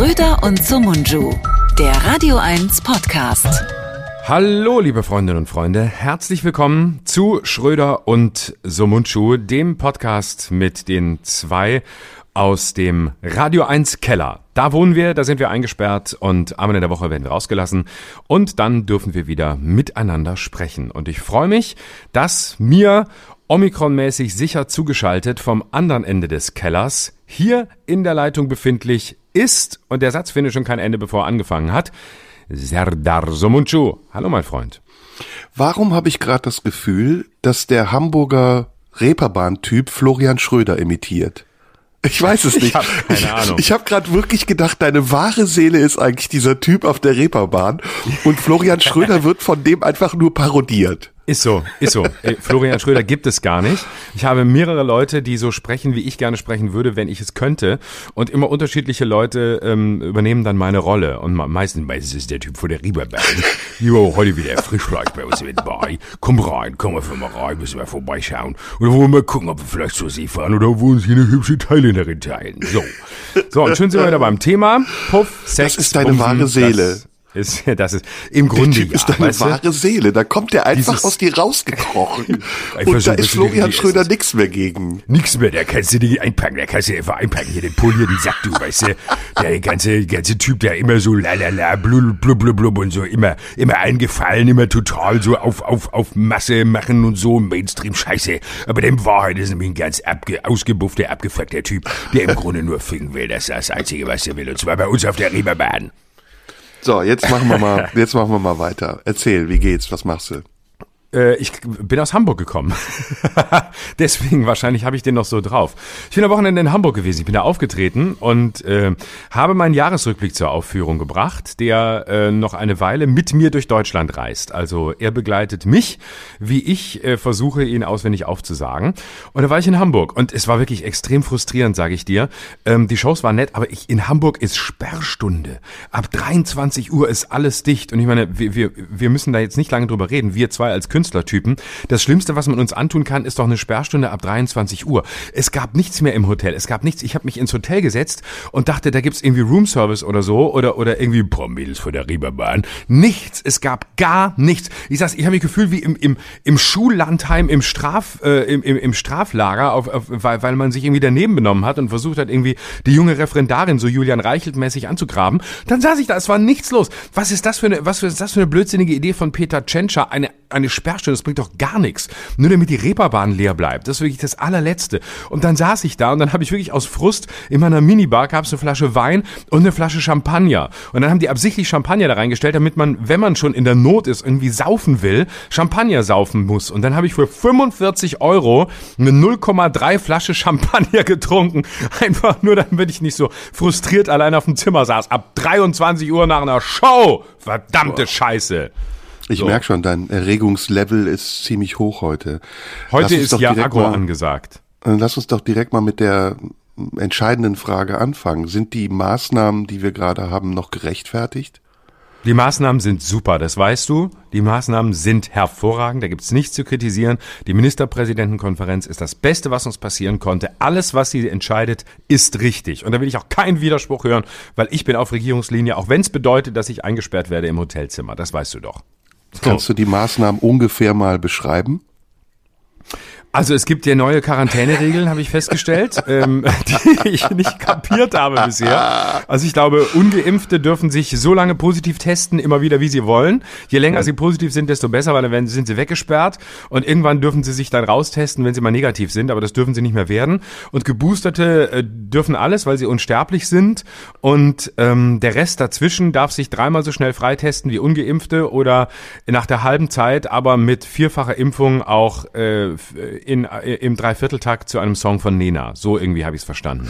Schröder und Sumunju, der Radio 1 Podcast. Hallo, liebe Freundinnen und Freunde. Herzlich willkommen zu Schröder und Sumunchu, dem Podcast mit den zwei aus dem Radio 1 Keller. Da wohnen wir, da sind wir eingesperrt und einmal in der Woche werden wir rausgelassen und dann dürfen wir wieder miteinander sprechen. Und ich freue mich, dass mir Omikron-mäßig sicher zugeschaltet vom anderen Ende des Kellers hier in der Leitung befindlich ist, und der Satz findet schon kein Ende, bevor er angefangen hat, Serdar Somuncu. Hallo, mein Freund. Warum habe ich gerade das Gefühl, dass der Hamburger Reeperbahn-Typ Florian Schröder imitiert? Ich weiß es nicht. Ich habe keine Ahnung. Ich, ich habe gerade wirklich gedacht, deine wahre Seele ist eigentlich dieser Typ auf der Reeperbahn und Florian Schröder wird von dem einfach nur parodiert. Ist so, ist so. Ey, Florian Schröder gibt es gar nicht. Ich habe mehrere Leute, die so sprechen, wie ich gerne sprechen würde, wenn ich es könnte. Und immer unterschiedliche Leute ähm, übernehmen dann meine Rolle. Und meistens, meistens ist der Typ von der Rieberberg. Jo, heute wieder Frischfleisch bei uns mit bei. Komm rein, komm einfach mal rein, müssen wir vorbeischauen. Dann wollen wir mal gucken, ob wir vielleicht zur See fahren oder wo uns hier eine hübsche Thailänderin teilen. So. So, und schön sind wir wieder beim Thema. Puff, Sex, Das ist deine Bumsen, wahre Seele. Das ist, das ist im Grunde Der Typ ja, ist weißt du? wahre Seele. Da kommt der einfach Dieses- aus dir rausgekrochen. Und da ist Florian Schröder nix mehr gegen. Nix mehr, der kannst du nicht einpacken, der kannst du einfach einpacken, hier den Pulli, hier den Sack, du, weißt du, der ganze, ganze Typ, der immer so lalala, blub, blub, blub, blub und so, immer, immer eingefallen, immer total so auf, auf, auf Masse machen und so, Mainstream-Scheiße. Aber in Wahrheit ist nämlich ein ganz abge, ausgebuffter, abgefuckter Typ, der im Grunde nur ficken will, das ist das Einzige, was er will, und zwar bei uns auf der Reeperbahn. So, jetzt machen wir mal, jetzt machen wir mal weiter. Erzähl, wie geht's? Was machst du? Äh, ich bin aus Hamburg gekommen. Deswegen wahrscheinlich habe ich den noch so drauf. Ich bin am Wochenende in Hamburg gewesen. Ich bin da aufgetreten und äh, habe meinen Jahresrückblick zur Aufführung gebracht, der äh, noch eine Weile mit mir durch Deutschland reist. Also er begleitet mich, wie ich äh, versuche, ihn auswendig aufzusagen. Und da war ich in Hamburg und es war wirklich extrem frustrierend, sage ich dir. Ähm, die Shows waren nett, aber ich, in Hamburg ist Sperrstunde. Ab 23 Uhr ist alles dicht. Und ich meine, wir, wir, wir müssen da jetzt nicht lange drüber reden. Wir zwei als Künstlertypen. Das Schlimmste, was man uns antun kann, ist doch eine Sperrstunde ab 23 Uhr. Es gab nichts mehr im Hotel. Es gab nichts. Ich habe mich ins Hotel gesetzt und dachte, da gibt's irgendwie Roomservice oder so oder oder irgendwie Mädels von der Reeperbahn. Nichts. Es gab gar nichts. Ich sag's, ich habe mich gefühlt wie im im im Schullandheim im Straf äh, im, im, im Straflager, auf, auf, weil weil man sich irgendwie daneben benommen hat und versucht hat irgendwie die junge Referendarin so Julian Reichelt mäßig anzugraben. Dann saß ich da. Es war nichts los. Was ist das für eine was ist das für eine blödsinnige Idee von Peter Tschentscher? Eine eine Sperrstunde, das bringt doch gar nichts. Nur damit die Reeperbahn leer bleibt. Das ist wirklich das allerletzte. Und dann saß ich da und dann habe ich wirklich aus Frust in meiner Minibar gab es eine Flasche Wein und eine Flasche Champagner. Und dann haben die absichtlich Champagner da reingestellt, damit man, wenn man schon in der Not ist, irgendwie saufen will, Champagner saufen muss. Und dann habe ich für 45 Euro eine 0,3 Flasche Champagner getrunken. Einfach nur, damit ich nicht so frustriert allein auf dem Zimmer saß. Ab 23 Uhr nach einer Show. Verdammte Scheiße. Ich So. merk schon, dein Erregungslevel ist ziemlich hoch heute. Heute ist ja Agro mal- angesagt. Äh, Lass uns doch direkt mal mit der entscheidenden Frage anfangen. Sind die Maßnahmen, die wir gerade haben, noch gerechtfertigt? Die Maßnahmen sind super, das weißt du. Die Maßnahmen sind hervorragend, da gibt's nichts zu kritisieren. Die Ministerpräsidentenkonferenz ist das Beste, was uns passieren konnte. Alles, was sie entscheidet, ist richtig. Und da will ich auch keinen Widerspruch hören, weil ich bin auf Regierungslinie, auch wenn es bedeutet, dass ich eingesperrt werde im Hotelzimmer. Das weißt du doch. Kannst du die Maßnahmen ungefähr mal beschreiben? Also es gibt ja neue Quarantäneregeln, habe ich festgestellt, ähm, die ich nicht kapiert habe bisher. Also ich glaube, ungeimpfte dürfen sich so lange positiv testen, immer wieder, wie sie wollen. Je länger sie positiv sind, desto besser, weil dann werden, sind sie weggesperrt und irgendwann dürfen sie sich dann raustesten, wenn sie mal negativ sind, aber das dürfen sie nicht mehr werden. Und Geboosterte äh, dürfen alles, weil sie unsterblich sind und ähm, der Rest dazwischen darf sich dreimal so schnell freitesten wie ungeimpfte oder nach der halben Zeit, aber mit vierfacher Impfung auch äh, in, äh, im Dreivierteltakt zu einem Song von Nena. So irgendwie habe ich es verstanden.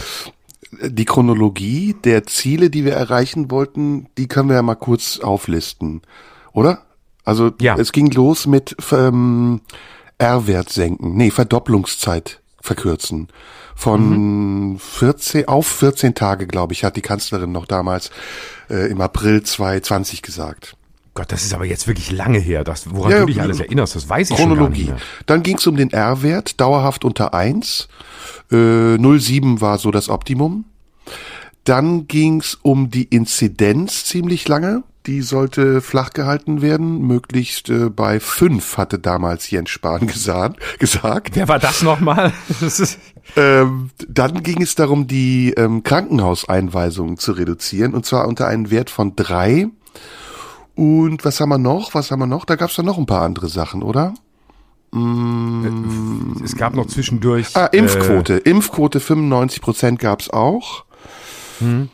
Die Chronologie der Ziele, die wir erreichen wollten, die können wir ja mal kurz auflisten, oder? Also Ja. es ging los mit ähm, R-Wert senken, nee, Verdopplungszeit verkürzen. Von 14 auf 14 Tage, glaube ich, hat die Kanzlerin noch damals äh, im April 2020 gesagt. Gott, das ist aber jetzt wirklich lange her. Das, woran Ja, du dich alles erinnerst, das weiß ich schon gar Chronologie. nicht mehr. Dann ging es um den R-Wert, dauerhaft unter 1. Äh, 0,7 war so das Optimum. dann ging's um die Inzidenz ziemlich lange. Die sollte flach gehalten werden, möglichst äh, bei fünf, hatte damals Jens Spahn gesagt. gesagt. Wer war das nochmal? ähm, dann ging es darum, die ähm, Krankenhauseinweisungen zu reduzieren, und zwar unter einen Wert von drei. Und was haben wir noch? Was haben wir noch? Da gab's dann noch ein paar andere Sachen, oder? Es gab noch zwischendurch. Ah, Impfquote. Äh, Impfquote 95 Prozent gab's auch. Hm.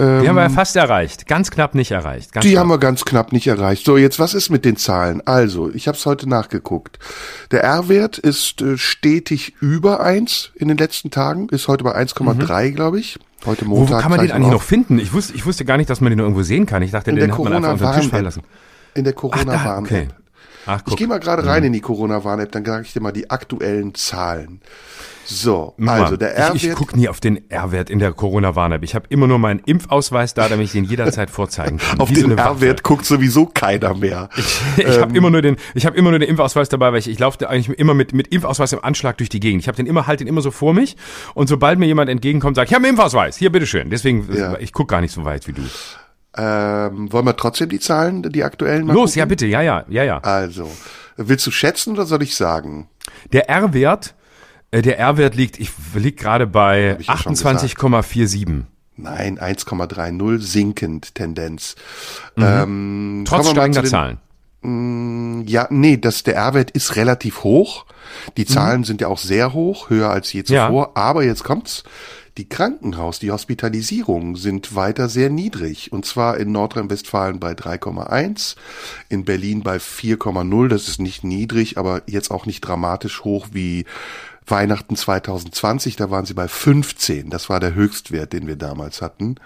Die haben wir ja fast erreicht. Ganz knapp nicht erreicht. Ganz die knapp. haben wir ganz knapp nicht erreicht. So, jetzt was ist mit den Zahlen? Also, ich habe es heute nachgeguckt. Der R-Wert ist äh, stetig über eins in den letzten Tagen, ist heute bei 1,3, mhm. glaube ich. Heute Montag. Wo, kann man den eigentlich noch finden? Ich wusste, ich wusste gar nicht, dass man den irgendwo sehen kann. Ich dachte, in den der hat man einfach unter den Tisch fallen lassen. In der Corona-Warn-App. Okay. Ach, ich gehe mal gerade rein in die Corona-Warn-App, dann sage ich dir mal die aktuellen Zahlen. So, Mal, also der R-Wert. Ich, ich gucke nie auf den R-Wert in der Corona-Warn-App. Ich habe immer nur meinen Impfausweis da, damit ich den jederzeit vorzeigen kann. auf Wie so den Waffe. R-Wert guckt sowieso keiner mehr. Ich, ich habe immer nur den, ich habe immer nur den Impfausweis dabei, weil ich, ich laufe eigentlich immer mit mit Impfausweis im Anschlag durch die Gegend. Ich habe den immer halt den immer so vor mich und sobald mir jemand entgegenkommt, sage ich, ich habe einen Impfausweis. Hier, bitteschön. Deswegen, Ja. ich guck gar nicht so weit wie du. Ähm, wollen wir trotzdem die Zahlen, die aktuellen Los, gucken? ja bitte, ja, ja, ja, ja. Also, willst du schätzen oder soll ich sagen? Der R-Wert, äh, der R-Wert liegt, ich liegt gerade bei Hab ich ja schon 28,47. Nein, 1,30 sinkend Tendenz. Ähm, Trotz steigender den- Zahlen. Ja, nee, das, der R-Wert ist relativ hoch. Die Zahlen sind ja auch sehr hoch, höher als je Mhm. Ja. zuvor. Aber jetzt kommt's. Die Krankenhaus, die Hospitalisierungen sind weiter sehr niedrig. Und zwar in Nordrhein-Westfalen bei 3,1, in Berlin bei 4,0. Das ist nicht niedrig, aber jetzt auch nicht dramatisch hoch wie Weihnachten 2020. Da waren sie bei 15. Das war der Höchstwert, den wir damals hatten.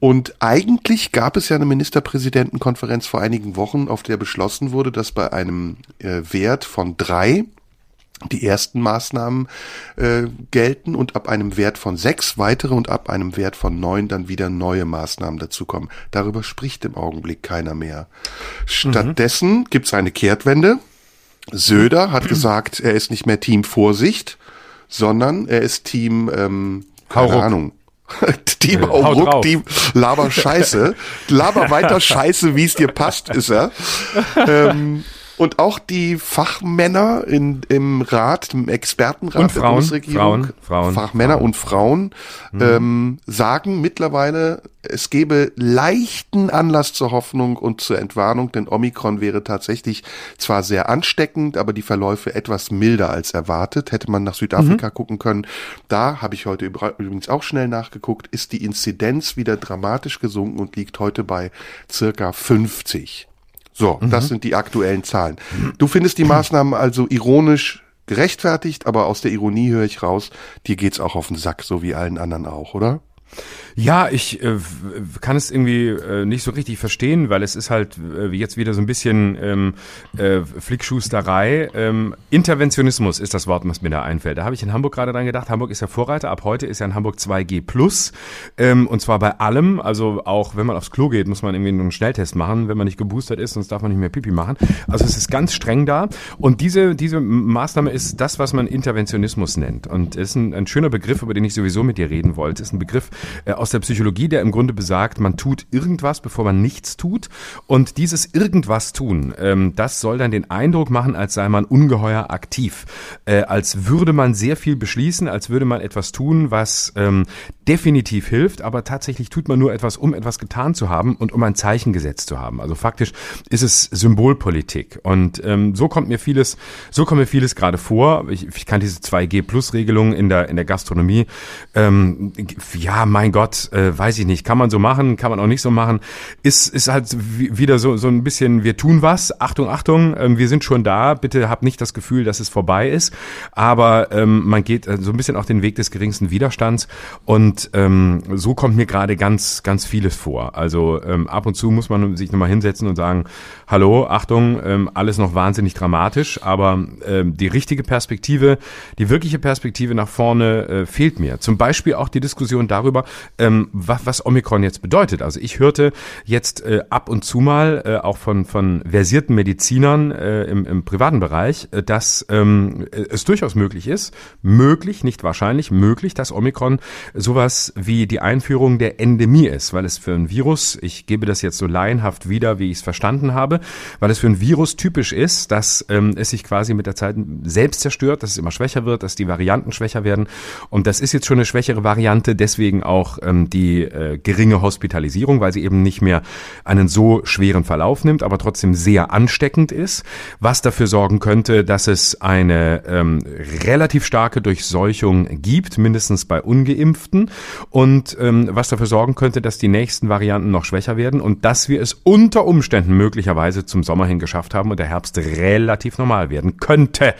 Und eigentlich gab es ja eine Ministerpräsidentenkonferenz vor einigen Wochen, auf der beschlossen wurde, dass bei einem äh, Wert von drei die ersten Maßnahmen äh, gelten und ab einem Wert von sechs weitere und ab einem Wert von neun dann wieder neue Maßnahmen dazukommen. Darüber spricht im Augenblick keiner mehr. Stattdessen gibt's eine Kehrtwende. Söder hat gesagt, er ist nicht mehr Team Vorsicht, sondern er ist Team, ähm, keine Hauruck. Ahnung. Team drauf. Team Laber Scheiße. Laber weiter Scheiße, wie es dir passt, ist er. Ähm, und auch die Fachmänner in, im Rat, im Expertenrat Und der Frauen, Bundesregierung, Frauen, Frauen, Fachmänner Frauen. und Frauen, ähm, sagen mittlerweile, es gebe leichten Anlass zur Hoffnung und zur Entwarnung, denn Omikron wäre tatsächlich zwar sehr ansteckend, aber die Verläufe etwas milder als erwartet. Hätte man nach Südafrika gucken können. Da habe ich heute übrigens auch schnell nachgeguckt, ist die Inzidenz wieder dramatisch gesunken und liegt heute bei circa 50. So, das sind die aktuellen Zahlen. Du findest die Maßnahmen also ironisch gerechtfertigt, aber aus der Ironie höre ich raus, dir geht's auch auf den Sack, so wie allen anderen auch, oder? Ja, ich äh, kann es irgendwie äh, nicht so richtig verstehen, weil es ist halt äh, jetzt wieder so ein bisschen ähm, äh, Flickschusterei. Ähm, Interventionismus ist das Wort, was mir da einfällt. Da habe ich in Hamburg gerade dran gedacht. Hamburg ist ja Vorreiter. Ab heute ist ja in Hamburg 2G plus. Ähm, und zwar bei allem. Also auch wenn man aufs Klo geht, muss man irgendwie einen Schnelltest machen. Wenn man nicht geboostert ist, sonst darf man nicht mehr Pipi machen. Also es ist ganz streng da. Und diese, diese Maßnahme ist das, was man Interventionismus nennt. Und es ist ein, ein schöner Begriff, über den ich sowieso mit dir reden wollte. Es ist ein Begriff äh, aus der Psychologie, der im Grunde besagt, man tut irgendwas, bevor man nichts tut. Und dieses irgendwas tun, ähm, das soll dann den Eindruck machen, als sei man ungeheuer aktiv. Äh, als würde man sehr viel beschließen, als würde man etwas tun, was ähm, definitiv hilft, aber tatsächlich tut man nur etwas, um etwas getan zu haben und um ein Zeichen gesetzt zu haben. Also faktisch ist es Symbolpolitik. Und ähm, so kommt mir vieles, so kommt mir vieles gerade vor. Ich, ich kann diese 2G-Plus-Regelung in der, in der Gastronomie, ähm, ja, mein Gott, äh, weiß ich nicht, kann man so machen, kann man auch nicht so machen. Ist, ist halt wie- wieder so, so ein bisschen, wir tun was, Achtung, Achtung, ähm, wir sind schon da, bitte habt nicht das Gefühl, dass es vorbei ist. Aber ähm, man geht äh, so ein bisschen auch den Weg des geringsten Widerstands. Und ähm, so kommt mir gerade ganz, ganz vieles vor. Also ähm, ab und zu muss man sich nochmal hinsetzen und sagen, hallo, Achtung, ähm, alles noch wahnsinnig dramatisch, aber ähm, die richtige Perspektive, die wirkliche Perspektive nach vorne äh, fehlt mir. Zum Beispiel auch die Diskussion darüber, darüber, ähm, was, was Omikron jetzt bedeutet. Also ich hörte jetzt äh, ab und zu mal äh, auch von, von versierten Medizinern äh, im, im privaten Bereich, äh, dass ähm, es durchaus möglich ist, möglich, nicht wahrscheinlich, möglich, dass Omikron sowas wie die Einführung der Endemie ist, weil es für ein Virus, ich gebe das jetzt so laienhaft wieder, wie ich es verstanden habe, weil es für ein Virus typisch ist, dass ähm, es sich quasi mit der Zeit selbst zerstört, dass es immer schwächer wird, dass die Varianten schwächer werden. Und das ist jetzt schon eine schwächere Variante, deswegen auch ähm, die äh, geringe Hospitalisierung, weil sie eben nicht mehr einen so schweren Verlauf nimmt, aber trotzdem sehr ansteckend ist, was dafür sorgen könnte, dass es eine ähm, relativ starke Durchseuchung gibt, mindestens bei ungeimpften, und ähm, was dafür sorgen könnte, dass die nächsten Varianten noch schwächer werden und dass wir es unter Umständen möglicherweise zum Sommer hin geschafft haben und der Herbst relativ normal werden könnte.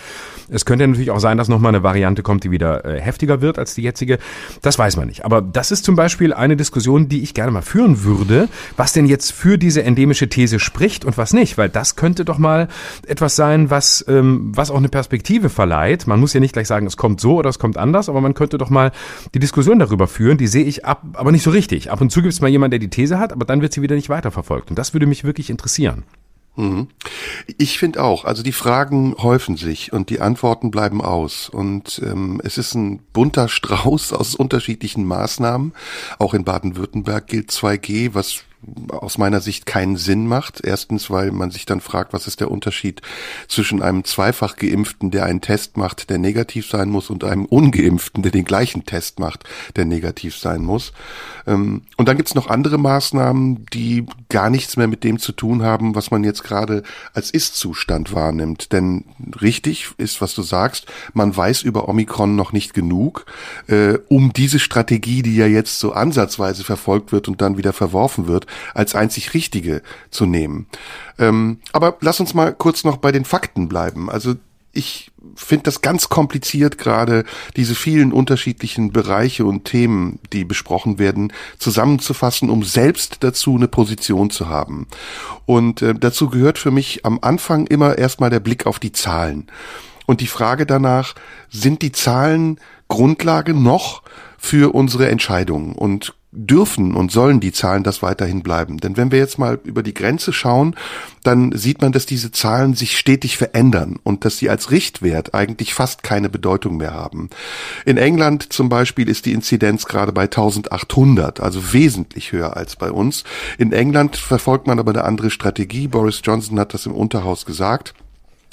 Es könnte natürlich auch sein, dass nochmal eine Variante kommt, die wieder äh, heftiger wird als die jetzige. Das weiß man nicht. Aber das ist zum Beispiel eine Diskussion, die ich gerne mal führen würde, was denn jetzt für diese endemische These spricht und was nicht. Weil das könnte doch mal etwas sein, was, ähm, was auch eine Perspektive verleiht. Man muss ja nicht gleich sagen, es kommt so oder es kommt anders, aber man könnte doch mal die Diskussion darüber führen. Die sehe ich ab, aber nicht so richtig. Ab und zu gibt es mal jemanden, der die These hat, aber dann wird sie wieder nicht weiterverfolgt. Und das würde mich wirklich interessieren. Mhm. Ich finde auch, also die Fragen häufen sich und die Antworten bleiben aus. Und ähm, es ist ein bunter Strauß aus unterschiedlichen Maßnahmen. Auch in Baden-Württemberg gilt 2G, was aus meiner Sicht keinen Sinn macht. Erstens, weil man sich dann fragt, was ist der Unterschied zwischen einem zweifach geimpften, der einen Test macht, der negativ sein muss, und einem ungeimpften, der den gleichen Test macht, der negativ sein muss. Ähm, und dann gibt's noch andere Maßnahmen, die gar nichts mehr mit dem zu tun haben, was man jetzt gerade als Ist-Zustand wahrnimmt. Denn richtig ist, was du sagst, man weiß über Omikron noch nicht genug, äh, um diese Strategie, die ja jetzt so ansatzweise verfolgt wird und dann wieder verworfen wird, als einzig richtige zu nehmen. Ähm, aber lass uns mal kurz noch bei den Fakten bleiben. Also ich finde das ganz kompliziert gerade, diese vielen unterschiedlichen Bereiche und Themen, die besprochen werden, zusammenzufassen, um selbst dazu eine Position zu haben. Und äh, dazu gehört für mich am Anfang immer erstmal der Blick auf die Zahlen. Und die Frage danach, sind die Zahlen Grundlage noch für unsere Entscheidungen? Und dürfen und sollen die Zahlen das weiterhin bleiben. Denn wenn wir jetzt mal über die Grenze schauen, dann sieht man, dass diese Zahlen sich stetig verändern und dass sie als Richtwert eigentlich fast keine Bedeutung mehr haben. In England zum Beispiel ist die Inzidenz gerade bei 1800, also wesentlich höher als bei uns. In England verfolgt man aber eine andere Strategie. Boris Johnson hat das im Unterhaus gesagt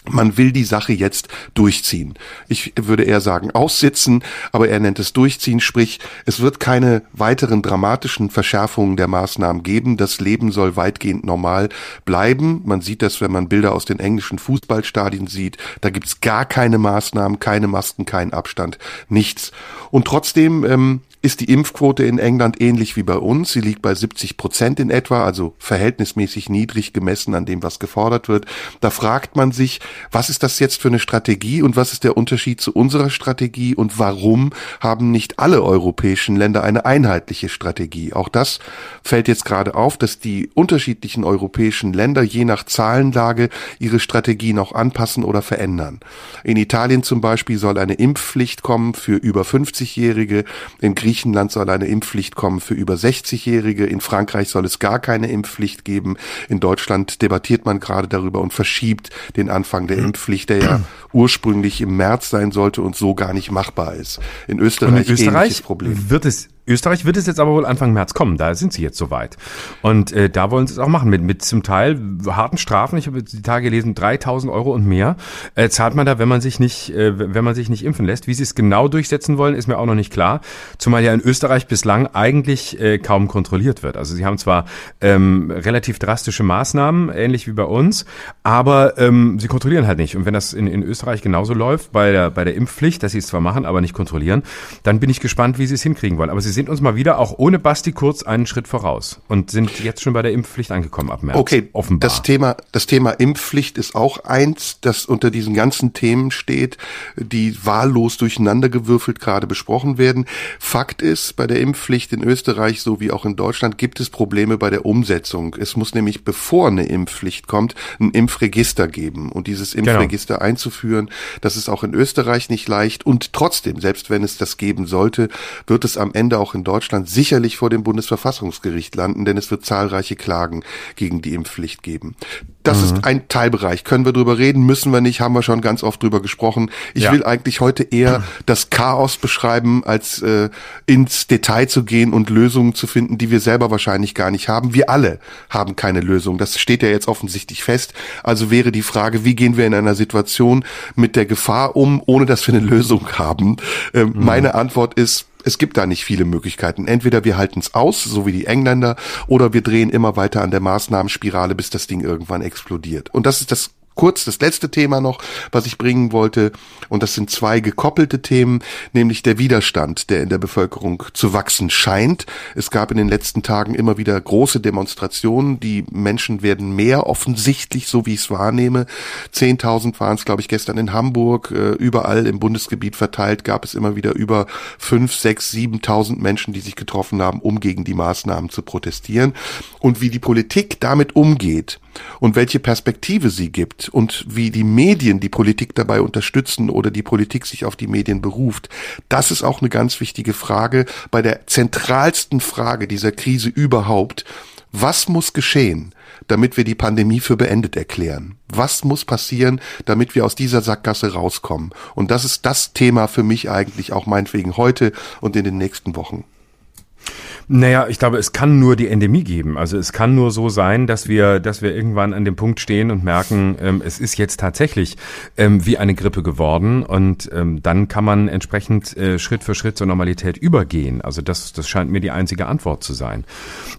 man will die Sache jetzt durchziehen. Ich würde eher sagen aussitzen, aber er nennt es durchziehen, sprich es wird keine weiteren dramatischen Verschärfungen der Maßnahmen geben. Das Leben soll weitgehend normal bleiben. Man sieht das, wenn man Bilder aus den englischen Fußballstadien sieht. Da gibt's gar keine Maßnahmen, keine Masken, keinen Abstand, nichts. Und trotzdem ähm, ist die Impfquote in England ähnlich wie bei uns. Sie liegt bei 70 Prozent in etwa, also verhältnismäßig niedrig gemessen an dem, was gefordert wird. Da fragt man sich, was ist das jetzt für eine Strategie und was ist der Unterschied zu unserer Strategie und warum haben nicht alle europäischen Länder eine einheitliche Strategie? Auch das fällt jetzt gerade auf, dass die unterschiedlichen europäischen Länder je nach Zahlenlage ihre Strategien auch anpassen oder verändern. In Italien zum Beispiel soll eine Impfpflicht kommen für über 50-Jährige. In Griechenland Griechenland soll eine Impfpflicht kommen für über 60-Jährige. In Frankreich soll es gar keine Impfpflicht geben. In Deutschland debattiert man gerade darüber und verschiebt den Anfang der Impfpflicht, der ja ursprünglich im März sein sollte und so gar nicht machbar ist. In Österreich, in Österreich Problem. wird es Österreich wird es jetzt aber wohl Anfang März kommen, da sind sie jetzt soweit. Und äh, da wollen sie es auch machen, mit, mit zum Teil harten Strafen, ich habe die Tage gelesen, 3000 Euro und mehr, äh, zahlt man da, wenn man sich nicht, äh, wenn man sich nicht impfen lässt. Wie sie es genau durchsetzen wollen, ist mir auch noch nicht klar, zumal ja in Österreich bislang eigentlich äh, kaum kontrolliert wird. Also sie haben zwar ähm, relativ drastische Maßnahmen, ähnlich wie bei uns, aber ähm, sie kontrollieren halt nicht. Und wenn das in, in Österreich genauso läuft, bei der, bei der Impfpflicht, dass sie es zwar machen, aber nicht kontrollieren, dann bin ich gespannt, wie sie es hinkriegen wollen. Aber sie sind uns mal wieder auch ohne Basti Kurz einen Schritt voraus und sind jetzt schon bei der Impfpflicht angekommen ab März. Okay, offenbar. Das Thema, das Thema Impfpflicht ist auch eins, das unter diesen ganzen Themen steht, die wahllos durcheinandergewürfelt gerade besprochen werden. Fakt ist, bei der Impfpflicht in Österreich sowie auch in Deutschland gibt es Probleme bei der Umsetzung. Es muss nämlich, bevor eine Impfpflicht kommt, ein Impfregister geben. Und dieses genau. Impfregister genau. einzuführen, das ist auch in Österreich nicht leicht. Und trotzdem, selbst wenn es das geben sollte, wird es am Ende auch auch in Deutschland sicherlich vor dem Bundesverfassungsgericht landen, denn es wird zahlreiche Klagen gegen die Impfpflicht geben. Das mhm. ist ein Teilbereich. Können wir drüber reden? Müssen wir nicht? Haben wir schon ganz oft drüber gesprochen. Ich ja. will eigentlich heute eher das Chaos beschreiben, als äh, ins Detail zu gehen und Lösungen zu finden, die wir selber wahrscheinlich gar nicht haben. Wir alle haben keine Lösung. Das steht ja jetzt offensichtlich fest. Also wäre die Frage, wie gehen wir in einer Situation mit der Gefahr um, ohne dass wir eine Lösung haben? Ähm, mhm. Meine Antwort ist, es gibt da nicht viele Möglichkeiten. Entweder wir halten es aus, so wie die Engländer, oder wir drehen immer weiter an der Maßnahmenspirale, bis das Ding irgendwann explodiert. Und das ist das kurz das letzte Thema noch, was ich bringen wollte. Und das sind zwei gekoppelte Themen, nämlich der Widerstand, der in der Bevölkerung zu wachsen scheint. Es gab in den letzten Tagen immer wieder große Demonstrationen. Die Menschen werden mehr offensichtlich, so wie ich es wahrnehme. Zehntausend waren es, glaube ich, gestern in Hamburg. Äh, überall im Bundesgebiet verteilt gab es immer wieder über fünf, sechs, siebentausend Menschen, die sich getroffen haben, um gegen die Maßnahmen zu protestieren. Und wie die Politik damit umgeht, und welche Perspektive sie gibt und wie die Medien die Politik dabei unterstützen oder die Politik sich auf die Medien beruft, das ist auch eine ganz wichtige Frage bei der zentralsten Frage dieser Krise überhaupt. Was muss geschehen, damit wir die Pandemie für beendet erklären? Was muss passieren, damit wir aus dieser Sackgasse rauskommen? Und das ist das Thema für mich eigentlich auch meinetwegen heute und in den nächsten Wochen. Naja, ich glaube, es kann nur die Endemie geben. Also es kann nur so sein, dass wir, dass wir irgendwann an dem Punkt stehen und merken, ähm, es ist jetzt tatsächlich ähm, wie eine Grippe geworden und ähm, dann kann man entsprechend äh, Schritt für Schritt zur Normalität übergehen. Also das, das scheint mir die einzige Antwort zu sein.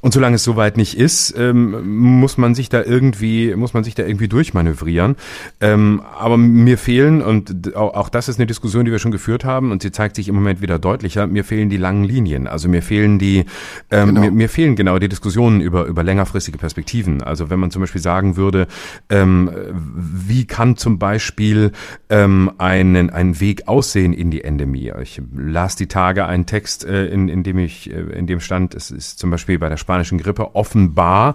Und solange es soweit nicht ist, ähm, muss man sich da irgendwie, muss man sich da irgendwie durchmanövrieren. Ähm, aber mir fehlen, und auch, auch das ist eine Diskussion, die wir schon geführt haben, und sie zeigt sich im Moment wieder deutlicher, mir fehlen die langen Linien. Also mir fehlen die ähm, genau. mir, mir fehlen genau die Diskussionen über, über längerfristige Perspektiven. Also wenn man zum Beispiel sagen würde, ähm, wie kann zum Beispiel ähm, einen, ein Weg aussehen in die Endemie? Ich las die Tage einen Text, äh, in, in dem ich, äh, in dem stand, es ist zum Beispiel bei der spanischen Grippe offenbar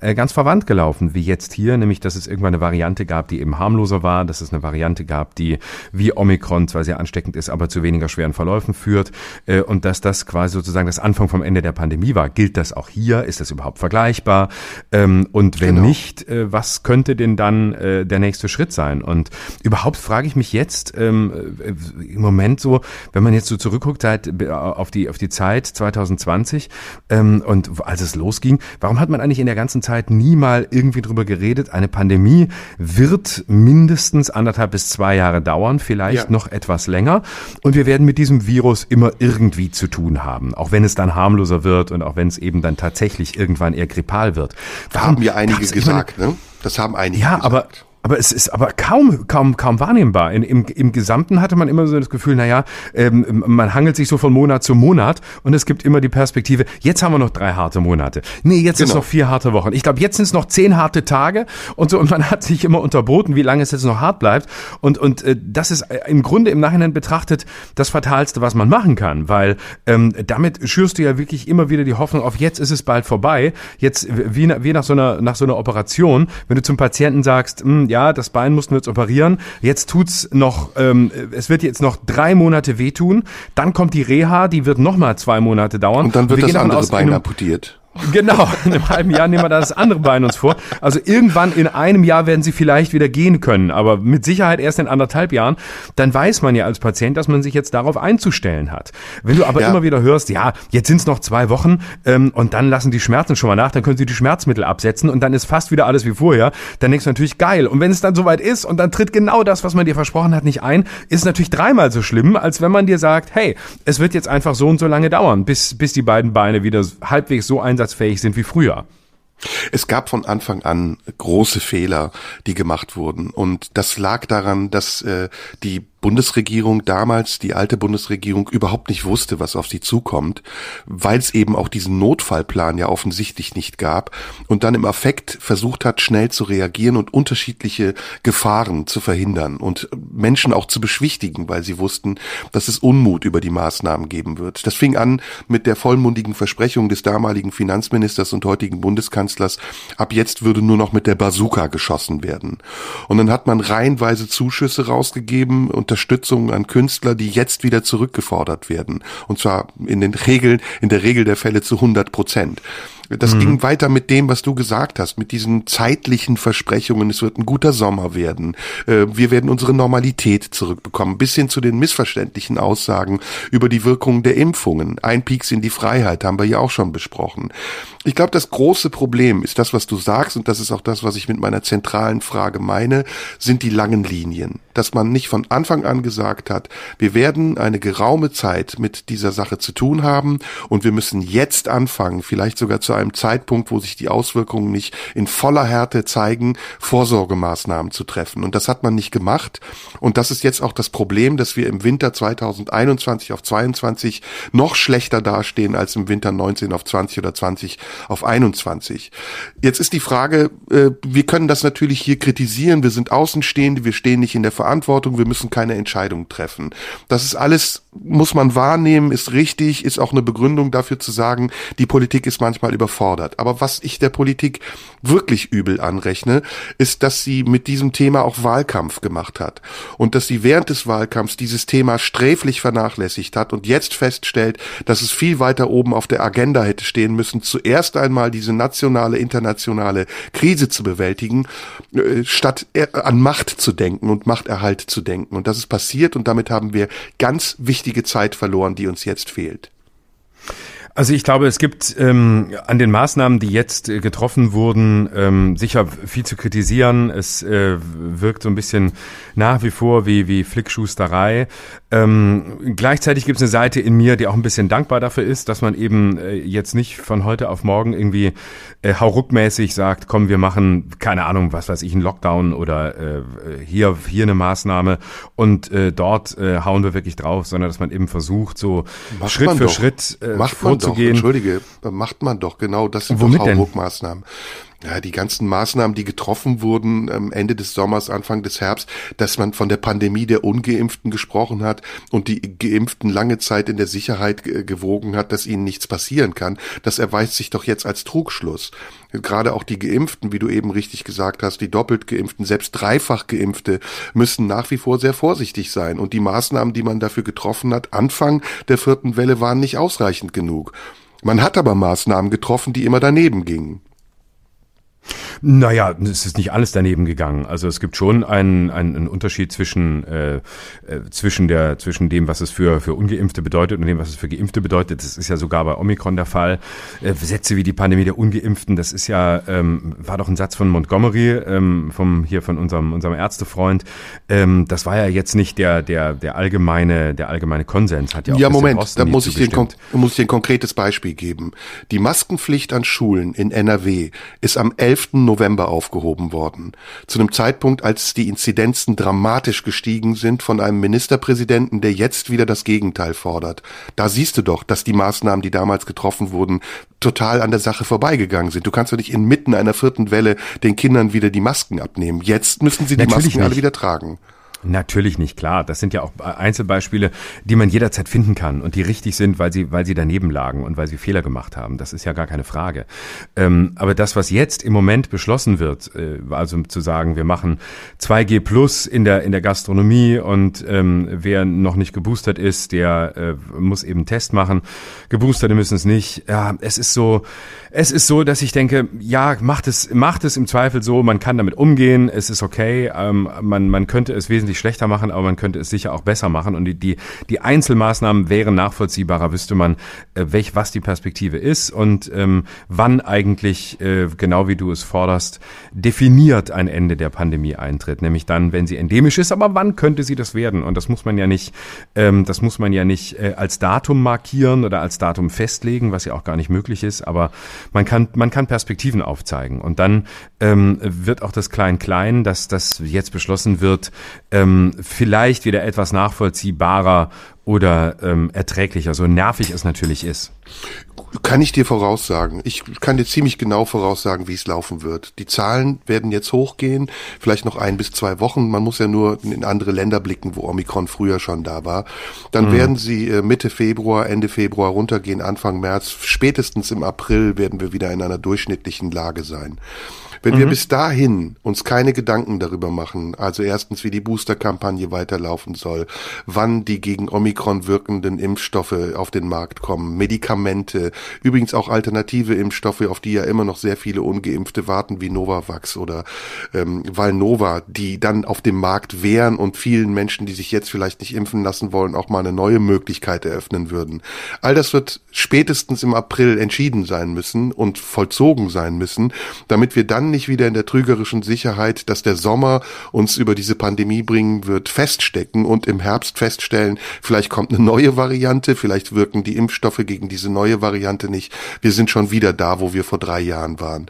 äh, ganz verwandt gelaufen, wie jetzt hier, nämlich dass es irgendwann eine Variante gab, die eben harmloser war, dass es eine Variante gab, die wie Omikron zwar sehr ansteckend ist, aber zu weniger schweren Verläufen führt äh, und dass das quasi sozusagen das Anfang vom Ende der Pandemie war. Gilt das auch hier? Ist das überhaupt vergleichbar? Ähm, und wenn genau. nicht, äh, was könnte denn dann äh, der nächste Schritt sein? Und überhaupt frage ich mich jetzt ähm, äh, im Moment so, wenn man jetzt so zurückguckt äh, auf die auf die Zeit 2020 ähm, und als es losging, warum hat man eigentlich in der ganzen Zeit nie mal irgendwie drüber geredet? Eine Pandemie wird mindestens anderthalb bis zwei Jahre dauern, vielleicht ja. noch etwas länger. Und wir werden mit diesem Virus immer irgendwie zu tun haben, auch wenn es dann harmloser wird und auch wenn es eben dann tatsächlich irgendwann eher grippal wird. Warum, haben ja einige gesagt, meine, ne? Das haben einige ja, gesagt. aber aber es ist aber kaum, kaum, kaum wahrnehmbar. In, im, Im Gesamten hatte man immer so das Gefühl, naja, ähm, man hangelt sich so von Monat zu Monat und es gibt immer die Perspektive, jetzt haben wir noch drei harte Monate. Nee, jetzt genau. sind es noch vier harte Wochen. Ich glaube, jetzt sind es noch zehn harte Tage und so und man hat sich immer unterboten, wie lange es jetzt noch hart bleibt. Und, und äh, das ist äh, im Grunde im Nachhinein betrachtet das Fatalste, was man machen kann, weil ähm, damit schürst du ja wirklich immer wieder die Hoffnung auf, jetzt ist es bald vorbei. Jetzt wie, wie nach so einer nach so einer Operation, wenn du zum Patienten sagst, mh, hm, ja, das Bein mussten wir jetzt operieren. Jetzt tut's noch, ähm, es wird jetzt noch drei Monate wehtun. Dann kommt die Reha, die wird noch mal zwei Monate dauern. Und dann wird das andere Bein amputiert. Genau, in einem halben Jahr nehmen wir da das andere Bein uns vor. Also irgendwann in einem Jahr werden sie vielleicht wieder gehen können, aber mit Sicherheit erst in anderthalb Jahren. Dann weiß man ja als Patient, dass man sich jetzt darauf einzustellen hat. Wenn du aber ja. immer wieder hörst, ja, jetzt sind es noch zwei Wochen ähm, und dann lassen die Schmerzen schon mal nach, dann können sie die Schmerzmittel absetzen und dann ist fast wieder alles wie vorher, dann denkst du natürlich geil. Und wenn es dann soweit ist und dann tritt genau das, was man dir versprochen hat, nicht ein, ist es natürlich dreimal so schlimm, als wenn man dir sagt, hey, es wird jetzt einfach so und so lange dauern, bis, bis die beiden Beine wieder halbwegs so einsetzen einsatzfähig sind wie früher. Es gab von Anfang an große Fehler, die gemacht wurden. Und das lag daran, dass äh, die Bundesregierung damals, die alte Bundesregierung, überhaupt nicht wusste, was auf sie zukommt, weil es eben auch diesen Notfallplan ja offensichtlich nicht gab und dann im Affekt versucht hat, schnell zu reagieren und unterschiedliche Gefahren zu verhindern und Menschen auch zu beschwichtigen, weil sie wussten, dass es Unmut über die Maßnahmen geben wird. Das fing an mit der vollmundigen Versprechung des damaligen Finanzministers und heutigen Bundeskanzlers, ab jetzt würde nur noch mit der Bazooka geschossen werden. Und dann hat man reihenweise Zuschüsse rausgegeben und Unterstützung an Künstler, die jetzt wieder zurückgefordert werden. Und zwar in den Regeln, in der Regel der Fälle zu 100 Prozent. Das mhm. ging weiter mit dem, was du gesagt hast, mit diesen zeitlichen Versprechungen. Es wird ein guter Sommer werden. Äh, wir werden unsere Normalität zurückbekommen. Bis hin zu den missverständlichen Aussagen über die Wirkungen der Impfungen. Ein Pieks in die Freiheit haben wir ja auch schon besprochen. Ich glaube, das große Problem ist das, was du sagst, und das ist auch das, was ich mit meiner zentralen Frage meine, sind die langen Linien. Dass man nicht von Anfang an gesagt hat, wir werden eine geraume Zeit mit dieser Sache zu tun haben und wir müssen jetzt anfangen, vielleicht sogar zu einem Zeitpunkt, wo sich die Auswirkungen nicht in voller Härte zeigen, Vorsorgemaßnahmen zu treffen. Und das hat man nicht gemacht. Und das ist jetzt auch das Problem, dass wir im Winter 2021 auf 22 noch schlechter dastehen als im Winter 19 auf 20 oder 20 auf 21. Jetzt ist die Frage, äh, wir können das natürlich hier kritisieren, wir sind Außenstehende, wir stehen nicht in der Verantwortung, wir müssen keine Entscheidung treffen. Das ist alles, muss man wahrnehmen, ist richtig, ist auch eine Begründung dafür zu sagen, die Politik ist manchmal überfordert. Aber was ich der Politik wirklich übel anrechne, ist, dass sie mit diesem Thema auch Wahlkampf gemacht hat und dass sie während des Wahlkampfs dieses Thema sträflich vernachlässigt hat und jetzt feststellt, dass es viel weiter oben auf der Agenda hätte stehen müssen, zuerst erst einmal diese nationale, internationale Krise zu bewältigen, äh, statt an Macht zu denken und Machterhalt zu denken. Und das ist passiert und damit haben wir ganz wichtige Zeit verloren, die uns jetzt fehlt. Also ich glaube, es gibt ähm, an den Maßnahmen, die jetzt äh, getroffen wurden, ähm, sicher viel zu kritisieren. Es äh, wirkt so ein bisschen nach wie vor wie, wie Flickschusterei. Ähm, gleichzeitig gibt es eine Seite in mir, die auch ein bisschen dankbar dafür ist, dass man eben äh, jetzt nicht von heute auf morgen irgendwie äh, hauruckmäßig sagt, komm, wir machen, keine Ahnung, was weiß ich, einen Lockdown oder äh, hier, hier eine Maßnahme und äh, dort äh, hauen wir wirklich drauf, sondern dass man eben versucht, so Macht Schritt für doch. Schritt äh, Macht vorzugehen. Doch, entschuldige, macht man doch genau, das sind Womit doch Hauruckmaßnahmen. Ja, die ganzen Maßnahmen, die getroffen wurden ähm, Ende des Sommers, Anfang des Herbst, dass man von der Pandemie der Ungeimpften gesprochen hat und die Geimpften lange Zeit in der Sicherheit gewogen hat, dass ihnen nichts passieren kann, das erweist sich doch jetzt als Trugschluss. Gerade auch die Geimpften, wie du eben richtig gesagt hast, die doppelt Geimpften, selbst dreifach Geimpfte, müssen nach wie vor sehr vorsichtig sein. Und die Maßnahmen, die man dafür getroffen hat, Anfang der vierten Welle, waren nicht ausreichend genug. Man hat aber Maßnahmen getroffen, die immer daneben gingen. Naja, es ist nicht alles daneben gegangen. Also es gibt schon einen, einen, einen Unterschied zwischen, äh, äh, zwischen, der, zwischen dem, was es für, für Ungeimpfte bedeutet und dem, was es für Geimpfte bedeutet. Das ist ja sogar bei Omikron der Fall. Äh, Sätze wie die Pandemie der Ungeimpften, das ist ja, ähm, war doch ein Satz von Montgomery, ähm, vom, hier von unserem, unserem Ärztefreund. Ähm, das war ja jetzt nicht der, der, der allgemeine, der allgemeine Konsens. Hat ja, auch ja Moment, da muss ich, dir ein, muss ich dir ein konkretes Beispiel geben. Die Maskenpflicht an Schulen in NRW ist am 11. November aufgehoben worden. Zu einem Zeitpunkt, als die Inzidenzen dramatisch gestiegen sind von einem Ministerpräsidenten, der jetzt wieder das Gegenteil fordert. Da siehst du doch, dass die Maßnahmen, die damals getroffen wurden, total an der Sache vorbeigegangen sind. Du kannst doch nicht inmitten einer vierten Welle den Kindern wieder die Masken abnehmen. Jetzt müssen sie die Natürlich Masken nicht. alle wieder tragen. Natürlich nicht, klar. Das sind ja auch Einzelbeispiele, die man jederzeit finden kann und die richtig sind, weil sie, weil sie daneben lagen und weil sie Fehler gemacht haben. Das ist ja gar keine Frage. Ähm, aber das, was jetzt im Moment beschlossen wird, äh, also zu sagen, wir machen 2G plus in der, in der Gastronomie und ähm, wer noch nicht geboostert ist, der äh, muss eben Test machen. Geboosterte müssen es nicht. Ja, es ist so, es ist so, dass ich denke, ja, macht es, macht es im Zweifel so, man kann damit umgehen, es ist okay, ähm, man, man könnte es wesentlich schlechter machen, aber man könnte es sicher auch besser machen. Und die, die, die Einzelmaßnahmen wären nachvollziehbarer, wüsste man, äh, welch, was die Perspektive ist und ähm, wann eigentlich, äh, genau wie du es forderst, definiert ein Ende der Pandemie eintritt, nämlich dann, wenn sie endemisch ist, aber wann könnte sie das werden? Und das muss man ja nicht, ähm, das muss man ja nicht äh, als Datum markieren oder als Datum festlegen, was ja auch gar nicht möglich ist, aber man kann, man kann Perspektiven aufzeigen. Und dann ähm, wird auch das Klein-Klein, dass das jetzt beschlossen wird, ähm, vielleicht wieder etwas nachvollziehbarer oder ähm, erträglicher, so nervig es natürlich ist? Kann ich dir voraussagen. Ich kann dir ziemlich genau voraussagen, wie es laufen wird. Die Zahlen werden jetzt hochgehen, vielleicht noch ein bis zwei Wochen. Man muss ja nur in andere Länder blicken, wo Omikron früher schon da war. Dann mhm. werden sie äh, Mitte Februar, Ende Februar runtergehen, Anfang März. Spätestens im April werden wir wieder in einer durchschnittlichen Lage sein. Wenn mhm. wir bis dahin uns keine Gedanken darüber machen, also erstens, wie die Boosterkampagne weiterlaufen soll, wann die gegen Omikron wirkenden Impfstoffe auf den Markt kommen, Medikamente, übrigens auch alternative Impfstoffe, auf die ja immer noch sehr viele Ungeimpfte warten, wie Novavax oder ähm, Valnova, die dann auf dem Markt wären und vielen Menschen, die sich jetzt vielleicht nicht impfen lassen wollen, auch mal eine neue Möglichkeit eröffnen würden. All das wird spätestens im April entschieden sein müssen und vollzogen sein müssen, damit wir dann nicht wieder in der trügerischen Sicherheit, dass der Sommer uns über diese Pandemie bringen wird, feststecken und im Herbst feststellen, vielleicht kommt eine neue Variante, vielleicht wirken die Impfstoffe gegen diese neue Variante nicht. Wir sind schon wieder da, wo wir vor drei Jahren waren.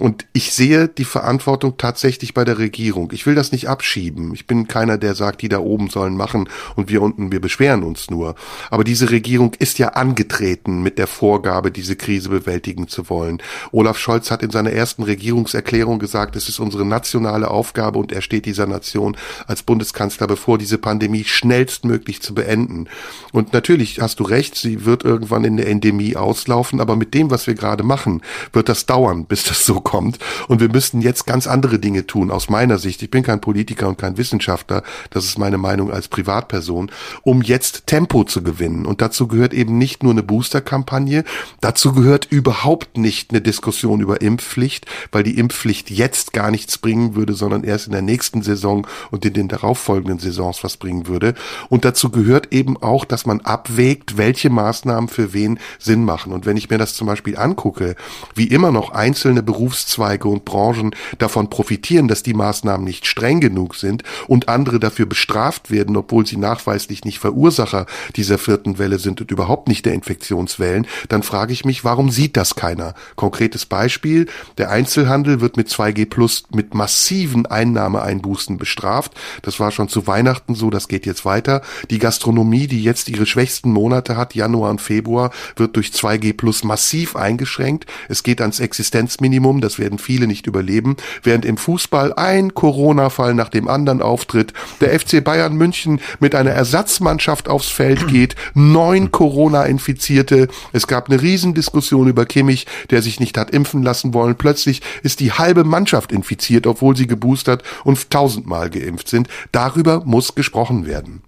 Und ich sehe die Verantwortung tatsächlich bei der Regierung. Ich will das nicht abschieben. Ich bin keiner, der sagt, die da oben sollen machen und wir unten, wir beschweren uns nur. Aber diese Regierung ist ja angetreten mit der Vorgabe, diese Krise bewältigen zu wollen. Olaf Scholz hat in seiner ersten Regierungserklärung gesagt, es ist unsere nationale Aufgabe und er steht dieser Nation als Bundeskanzler bevor, diese Pandemie schnellstmöglich zu beenden. Und natürlich hast du recht, sie wird irgendwann in der Endemie auslaufen, aber mit dem, was wir gerade machen, wird das dauern, bis das so kommt. Und wir müssten jetzt ganz andere Dinge tun, aus meiner Sicht. Ich bin kein Politiker und kein Wissenschaftler, das ist meine Meinung als Privatperson, um jetzt Tempo zu gewinnen. Und dazu gehört eben nicht nur eine Boosterkampagne, dazu gehört überhaupt nicht eine Diskussion über Impfpflicht, weil die Impfpflicht jetzt gar nichts bringen würde, sondern erst in der nächsten Saison und in den darauffolgenden Saisons was bringen würde. Und dazu gehört eben auch, dass man abwägt, welche Maßnahmen für wen Sinn machen. Und wenn ich mir das zum Beispiel angucke, wie immer noch einzelne Berufs Berufszweige und Branchen davon profitieren, dass die Maßnahmen nicht streng genug sind und andere dafür bestraft werden, obwohl sie nachweislich nicht Verursacher dieser vierten Welle sind und überhaupt nicht der Infektionswellen, dann frage ich mich, warum sieht das keiner? Konkretes Beispiel, der Einzelhandel wird mit 2G Plus mit massiven Einnahmeeinbußen bestraft. Das war schon zu Weihnachten so, das geht jetzt weiter. Die Gastronomie, die jetzt ihre schwächsten Monate hat, Januar und Februar, wird durch 2G Plus massiv eingeschränkt. Es geht ans Existenzminimum, das werden viele nicht überleben, während im Fußball ein Corona-Fall nach dem anderen auftritt, der FC Bayern München mit einer Ersatzmannschaft aufs Feld geht, neun Corona-Infizierte, es gab eine Riesendiskussion über Kimmich, der sich nicht hat impfen lassen wollen, plötzlich ist die halbe Mannschaft infiziert, obwohl sie geboostert und tausendmal geimpft sind. Darüber muss gesprochen werden.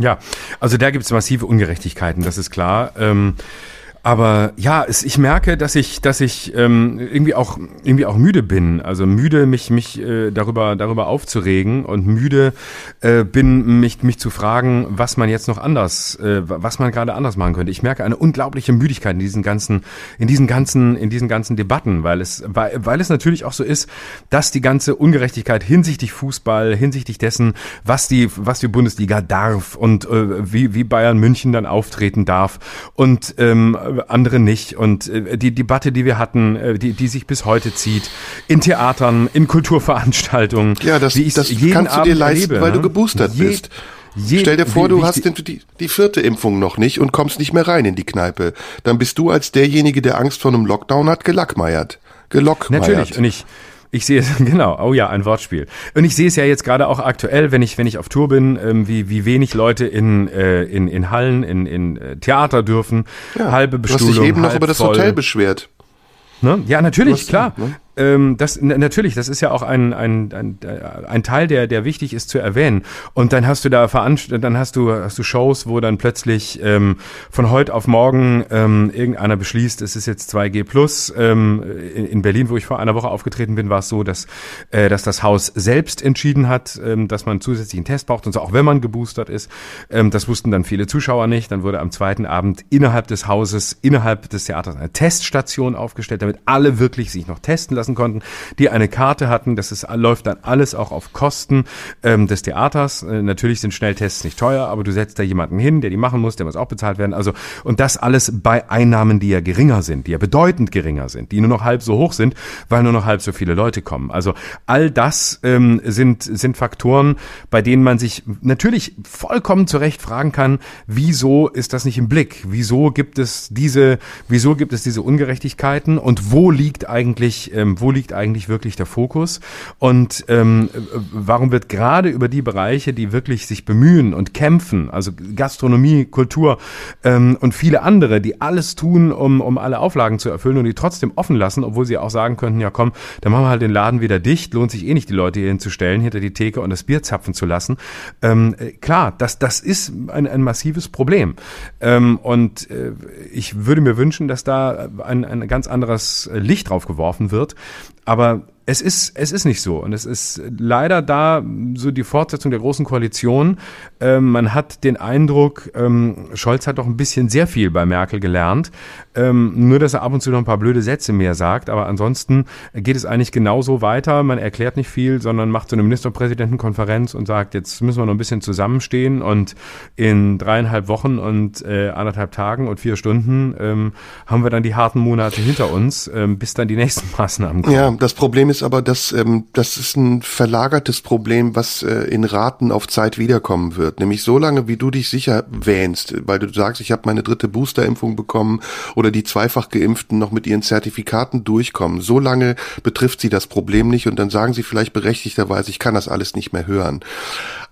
Ja, also da gibt es massive Ungerechtigkeiten, das ist klar. Ähm aber ja, es, ich merke, dass ich, dass ich ähm, irgendwie auch irgendwie auch müde bin. Also müde, mich mich äh, darüber darüber aufzuregen und müde äh, bin, mich mich zu fragen, was man jetzt noch anders, äh, was man gerade anders machen könnte. Ich merke eine unglaubliche Müdigkeit in diesen ganzen, in diesen ganzen, in diesen ganzen Debatten, weil es, weil, weil es natürlich auch so ist, dass die ganze Ungerechtigkeit hinsichtlich Fußball, hinsichtlich dessen, was die, was die Bundesliga darf und äh, wie wie Bayern München dann auftreten darf und ähm, andere nicht. Und äh, die Debatte, die wir hatten, äh, die, die sich bis heute zieht, in Theatern, in Kulturveranstaltungen. Ja, das, wie das kannst du dir leisten, erlebe, weil du ne? geboostert Je bist. Je, Stell dir vor, du hast die, die vierte Impfung noch nicht und kommst nicht mehr rein in die Kneipe. Dann bist du als derjenige, der Angst vor einem Lockdown hat, gelackmeiert. Gelockmeiert. Natürlich. Und ich, ich sehe es, genau, oh ja, ein Wortspiel. Und ich sehe es ja jetzt gerade auch aktuell, wenn ich, wenn ich auf Tour bin, ähm, wie, wie wenig Leute in, äh, in, in Hallen, in, in äh, Theater dürfen. Ja, halbe Bestuhlung. Du hast dich eben noch über das Hotel beschwert. Ne? Ja, natürlich, klar. Ne? Ähm, das natürlich, das ist ja auch ein, ein, ein, ein Teil, der, der wichtig ist zu erwähnen. Und dann hast du da Veranst dann hast du, hast du Shows, wo dann plötzlich ähm, von heute auf morgen ähm, irgendeiner beschließt, es ist jetzt 2G plus. Ähm, in, in Berlin, wo ich vor einer Woche aufgetreten bin, war es so, dass, äh, dass das Haus selbst entschieden hat, ähm, dass man zusätzlichen Test braucht und so, auch wenn man geboostert ist. Ähm, das wussten dann viele Zuschauer nicht. Dann wurde am zweiten Abend innerhalb des Hauses, innerhalb des Theaters eine Teststation aufgestellt, damit alle wirklich sich noch testen lassen lassen konnten, die eine Karte hatten. Das ist, läuft dann alles auch auf Kosten ähm, des Theaters. Äh, natürlich sind Schnelltests nicht teuer, aber du setzt da jemanden hin, der die machen muss, der muss auch bezahlt werden. Also und das alles bei Einnahmen, die ja geringer sind, die ja bedeutend geringer sind, die nur noch halb so hoch sind, weil nur noch halb so viele Leute kommen. Also all das ähm, sind sind Faktoren, bei denen man sich natürlich vollkommen zu Recht fragen kann, wieso ist das nicht im Blick? Wieso gibt es diese, wieso gibt es diese Ungerechtigkeiten und wo liegt eigentlich, ähm, wo liegt eigentlich wirklich der Fokus? Und ähm, warum wird gerade über die Bereiche, die wirklich sich bemühen und kämpfen, also Gastronomie, Kultur ähm, und viele andere, die alles tun, um, um alle Auflagen zu erfüllen und die trotzdem offen lassen, obwohl sie auch sagen könnten, ja komm, dann machen wir halt den Laden wieder dicht, lohnt sich eh nicht, die Leute hier hinzustellen, hinter die Theke und das Bier zapfen zu lassen. Ähm, äh, klar, das, das ist ein, ein massives Problem. Ähm, und äh, ich würde mir wünschen, dass da ein, ein ganz anderes Licht drauf geworfen wird. Aber es ist, es ist nicht so. Und es ist leider da so die Fortsetzung der Großen Koalition. Ähm, man hat den Eindruck, ähm, Scholz hat doch ein bisschen sehr viel bei Merkel gelernt. Ähm, nur, dass er ab und zu noch ein paar blöde Sätze mehr sagt. Aber ansonsten geht es eigentlich genauso weiter. Man erklärt nicht viel, sondern macht so eine Ministerpräsidentenkonferenz und sagt, jetzt müssen wir noch ein bisschen zusammenstehen. Und in dreieinhalb Wochen und äh, anderthalb Tagen und vier Stunden ähm, haben wir dann die harten Monate hinter uns, ähm, bis dann die nächsten Maßnahmen kommen. Ja, das Problem ist aber, dass ähm, das ist ein verlagertes Problem, was äh, in Raten auf Zeit wiederkommen wird. Nämlich so lange, wie du dich sicher wähnst, weil du sagst, ich habe meine dritte Boosterimpfung bekommen oder die zweifach geimpften noch mit ihren Zertifikaten durchkommen. So lange betrifft sie das Problem nicht und dann sagen sie vielleicht berechtigterweise, ich kann das alles nicht mehr hören.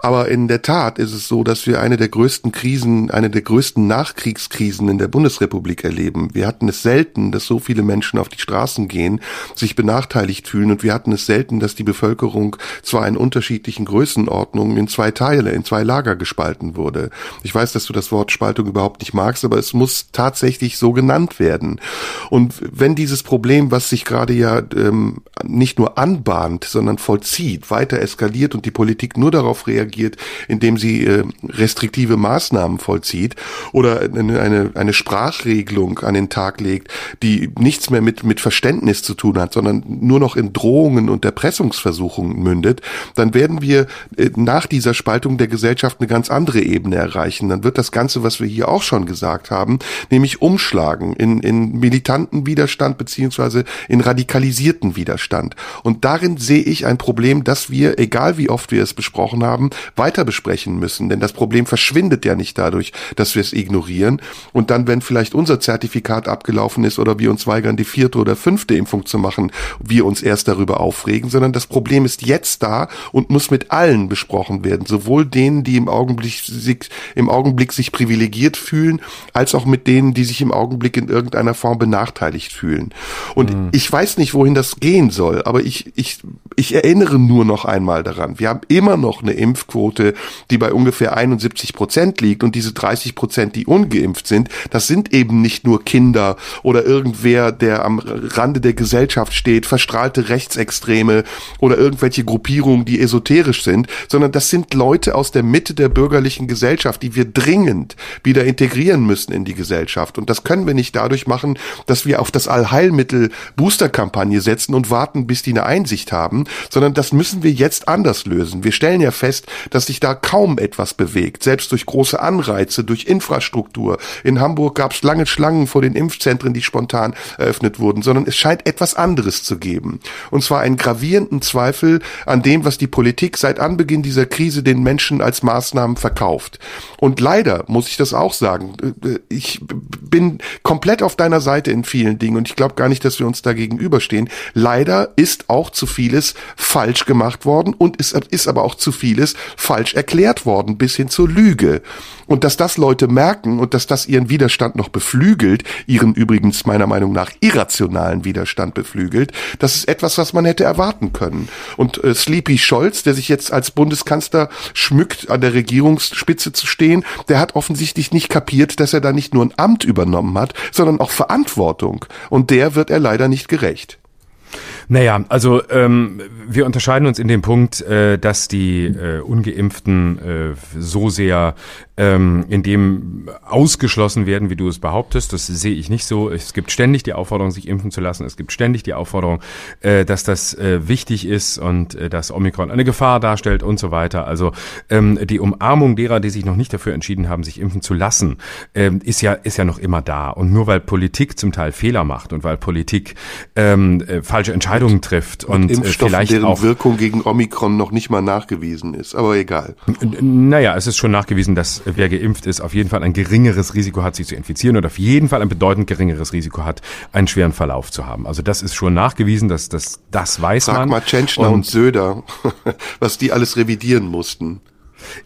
Aber in der Tat ist es so, dass wir eine der größten Krisen, eine der größten Nachkriegskrisen in der Bundesrepublik erleben. Wir hatten es selten, dass so viele Menschen auf die Straßen gehen, sich benachteiligt fühlen und wir hatten es selten, dass die Bevölkerung zwar in unterschiedlichen Größenordnungen in zwei Teile, in zwei Lager gespalten wurde. Ich weiß, dass du das Wort Spaltung überhaupt nicht magst, aber es muss tatsächlich so genannt werden. Und wenn dieses Problem, was sich gerade ja ähm, nicht nur anbahnt, sondern vollzieht, weiter eskaliert und die Politik nur darauf reagiert, reagiert, indem sie äh, restriktive Maßnahmen vollzieht oder eine, eine, Sprachregelung an den Tag legt, die nichts mehr mit, mit Verständnis zu tun hat, sondern nur noch in Drohungen und Erpressungsversuchungen mündet, dann werden wir äh, nach dieser Spaltung der Gesellschaft eine ganz andere Ebene erreichen. Dann wird das Ganze, was wir hier auch schon gesagt haben, nämlich umschlagen in, in militanten Widerstand beziehungsweise in radikalisierten Widerstand. Und darin sehe ich ein Problem, dass wir, egal wie oft wir es besprochen haben, weiter besprechen müssen. Denn das Problem verschwindet ja nicht dadurch, dass wir es ignorieren. Und dann, wenn vielleicht unser Zertifikat abgelaufen ist oder wir uns weigern, die vierte oder fünfte Impfung zu machen, wir uns erst darüber aufregen, sondern das Problem ist jetzt da und muss mit allen besprochen werden. Sowohl denen, die im Augenblick sich, im Augenblick sich privilegiert fühlen, als auch mit denen, die sich im Augenblick in irgendeiner Form benachteiligt fühlen. Und mhm. ich weiß nicht, wohin das gehen soll, aber ich, ich, ich erinnere nur noch einmal daran. Wir haben immer noch eine Impf Impfquote, die bei ungefähr 71 Prozent liegt und diese 30 Prozent, die ungeimpft sind, das sind eben nicht nur Kinder oder irgendwer, der am Rande der Gesellschaft steht, verstrahlte Rechtsextreme oder irgendwelche Gruppierungen, die esoterisch sind, sondern das sind Leute aus der Mitte der bürgerlichen Gesellschaft, die wir dringend wieder integrieren müssen in die Gesellschaft. Und das können wir nicht dadurch machen, dass wir auf das Allheilmittel Boosterkampagne setzen und warten, bis die eine Einsicht haben, sondern das müssen wir jetzt anders lösen. Wir stellen ja fest, dass sich da kaum etwas bewegt, selbst durch große Anreize, durch Infrastruktur. In Hamburg gab es lange Schlangen vor den Impfzentren, die spontan eröffnet wurden, sondern es scheint etwas anderes zu geben. Und zwar einen gravierenden Zweifel an dem, was die Politik seit Anbeginn dieser Krise den Menschen als Maßnahmen verkauft. Und leider muss ich das auch sagen, ich bin komplett auf deiner Seite in vielen Dingen und ich glaube gar nicht, dass wir uns da gegenüberstehen. Leider ist auch zu vieles falsch gemacht worden und es ist aber auch zu vieles falsch erklärt worden, bis hin zur Lüge. Und dass das Leute merken und dass das ihren Widerstand noch beflügelt, ihren übrigens meiner Meinung nach irrationalen Widerstand beflügelt, das ist etwas, was man hätte erwarten können. Und äh, Sleepy Scholz, der sich jetzt als Bundeskanzler schmückt, an der Regierungsspitze zu stehen, der hat offensichtlich nicht kapiert, dass er da nicht nur ein Amt übernommen hat, sondern auch Verantwortung. Und der wird er leider nicht gerecht. Naja, also ähm, wir unterscheiden uns in dem Punkt, äh, dass die äh, Ungeimpften äh, so sehr ähm, in dem ausgeschlossen werden, wie du es behauptest. Das sehe ich nicht so. Es gibt ständig die Aufforderung, sich impfen zu lassen. Es gibt ständig die Aufforderung, äh, dass das äh, wichtig ist und äh, dass Omikron eine Gefahr darstellt und so weiter. Also ähm, die Umarmung derer, die sich noch nicht dafür entschieden haben, sich impfen zu lassen, ähm, ist ja ist ja noch immer da. Und nur weil Politik zum Teil Fehler macht und weil Politik ähm, äh, falsche Entscheidungen trifft und, und äh, vielleicht deren auch Wirkung gegen Omikron noch nicht mal nachgewiesen ist. Aber egal. Naja, es ist schon nachgewiesen, dass wer geimpft ist, auf jeden Fall ein geringeres Risiko hat, sich zu infizieren und auf jeden Fall ein bedeutend geringeres Risiko hat, einen schweren Verlauf zu haben. Also das ist schon nachgewiesen, dass das, das weiß Frag man. Frag mal Tschentschner und, und Söder, was die alles revidieren mussten.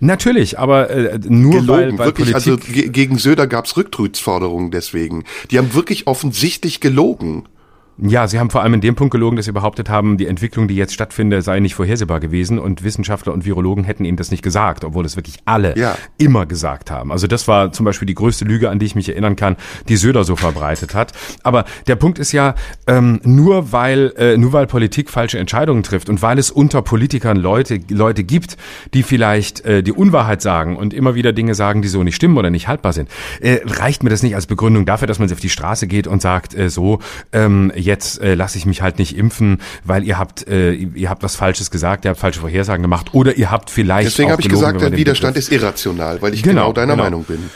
Natürlich, aber äh, nur Gelogen, weil, weil wirklich, also Politik also gegen Söder gab's Rücktrittsforderungen deswegen. Die haben wirklich offensichtlich gelogen. Ja, Sie haben vor allem in dem Punkt gelogen, dass Sie behauptet haben, die Entwicklung, die jetzt stattfindet, sei nicht vorhersehbar gewesen und Wissenschaftler und Virologen hätten Ihnen das nicht gesagt, obwohl es wirklich alle ja. immer gesagt haben. Also das war zum Beispiel die größte Lüge, an die ich mich erinnern kann, die Söder so verbreitet hat. Aber der Punkt ist ja, ähm, nur weil äh, nur weil Politik falsche Entscheidungen trifft und weil es unter Politikern Leute Leute gibt, die vielleicht äh, die Unwahrheit sagen und immer wieder Dinge sagen, die so nicht stimmen oder nicht haltbar sind, äh, reicht mir das nicht als Begründung dafür, dass man auf die Straße geht und sagt, äh, so ähm, jetzt äh, lasse ich mich halt nicht impfen, weil ihr habt äh, ihr habt was Falsches gesagt, ihr habt falsche Vorhersagen gemacht oder ihr habt vielleicht Deswegen habe ich gesagt, der Widerstand Begriff. ist irrational, weil ich genau, genau deiner genau. Meinung bin.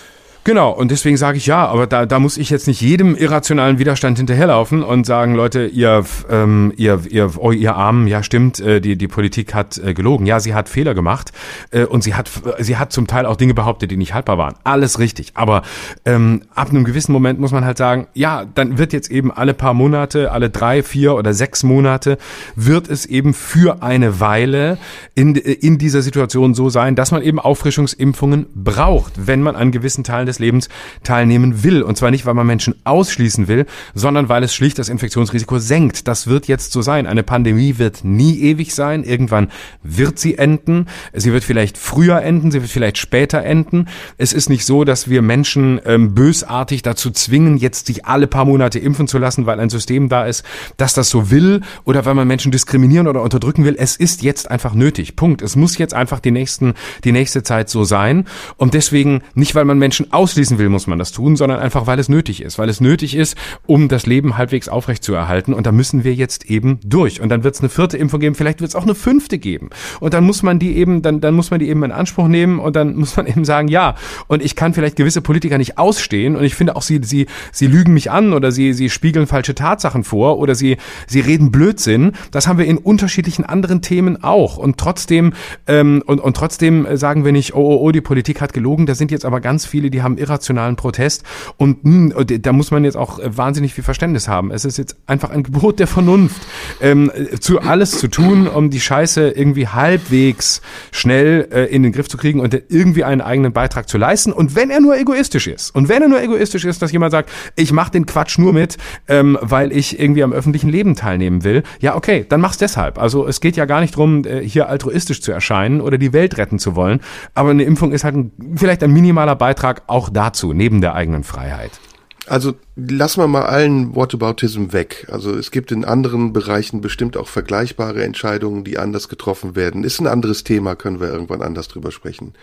Genau, und deswegen sage ich ja, aber da, da muss ich jetzt nicht jedem irrationalen Widerstand hinterherlaufen und sagen, Leute, ihr, ähm, ihr, ihr, oh, ihr Armen, ja stimmt, äh, die, die Politik hat äh, gelogen. Ja, sie hat Fehler gemacht äh, und sie hat, sie hat zum Teil auch Dinge behauptet, die nicht haltbar waren. Alles richtig. Aber ähm, ab einem gewissen Moment muss man halt sagen, ja, dann wird jetzt eben alle paar Monate, alle drei, vier oder sechs Monate, wird es eben für eine Weile in, in dieser Situation so sein, dass man eben Auffrischungsimpfungen braucht, wenn man an gewissen Teilen des des Lebens teilnehmen will. Und zwar nicht, weil man Menschen ausschließen will, sondern weil es schlicht das Infektionsrisiko senkt. Das wird jetzt so sein. Eine Pandemie wird nie ewig sein. Irgendwann wird sie enden. Sie wird vielleicht früher enden, sie wird vielleicht später enden. Es ist nicht so, dass wir Menschen ähm, bösartig dazu zwingen, jetzt sich alle paar Monate impfen zu lassen, weil ein System da ist, dass das so will oder weil man Menschen diskriminieren oder unterdrücken will. Es ist jetzt einfach nötig. Punkt. Es muss jetzt einfach die nächsten, die nächste Zeit so sein. Und deswegen nicht, weil man Menschen aus ausschließen will, muss man das tun, sondern einfach, weil es nötig ist. Weil es nötig ist, um das Leben halbwegs aufrecht. Und da müssen wir jetzt eben durch. Und dann wird es eine vierte Impfung geben, vielleicht wird es auch eine fünfte geben. Und dann muss man die eben, dann, dann muss man die eben in Anspruch nehmen und dann muss man eben sagen, ja. Und ich kann vielleicht gewisse Politiker nicht ausstehen. Und ich finde auch, sie, sie, sie lügen mich an oder sie, sie spiegeln falsche Tatsachen vor oder sie, sie reden Blödsinn. Das haben wir in unterschiedlichen anderen Themen auch. Und trotzdem, ähm, und, und trotzdem sagen wir nicht, oh, oh, oh, die Politik hat gelogen. Da sind jetzt aber ganz viele, die haben irrationalen Protest. Und mh, hm, da muss man jetzt auch äh, wahnsinnig viel Verständnis haben. Es ist jetzt einfach ein Gebot der Vernunft, ähm, zu alles zu tun, um die Scheiße irgendwie halbwegs schnell äh, in den Griff zu kriegen und irgendwie einen eigenen Beitrag zu leisten. Und wenn er nur egoistisch ist, und wenn er nur egoistisch ist, dass jemand sagt, ich mache den Quatsch nur mit, ähm, weil ich irgendwie am öffentlichen Leben teilnehmen will, ja okay, dann mach's deshalb. Also es geht ja gar nicht drum, äh, hier altruistisch zu erscheinen oder die Welt retten zu wollen. Aber eine Impfung ist halt ein, vielleicht ein minimaler Beitrag auch dazu, neben der eigenen Freiheit? Also lassen wir mal allen Whataboutism weg. Also es gibt in anderen Bereichen bestimmt auch vergleichbare Entscheidungen, die anders getroffen werden. Ist ein anderes Thema, können wir irgendwann anders drüber sprechen.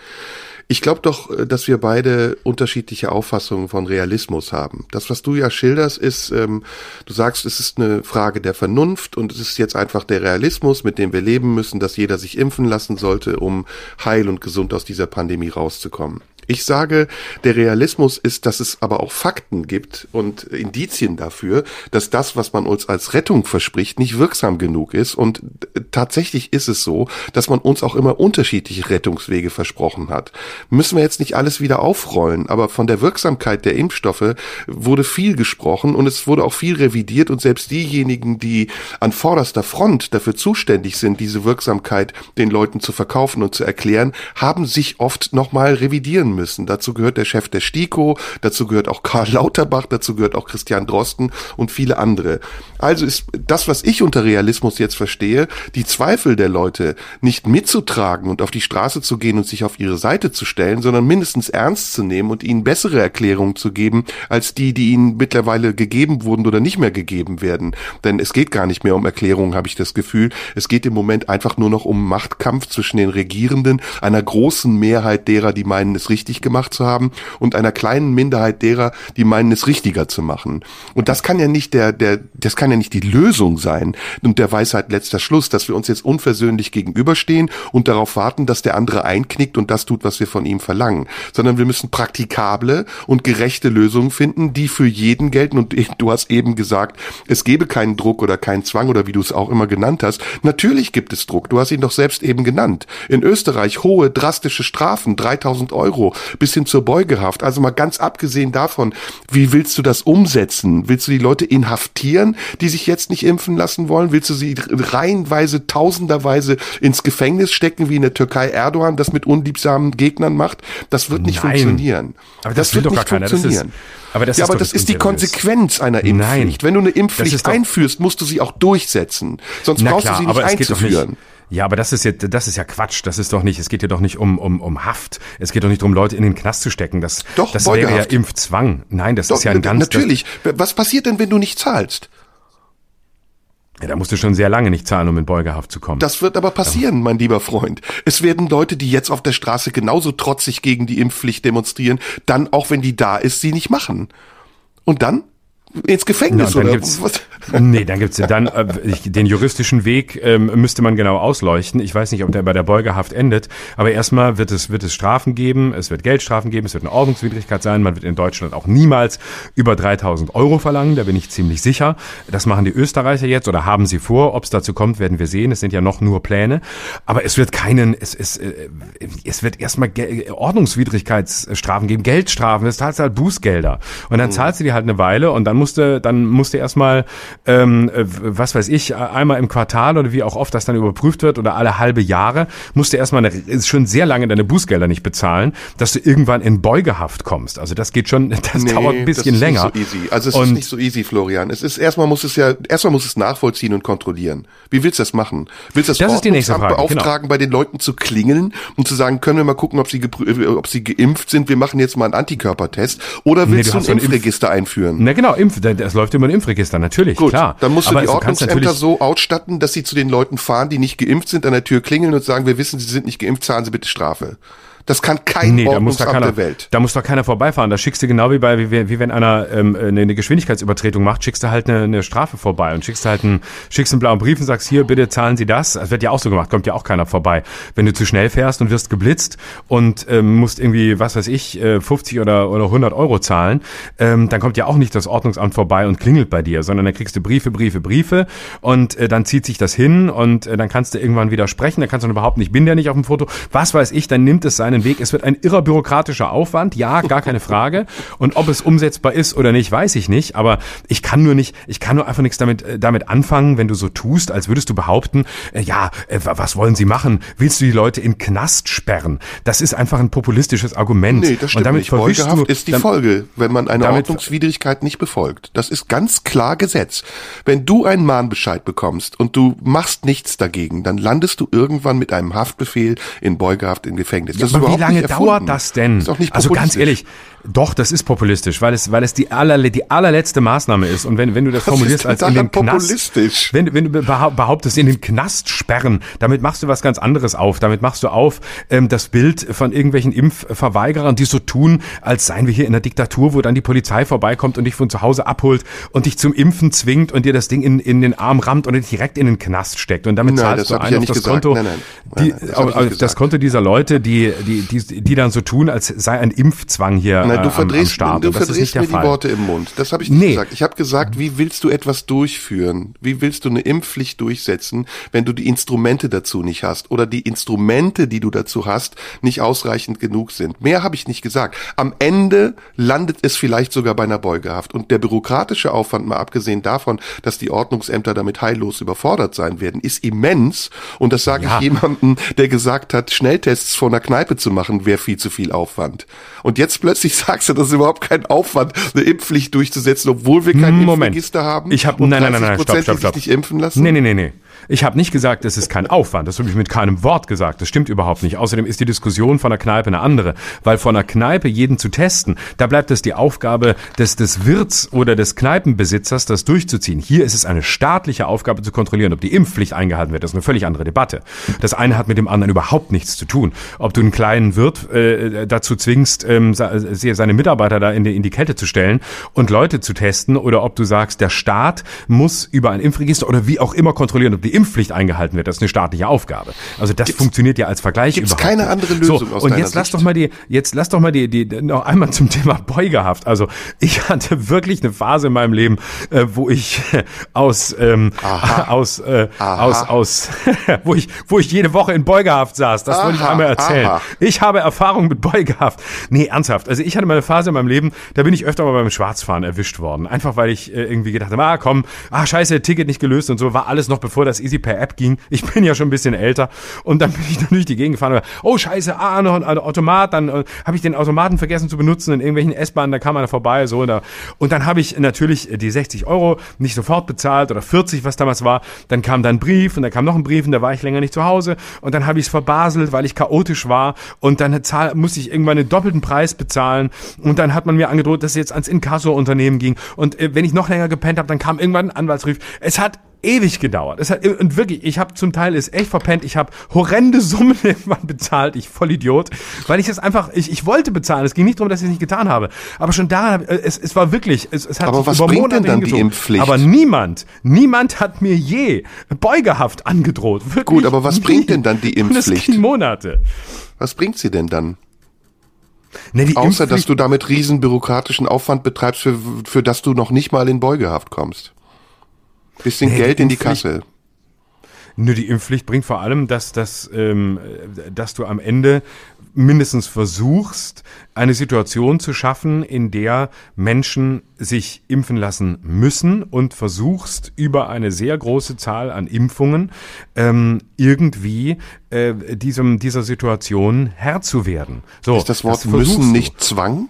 Ich glaube doch, äh, dass wir beide unterschiedliche Auffassungen von Realismus haben. Das, was du ja schilderst, ist, ähm, du sagst, es ist eine Frage der Vernunft und es ist jetzt einfach der Realismus, mit dem wir leben müssen, dass jeder sich impfen lassen sollte, um heil und gesund aus dieser Pandemie rauszukommen. Ich sage, der Realismus ist, dass es aber auch Fakten gibt und Indizien dafür, dass das, was man uns als Rettung verspricht, nicht wirksam genug ist. Und tatsächlich ist es so, dass man uns auch immer unterschiedliche Rettungswege versprochen hat. Müssen wir jetzt nicht alles wieder aufrollen, aber von der Wirksamkeit der Impfstoffe wurde viel gesprochen und es wurde auch viel revidiert und selbst diejenigen, die an vorderster Front dafür zuständig sind, diese Wirksamkeit den Leuten zu verkaufen und zu erklären, haben sich oft nochmal revidieren machen müssen. Dazu gehört der Chef der STIKO, dazu gehört auch Karl Lauterbach, dazu gehört auch Christian Drosten und viele andere. Also ist das, was ich unter Realismus jetzt verstehe, die Zweifel der Leute nicht mitzutragen und auf die Straße zu gehen und sich auf ihre Seite zu stellen, sondern mindestens ernst zu nehmen und ihnen bessere Erklärungen zu geben, als die, die ihnen mittlerweile gegeben wurden oder nicht mehr gegeben werden. Denn es geht gar nicht mehr um Erklärungen, habe ich das Gefühl. Es geht im Moment einfach nur noch um Machtkampf zwischen den Regierenden, einer großen Mehrheit derer, die meinen, es richtig gemacht zu haben, und einer kleinen Minderheit derer, die meinen, es richtiger zu machen. Und das kann ja nicht der, der, das kann ja nicht die Lösung sein. Und der Weisheit letzter Schluss, dass wir uns jetzt unversöhnlich gegenüberstehen und darauf warten, dass der andere einknickt und das tut, was wir von ihm verlangen. Sondern wir müssen praktikable und gerechte Lösungen finden, die für jeden gelten. Und du hast eben gesagt, es gebe keinen Druck oder keinen Zwang oder wie du es auch immer genannt hast. Natürlich gibt es Druck. Du hast ihn doch selbst eben genannt. In Österreich hohe, drastische Strafen, 3000 Euro bis hin zur Beugehaft. Also mal ganz abgesehen davon, wie willst du das umsetzen? Willst du die Leute inhaftieren, die sich jetzt nicht impfen lassen wollen? Willst du sie reihenweise, tausenderweise ins Gefängnis stecken, wie in der Türkei Erdogan das mit unliebsamen Gegnern macht? Das wird nicht Nein. funktionieren. Aber das, das wird doch gar keiner. Das ist, aber das ja, ist, aber das ist die Konsequenz einer Impfpflicht. Nein, Wenn du eine Impfpflicht einführst, musst du sie auch durchsetzen. Sonst brauchst klar, du sie nicht einzuführen. Ja, aber das ist jetzt, das ist ja Quatsch. Das ist doch nicht, es geht ja doch nicht um, um, um Haft. Es geht doch nicht darum, Leute in den Knast zu stecken. Das, doch, das wäre ja Impfzwang. Nein, das doch, ist ja ein ganz. Natürlich. Was passiert denn, wenn du nicht zahlst? Ja, da musst du schon sehr lange nicht zahlen, um in Beugehaft zu kommen. Das wird aber passieren, mein lieber Freund. Es werden Leute, die jetzt auf der Straße genauso trotzig gegen die Impfpflicht demonstrieren, dann, auch wenn die da ist, sie nicht machen. Und dann? Ins Gefängnis ja, oder was? Nee, dann gibt's dann äh, den juristischen Weg ähm, müsste man genau ausleuchten. Ich weiß nicht, ob der bei der Beugehaft endet, aber erstmal wird es wird es Strafen geben, es wird Geldstrafen geben, es wird eine Ordnungswidrigkeit sein. Man wird in Deutschland auch niemals über 3000 Euro verlangen, da bin ich ziemlich sicher. Das machen die Österreicher jetzt oder haben sie vor. Ob es dazu kommt, werden wir sehen. Es sind ja noch nur Pläne, aber es wird keinen, es es äh, es wird erstmal Ordnungswidrigkeitsstrafen geben, Geldstrafen. Das zahlst halt Bußgelder und dann mhm. zahlst du die halt eine Weile und dann musste, dann musste erstmal, ähm, äh, was weiß ich, einmal im Quartal oder wie auch oft das dann überprüft wird oder alle halbe Jahre, musste erstmal eine, ist schon sehr lange deine Bußgelder nicht bezahlen, dass du irgendwann in Beugehaft kommst. Also das geht schon, das nee, dauert ein bisschen das ist länger. Nicht so easy. Also es und ist nicht so easy, Florian. Es ist erstmal muss es ja, erstmal muss es nachvollziehen und kontrollieren. Wie willst du das machen? Willst du das, das ist die nächste Frage, genau. beauftragen, genau. bei den Leuten zu klingeln und zu sagen, können wir mal gucken, ob sie, ob sie geimpft sind? Wir machen jetzt mal einen Antikörpertest. Oder willst nee, du ein Impfregister Impf einführen? Na genau, Impf das läuft über ein Impfregister, natürlich, Gut, klar. Dann musst du Aber die Ordnungsämter so ausstatten, dass sie zu den Leuten fahren, die nicht geimpft sind, an der Tür klingeln und sagen, wir wissen, sie sind nicht geimpft, zahlen sie bitte Strafe. Das kann kein nee, Ordnungsamt da keiner, der Welt. Da muss doch keiner vorbeifahren. Da schickst du genau wie bei, wie, wie wenn einer ähm, eine Geschwindigkeitsübertretung macht, schickst du halt eine, eine Strafe vorbei und schickst halt einen, schickst einen blauen Brief und sagst, hier, bitte zahlen Sie das. Das wird ja auch so gemacht, kommt ja auch keiner vorbei. Wenn du zu schnell fährst und wirst geblitzt und ähm, musst irgendwie, was weiß ich, 50 äh, oder, oder 100 Euro zahlen, ähm, dann kommt ja auch nicht das Ordnungsamt vorbei und klingelt bei dir, sondern dann kriegst du Briefe, Briefe, Briefe und äh, dann zieht sich das hin und äh, dann kannst du irgendwann widersprechen, dann kannst du überhaupt nicht, ich bin ja nicht auf dem Foto, was weiß ich, dann nimmt es seinen Weg. Es wird ein irrer bürokratischer Aufwand, ja, gar keine Frage. Und ob es umsetzbar ist oder nicht, weiß ich nicht. Aber ich kann nur nicht, ich kann nur einfach nichts damit, äh, damit anfangen, wenn du so tust, als würdest du behaupten, äh, ja, äh, was wollen sie machen? Willst du die Leute in Knast sperren? Das ist einfach ein populistisches Argument. Nee, das stimmt Und damit nicht. Beugehaft du, ist die Folge, wenn man eine Ordnungswidrigkeit nicht befolgt. Das ist ganz klar Gesetz. Wenn du einen Mahnbescheid bekommst und du machst nichts dagegen, dann landest du irgendwann mit einem Haftbefehl in Beugehaft im Gefängnis. Das ja, wie lange dauert das denn? Also ganz ehrlich, doch, das ist populistisch, weil es, weil es die, allerle, die allerletzte Maßnahme ist. Und wenn, wenn du das, das formulierst als in den Knast, wenn, wenn du behauptest, in den Knast sperren, damit machst du was ganz anderes auf. Damit machst du auf ähm, das Bild von irgendwelchen Impfverweigerern, die so tun, als seien wir hier in der Diktatur, wo dann die Polizei vorbeikommt und dich von zu Hause abholt und dich zum Impfen zwingt und dir das Ding in, in den Arm rammt und dich direkt in den Knast steckt. Und damit nein, zahlst du ein ja auf das gesagt. Konto, nein, nein, die, das, das Konto dieser Leute, die, die, die, die dann so tun, als sei ein Impfzwang hier Nein, du äh, verdrehst, am, am. Du verdrehst mir die. Worte im Mund. Das habe ich nicht Nee. gesagt. Ich habe gesagt, wie willst du etwas durchführen? Wie willst du eine Impfpflicht durchsetzen, wenn du die Instrumente dazu nicht hast oder die Instrumente, die du dazu hast, nicht ausreichend genug sind? Mehr habe ich nicht gesagt. Am Ende landet es vielleicht sogar bei einer Beugehaft. Und der bürokratische Aufwand, mal abgesehen davon, dass die Ordnungsämter damit heillos überfordert sein werden, ist immens. Und das sage Ja. ich jemandem, der gesagt hat, Schnelltests vor einer Kneipe zu machen, wäre viel zu viel Aufwand. Und jetzt plötzlich sagst du, das ist überhaupt kein Aufwand, eine Impfpflicht durchzusetzen, obwohl wir kein Moment. Impfregister haben. Ich habe und nein, nein, nein, nein, 30%, stopp, stopp, stopp. sich nicht impfen lassen. Nee, nee, nee, nee. Ich habe nicht gesagt, es ist kein Aufwand. Das habe ich mit keinem Wort gesagt. Das stimmt überhaupt nicht. Außerdem ist die Diskussion von der Kneipe eine andere. Weil von der Kneipe jeden zu testen, da bleibt es die Aufgabe des, des Wirts oder des Kneipenbesitzers, das durchzuziehen. Hier ist es eine staatliche Aufgabe zu kontrollieren, ob die Impfpflicht eingehalten wird. Das ist eine völlig andere Debatte. Das eine hat mit dem anderen überhaupt nichts zu tun. Ob du einen kleinen Wirt äh, dazu zwingst, ähm, sa- seine Mitarbeiter da in die, in die Kette zu stellen und Leute zu testen oder ob du sagst, der Staat muss über ein Impfregister oder wie auch immer kontrollieren, ob die Impfpflicht eingehalten wird. Das ist eine staatliche Aufgabe. Also das funktioniert ja als Vergleich gibt's überhaupt keine andere Lösung so, aus Und jetzt lass Sicht? doch mal die, jetzt lass doch mal die, die, noch einmal zum Thema Beugehaft. Also ich hatte wirklich eine Phase in meinem Leben, äh, wo ich aus, ähm, aus, äh, aus, aus, wo ich, wo ich jede Woche in Beugehaft saß. Das wollte ich Aha, einmal erzählen. aha. Ich habe Erfahrung mit Beugehaft. Nee, ernsthaft. Also ich hatte mal eine Phase in meinem Leben, da bin ich öfter mal beim Schwarzfahren erwischt worden. Einfach weil ich äh, irgendwie gedacht habe, ah komm, ah scheiße, Ticket nicht gelöst und so. War alles noch bevor das Easy per App ging. Ich bin ja schon ein bisschen älter. Und dann bin ich dann durch die Gegend gefahren. Und, oh scheiße, ah, noch ein Automat. Dann äh, habe ich den Automaten vergessen zu benutzen in irgendwelchen S-Bahnen. Da kam einer vorbei. so Und, da, und dann habe ich natürlich die 60 Euro nicht sofort bezahlt oder 40, was damals war. Dann kam dann ein Brief und dann kam noch ein Brief und da war ich länger nicht zu Hause. Und dann habe ich es verbaselt, weil ich chaotisch war. Und dann zahl, musste ich irgendwann einen doppelten Preis bezahlen. Und dann hat man mir angedroht, dass es jetzt ans Inkasso-Unternehmen ging. Und äh, wenn ich noch länger gepennt habe, dann kam irgendwann ein Anwaltsbrief. Es hat ewig gedauert. Es hat und wirklich, ich habe zum Teil es echt verpennt. Ich habe horrende Summen irgendwann bezahlt. Ich Vollidiot, weil ich es einfach ich, ich wollte bezahlen. Es ging nicht darum, dass ich es nicht getan habe, aber schon daran hab- es, es war wirklich es, es hat Aber was über bringt Monate denn dann die hingezogen. Impfpflicht? Aber niemand, niemand hat mir je Beugehaft angedroht. Wirklich Gut, aber was nie. bringt denn dann die Und Impfpflicht? ging Monate. Was bringt sie denn dann? Ne, die Außer, dass du damit riesen bürokratischen Aufwand betreibst, für, für das du noch nicht mal in Beugehaft kommst. Bisschen Nee, die Geld in die Kasse. Nö, die Impfpflicht bringt vor allem, dass, dass, ähm, dass du am Ende mindestens versuchst, eine Situation zu schaffen, in der Menschen sich impfen lassen müssen und versuchst, über eine sehr große Zahl an Impfungen ähm, irgendwie äh, diesem, dieser Situation Herr zu werden. So, Ist das Wort versuchst müssen nicht Zwang?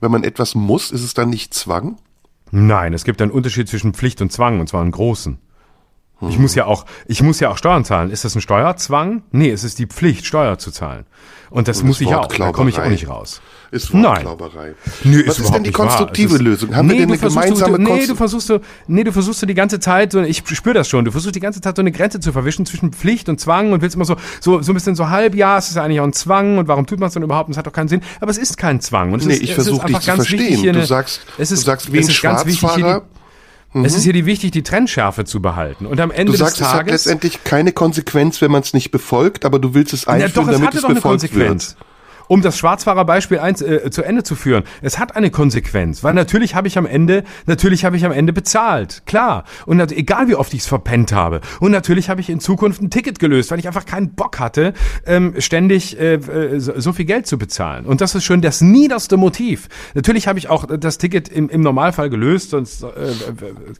Wenn man etwas muss, ist es dann nicht Zwang? Nein, es gibt einen Unterschied zwischen Pflicht und Zwang, und zwar einen großen. Ich muss ja auch, ich muss ja auch Steuern zahlen. Ist das ein Steuerzwang? Nee, es ist die Pflicht, Steuer zu zahlen. Und das, Und muss das ich Wort auch. Da komme ich auch nicht raus. Ist Nein. Wortklauberei. Nö, Was ist überhaupt denn die konstruktive Es ist- Lösung? Haben wir denn du eine versuchst gemeinsame du, Nee, du versuchst so, nee, du versuchst so die ganze Zeit, so, ich spüre das schon, du versuchst die ganze Zeit so eine Grenze zu verwischen zwischen Pflicht und Zwang und willst immer so, so, so ein bisschen so halb, ja, es ist ja eigentlich auch ein Zwang und warum tut man es dann überhaupt? Und es hat doch keinen Sinn. Aber es ist kein Zwang. Und es Nee, ist, ich ist versuche dich zu verstehen. hier Du eine- sagst, es ist, du sagst wie es ein ist ganz wichtig, hier Schwarzfahrer. Die, es ist hier die wichtig, die Trennschärfe zu behalten. Und am Ende Du sagst, des es hat Tages. letztendlich keine Konsequenz, wenn man es nicht befolgt, aber du willst es Ja, einführen, doch, es damit es befolgt Konsequenz. wird. Um das Schwarzfahrerbeispiel eins, äh, zu Ende zu führen. Es hat eine Konsequenz, weil natürlich habe ich am Ende, natürlich habe ich am Ende bezahlt, klar. Und egal wie oft ich es verpennt habe. Und natürlich habe ich in Zukunft ein Ticket gelöst, weil ich einfach keinen Bock hatte, ähm, ständig äh, äh, so, so viel Geld zu bezahlen. Und das ist schon das niederste Motiv. Natürlich habe ich auch das Ticket im, im Normalfall gelöst, sonst äh,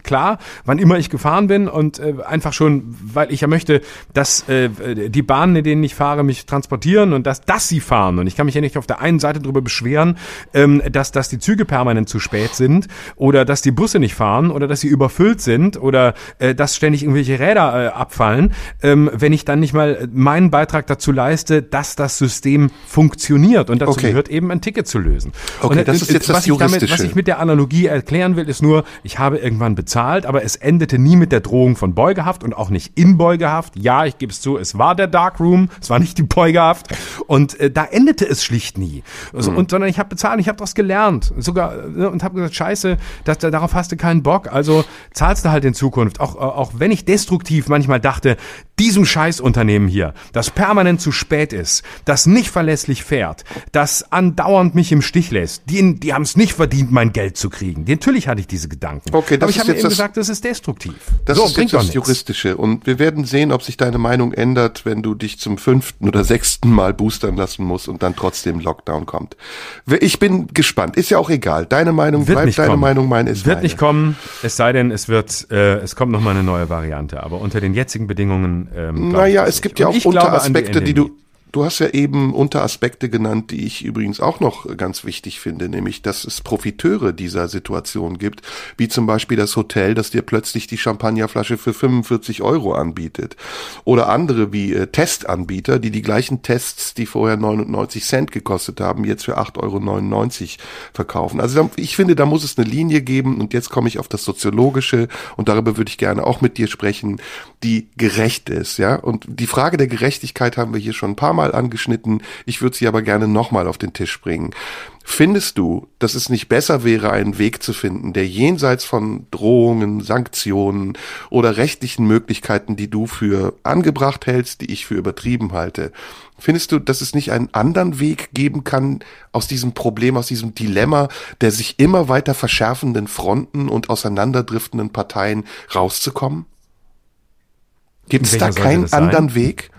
klar, wann immer ich gefahren bin und äh, einfach schon, weil ich ja möchte, dass äh, die Bahnen, in denen ich fahre, mich transportieren und dass, dass sie fahren. Und ich kann mich ja nicht auf der einen Seite darüber beschweren, ähm, dass, dass die Züge permanent zu spät sind oder dass die Busse nicht fahren oder dass sie überfüllt sind oder äh, dass ständig irgendwelche Räder äh, abfallen, ähm, wenn ich dann nicht mal meinen Beitrag dazu leiste, dass das System funktioniert. Und dazu Okay. gehört eben ein Ticket zu lösen. Okay, und, das ist jetzt das was ich damit, was ich mit der Analogie erklären will, ist nur, ich habe irgendwann bezahlt, aber es endete nie mit der Drohung von Beugehaft und auch nicht in Beugehaft. Ja, ich gebe es zu, es war der Darkroom, es war nicht die Beugehaft. Und äh, da endete es schlicht nie. Also, Und sondern ich habe bezahlt, ich habe daraus gelernt. Sogar äh, und habe gesagt, scheiße, das, darauf hast du keinen Bock. Also zahlst du halt in Zukunft. Auch, äh, auch wenn ich destruktiv manchmal dachte, diesem Scheißunternehmen hier, das permanent zu spät ist, das nicht verlässlich fährt, das andauernd mich im Stich lässt, die, die haben es nicht verdient, mein Geld zu kriegen. Natürlich hatte ich diese Gedanken. Okay, das Aber ich habe jetzt eben das- gesagt, das ist destruktiv. Das so, ist jetzt das. Juristische. Und wir werden sehen, ob sich deine Meinung ändert, wenn du dich zum fünften oder sechsten Mal boostern lassen musst und dann trotzdem Lockdown kommt. Ich bin gespannt. Ist ja auch egal. Deine Meinung Wird bleibt nicht deine kommen. Meinung, meine ist Wird meine. nicht kommen, es sei denn, es wird, äh, es kommt noch mal eine neue Variante. Aber unter den jetzigen Bedingungen. Ähm, Naja, es gibt ja auch Unteraspekte, die du, Endemie. Du hast ja eben Unteraspekte genannt, die ich übrigens auch noch ganz wichtig finde, nämlich, dass es Profiteure dieser Situation gibt, wie zum Beispiel das Hotel, das dir plötzlich die Champagnerflasche für 45 Euro anbietet. Oder andere wie äh, Testanbieter, die die gleichen Tests, die vorher 99 Cent gekostet haben, jetzt für 8,99 Euro verkaufen. Also ich finde, da muss es eine Linie geben und jetzt komme ich auf das Soziologische und darüber würde ich gerne auch mit dir sprechen, die gerecht ist, ja. Und die Frage der Gerechtigkeit haben wir hier schon ein paar Mal angeschnitten. Ich würde sie aber gerne nochmal auf den Tisch bringen. Findest du, dass es nicht besser wäre, einen Weg zu finden, der jenseits von Drohungen, Sanktionen oder rechtlichen Möglichkeiten, die du für angebracht hältst, die ich für übertrieben halte, findest du, dass es nicht einen anderen Weg geben kann, aus diesem Problem, aus diesem Dilemma der sich immer weiter verschärfenden Fronten und auseinanderdriftenden Parteien rauszukommen? Gibt es da keinen anderen Weg?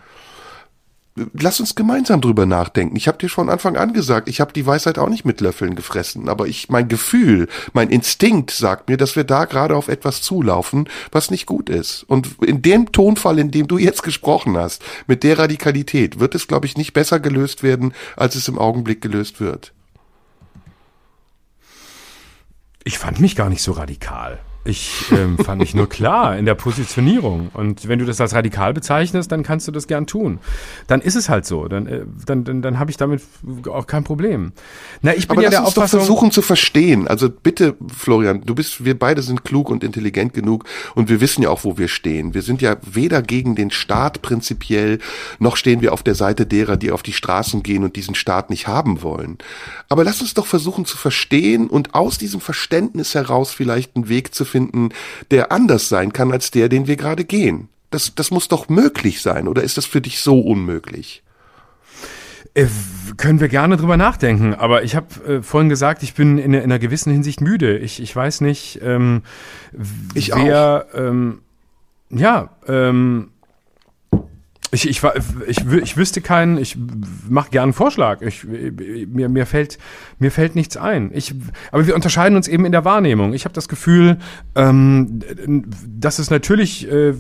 Lass uns gemeinsam drüber nachdenken. Ich habe dir von Anfang an gesagt, ich habe die Weisheit auch nicht mit Löffeln gefressen, aber ich mein Gefühl, mein Instinkt sagt mir, dass wir da gerade auf etwas zulaufen, was nicht gut ist. Und in dem Tonfall, in dem du jetzt gesprochen hast, mit der Radikalität, wird es glaube ich nicht besser gelöst werden, als es im Augenblick gelöst wird. Ich fand mich gar nicht so radikal. Ich ähm, fand mich nur klar in der Positionierung. Und wenn du das als radikal bezeichnest, dann kannst du das gern tun. Dann ist es halt so. Dann, äh, dann, dann, dann habe ich damit auch kein Problem. Na, ich bin Aber ja lass der uns doch Auffassung. versuchen zu verstehen. Also bitte, Florian, du bist, wir beide sind klug und intelligent genug und wir wissen ja auch, wo wir stehen. Wir sind ja weder gegen den Staat prinzipiell, noch stehen wir auf der Seite derer, die auf die Straßen gehen und diesen Staat nicht haben wollen. Aber lass uns doch versuchen zu verstehen und aus diesem Verständnis heraus vielleicht einen Weg zu finden, der anders sein kann als der, den wir gerade gehen. Das, das muss doch möglich sein, oder ist das für dich so unmöglich? Äh, können wir gerne drüber nachdenken, aber ich habe äh, vorhin gesagt, ich bin in, in einer gewissen Hinsicht müde. Ich, ich weiß nicht, ähm, Ich wer, Ähm, ja, ähm, ich, ich, ich, ich wüsste keinen, ich mache gerne einen Vorschlag. Ich, mir, mir, fällt, mir fällt nichts ein. Ich, aber wir unterscheiden uns eben in der Wahrnehmung. Ich habe das Gefühl, ähm, dass es natürlich äh,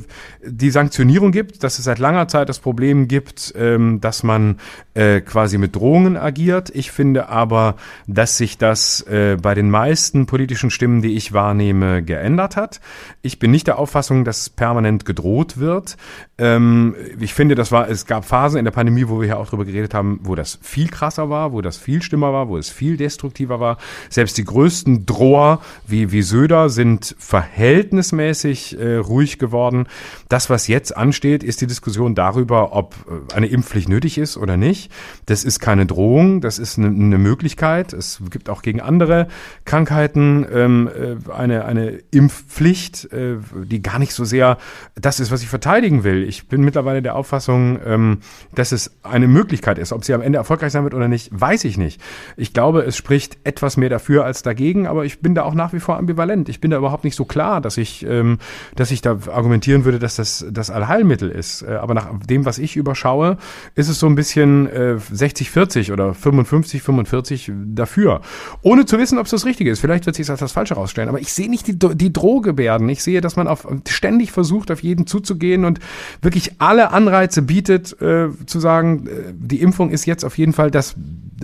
die Sanktionierung gibt, dass es seit langer Zeit das Problem gibt, ähm, dass man äh, quasi mit Drohungen agiert. Ich finde aber, dass sich das äh, bei den meisten politischen Stimmen, die ich wahrnehme, geändert hat. Ich bin nicht der Auffassung, dass permanent gedroht wird. Ähm, ich finde, das war, es gab Phasen in der Pandemie, wo wir ja auch drüber geredet haben, wo das viel krasser war, wo das viel schlimmer war, wo es viel destruktiver war. Selbst die größten Droher wie, wie Söder sind verhältnismäßig äh, ruhig geworden. Das, was jetzt ansteht, ist die Diskussion darüber, ob äh, eine Impfpflicht nötig ist oder nicht. Das ist keine Drohung, das ist eine, eine Möglichkeit. Es gibt auch gegen andere Krankheiten ähm, äh, eine, eine Impfpflicht, äh, die gar nicht so sehr das ist, was ich verteidigen will. Ich bin mittlerweile der Auffassung, ähm, dass es eine Möglichkeit ist. Ob sie am Ende erfolgreich sein wird oder nicht, weiß ich nicht. Ich glaube, es spricht etwas mehr dafür als dagegen, aber ich bin da auch nach wie vor ambivalent. Ich bin da überhaupt nicht so klar, dass ich, ähm, dass ich da argumentieren würde, dass das das Allheilmittel ist. Äh, aber nach dem, was ich überschaue, ist es so ein bisschen äh, 60-40 oder 55-45 dafür. Ohne zu wissen, ob es das Richtige ist. Vielleicht wird sich als das Falsche rausstellen. Aber ich sehe nicht die, die Drohgebärden. Ich sehe, dass man auf, ständig versucht, auf jeden zuzugehen und wirklich alle Anreize bietet, äh, zu sagen, äh, die Impfung ist jetzt auf jeden Fall das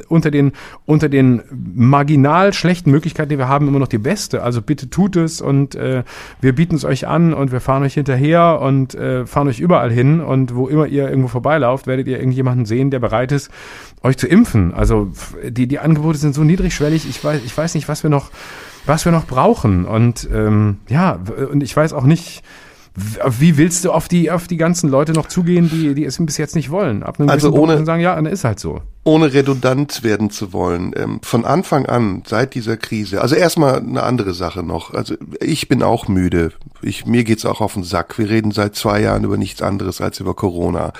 unter den, unter den marginal schlechten Möglichkeiten, die wir haben, immer noch die beste. Also bitte tut es und äh, wir bieten es euch an und wir fahren euch hinterher und äh, fahren euch überall hin und wo immer ihr irgendwo vorbeilauft, werdet ihr irgendjemanden sehen, der bereit ist, euch zu impfen. Also die, die Angebote sind so niedrigschwellig, ich weiß, ich weiß nicht, was wir noch, was wir noch brauchen. Und ähm, ja, und ich weiß auch nicht, wie willst du auf die, auf die ganzen Leute noch zugehen, die, die es bis jetzt nicht wollen? Ab einem Also ohne- sagen, ja, dann ist halt so. Ohne redundant werden zu wollen, ähm, von Anfang an, seit dieser Krise, also erstmal eine andere Sache noch. Also ich bin auch müde. Ich, mir geht's auch auf den Sack. Wir reden seit zwei Jahren über nichts anderes als über Corona.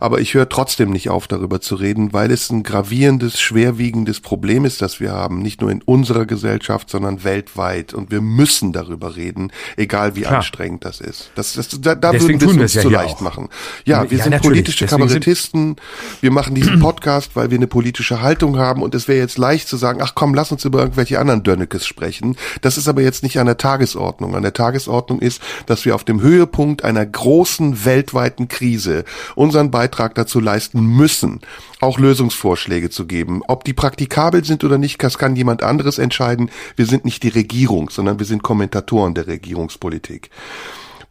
Aber ich höre trotzdem nicht auf, darüber zu reden, weil es ein gravierendes, schwerwiegendes Problem ist, das wir haben. Nicht nur in unserer Gesellschaft, sondern weltweit. Und wir müssen darüber reden, egal wie Klar. anstrengend das ist. Das, das, da da würden wir es uns ja zu leicht auch. machen. Ja, wir ja, sind politische Kabarettisten. Wir machen diesen Podcast, weil weil wir eine politische Haltung haben und es wäre jetzt leicht zu sagen, ach komm, lass uns über irgendwelche anderen Dönnekes sprechen. Das ist aber jetzt nicht an der Tagesordnung. An der Tagesordnung ist, dass wir auf dem Höhepunkt einer großen weltweiten Krise unseren Beitrag dazu leisten müssen, auch Lösungsvorschläge zu geben. Ob die praktikabel sind oder nicht, das kann jemand anderes entscheiden. Wir sind nicht die Regierung, sondern wir sind Kommentatoren der Regierungspolitik.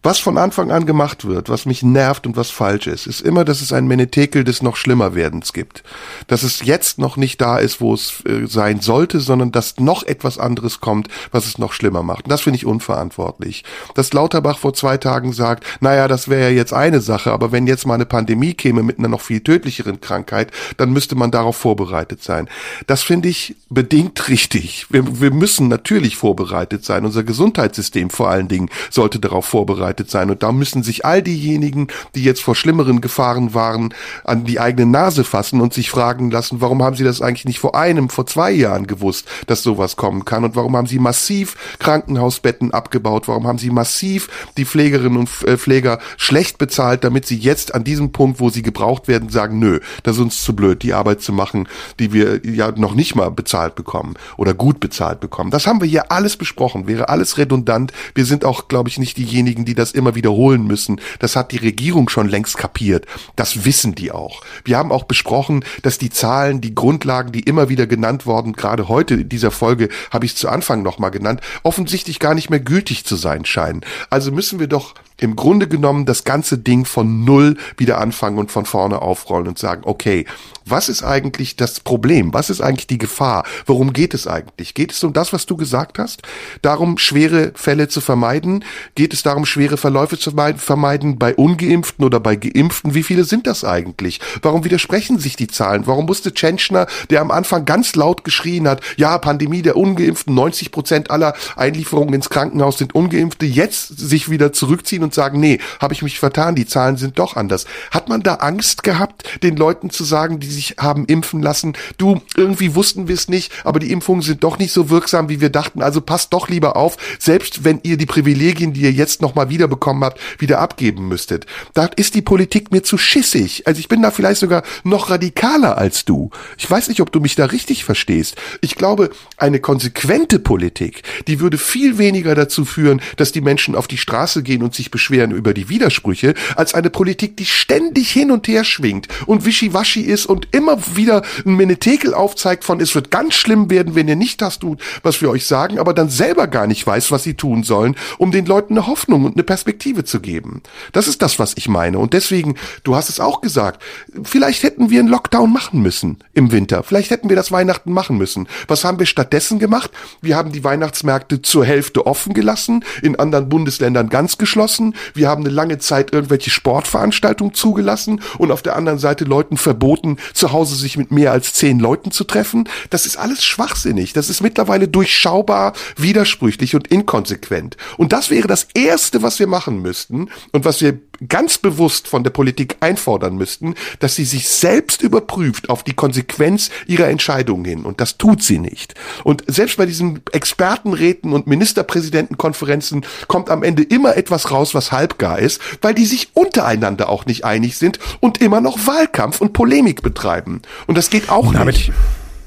Was von Anfang an gemacht wird, was mich nervt und was falsch ist, ist immer, dass es ein Menetekel des noch schlimmer werdens gibt. Dass es jetzt noch nicht da ist, wo es äh, sein sollte, sondern dass noch etwas anderes kommt, was es noch schlimmer macht. Und das finde ich unverantwortlich. Dass Lauterbach vor zwei Tagen sagt, naja, das wäre ja jetzt eine Sache, aber wenn jetzt mal eine Pandemie käme mit einer noch viel tödlicheren Krankheit, dann müsste man darauf vorbereitet sein. Das finde ich bedingt richtig. Wir, wir müssen natürlich vorbereitet sein. Unser Gesundheitssystem vor allen Dingen sollte darauf vorbereitet vorbereitet sein. Und da müssen sich all diejenigen, die jetzt vor schlimmeren Gefahren waren, an die eigene Nase fassen und sich fragen lassen, warum haben sie das eigentlich nicht vor einem, vor zwei Jahren gewusst, dass sowas kommen kann? Und warum haben sie massiv Krankenhausbetten abgebaut? Warum haben sie massiv die Pflegerinnen und äh, Pfleger schlecht bezahlt, damit sie jetzt an diesem Punkt, wo sie gebraucht werden, sagen, nö, das ist uns zu blöd, die Arbeit zu machen, die wir ja noch nicht mal bezahlt bekommen oder gut bezahlt bekommen. Das haben wir hier alles besprochen, wäre alles redundant. Wir sind auch, glaube ich, nicht diejenigen, die das das immer wiederholen müssen. Das hat die Regierung schon längst kapiert. Das wissen die auch. Wir haben auch besprochen, dass die Zahlen, die Grundlagen, die immer wieder genannt worden, gerade heute in dieser Folge habe ich es zu Anfang nochmal genannt, offensichtlich gar nicht mehr gültig zu sein scheinen. Also müssen wir doch im Grunde genommen das ganze Ding von Null wieder anfangen und von vorne aufrollen und sagen, okay, was ist eigentlich das Problem? Was ist eigentlich die Gefahr? Worum geht es eigentlich? Geht es um das, was du gesagt hast? Darum, schwere Fälle zu vermeiden? Geht es darum, schwere Verläufe zu vermeiden bei Ungeimpften oder bei Geimpften? Wie viele sind das eigentlich? Warum widersprechen sich die Zahlen? Warum musste Tschentschner, der am Anfang ganz laut geschrien hat, ja, Pandemie der Ungeimpften, 90 Prozent aller Einlieferungen ins Krankenhaus sind Ungeimpfte, jetzt sich wieder zurückziehen und sagen, nee, habe ich mich vertan, die Zahlen sind doch anders. Hat man da Angst gehabt, den Leuten zu sagen, die sich haben impfen lassen, du, irgendwie wussten wir es nicht, aber die Impfungen sind doch nicht so wirksam, wie wir dachten, also passt doch lieber auf, selbst wenn ihr die Privilegien, die ihr jetzt nochmal wiederbekommen habt, wieder abgeben müsstet. Da ist die Politik mir zu schissig. Also ich bin da vielleicht sogar noch radikaler als du. Ich weiß nicht, ob du mich da richtig verstehst. Ich glaube, eine konsequente Politik, die würde viel weniger dazu führen, dass die Menschen auf die Straße gehen und sich beschweren über die Widersprüche, als eine Politik, die ständig hin und her schwingt und wischiwaschi ist und immer wieder ein Menetekel aufzeigt von, es wird ganz schlimm werden, wenn ihr nicht das tut, was wir euch sagen, aber dann selber gar nicht weiß, was sie tun sollen, um den Leuten eine Hoffnung und eine Perspektive zu geben. Das ist das, was ich meine. Und deswegen, du hast es auch gesagt, vielleicht hätten wir einen Lockdown machen müssen im Winter. Vielleicht hätten wir das Weihnachten machen müssen. Was haben wir stattdessen gemacht? Wir haben die Weihnachtsmärkte zur Hälfte offen gelassen, in anderen Bundesländern ganz geschlossen. Wir haben eine lange Zeit irgendwelche Sportveranstaltungen zugelassen und auf der anderen Seite Leuten verboten, zu Hause sich mit mehr als zehn Leuten zu treffen. Das ist alles schwachsinnig. Das ist mittlerweile durchschaubar, widersprüchlich und inkonsequent. Und das wäre das Erste, was wir machen müssten und was wir ganz bewusst von der Politik einfordern müssten, dass sie sich selbst überprüft auf die Konsequenz ihrer Entscheidungen hin. Und das tut sie nicht. Und selbst bei diesen Expertenräten und Ministerpräsidentenkonferenzen kommt am Ende immer etwas raus, was halbgar ist, weil die sich untereinander auch nicht einig sind und immer noch Wahlkampf und Polemik betreiben. Und das geht auch Na, nicht.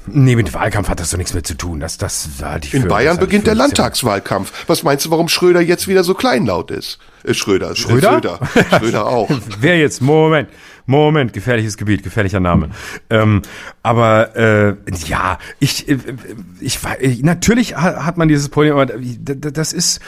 Nee, mit Wahlkampf hat das doch nichts mehr zu tun. Das, das halte ich In für, Bayern beginnt der Landtagswahlkampf. Was meinst du, warum Schröder jetzt wieder so kleinlaut ist? Äh, Schröder. Schröder? Schröder, Schröder auch. Wer jetzt? Moment. Moment, gefährliches Gebiet, gefährlicher Name. Ähm, aber äh, ja, ich, äh, ich, ich natürlich hat man dieses Problem, aber das ist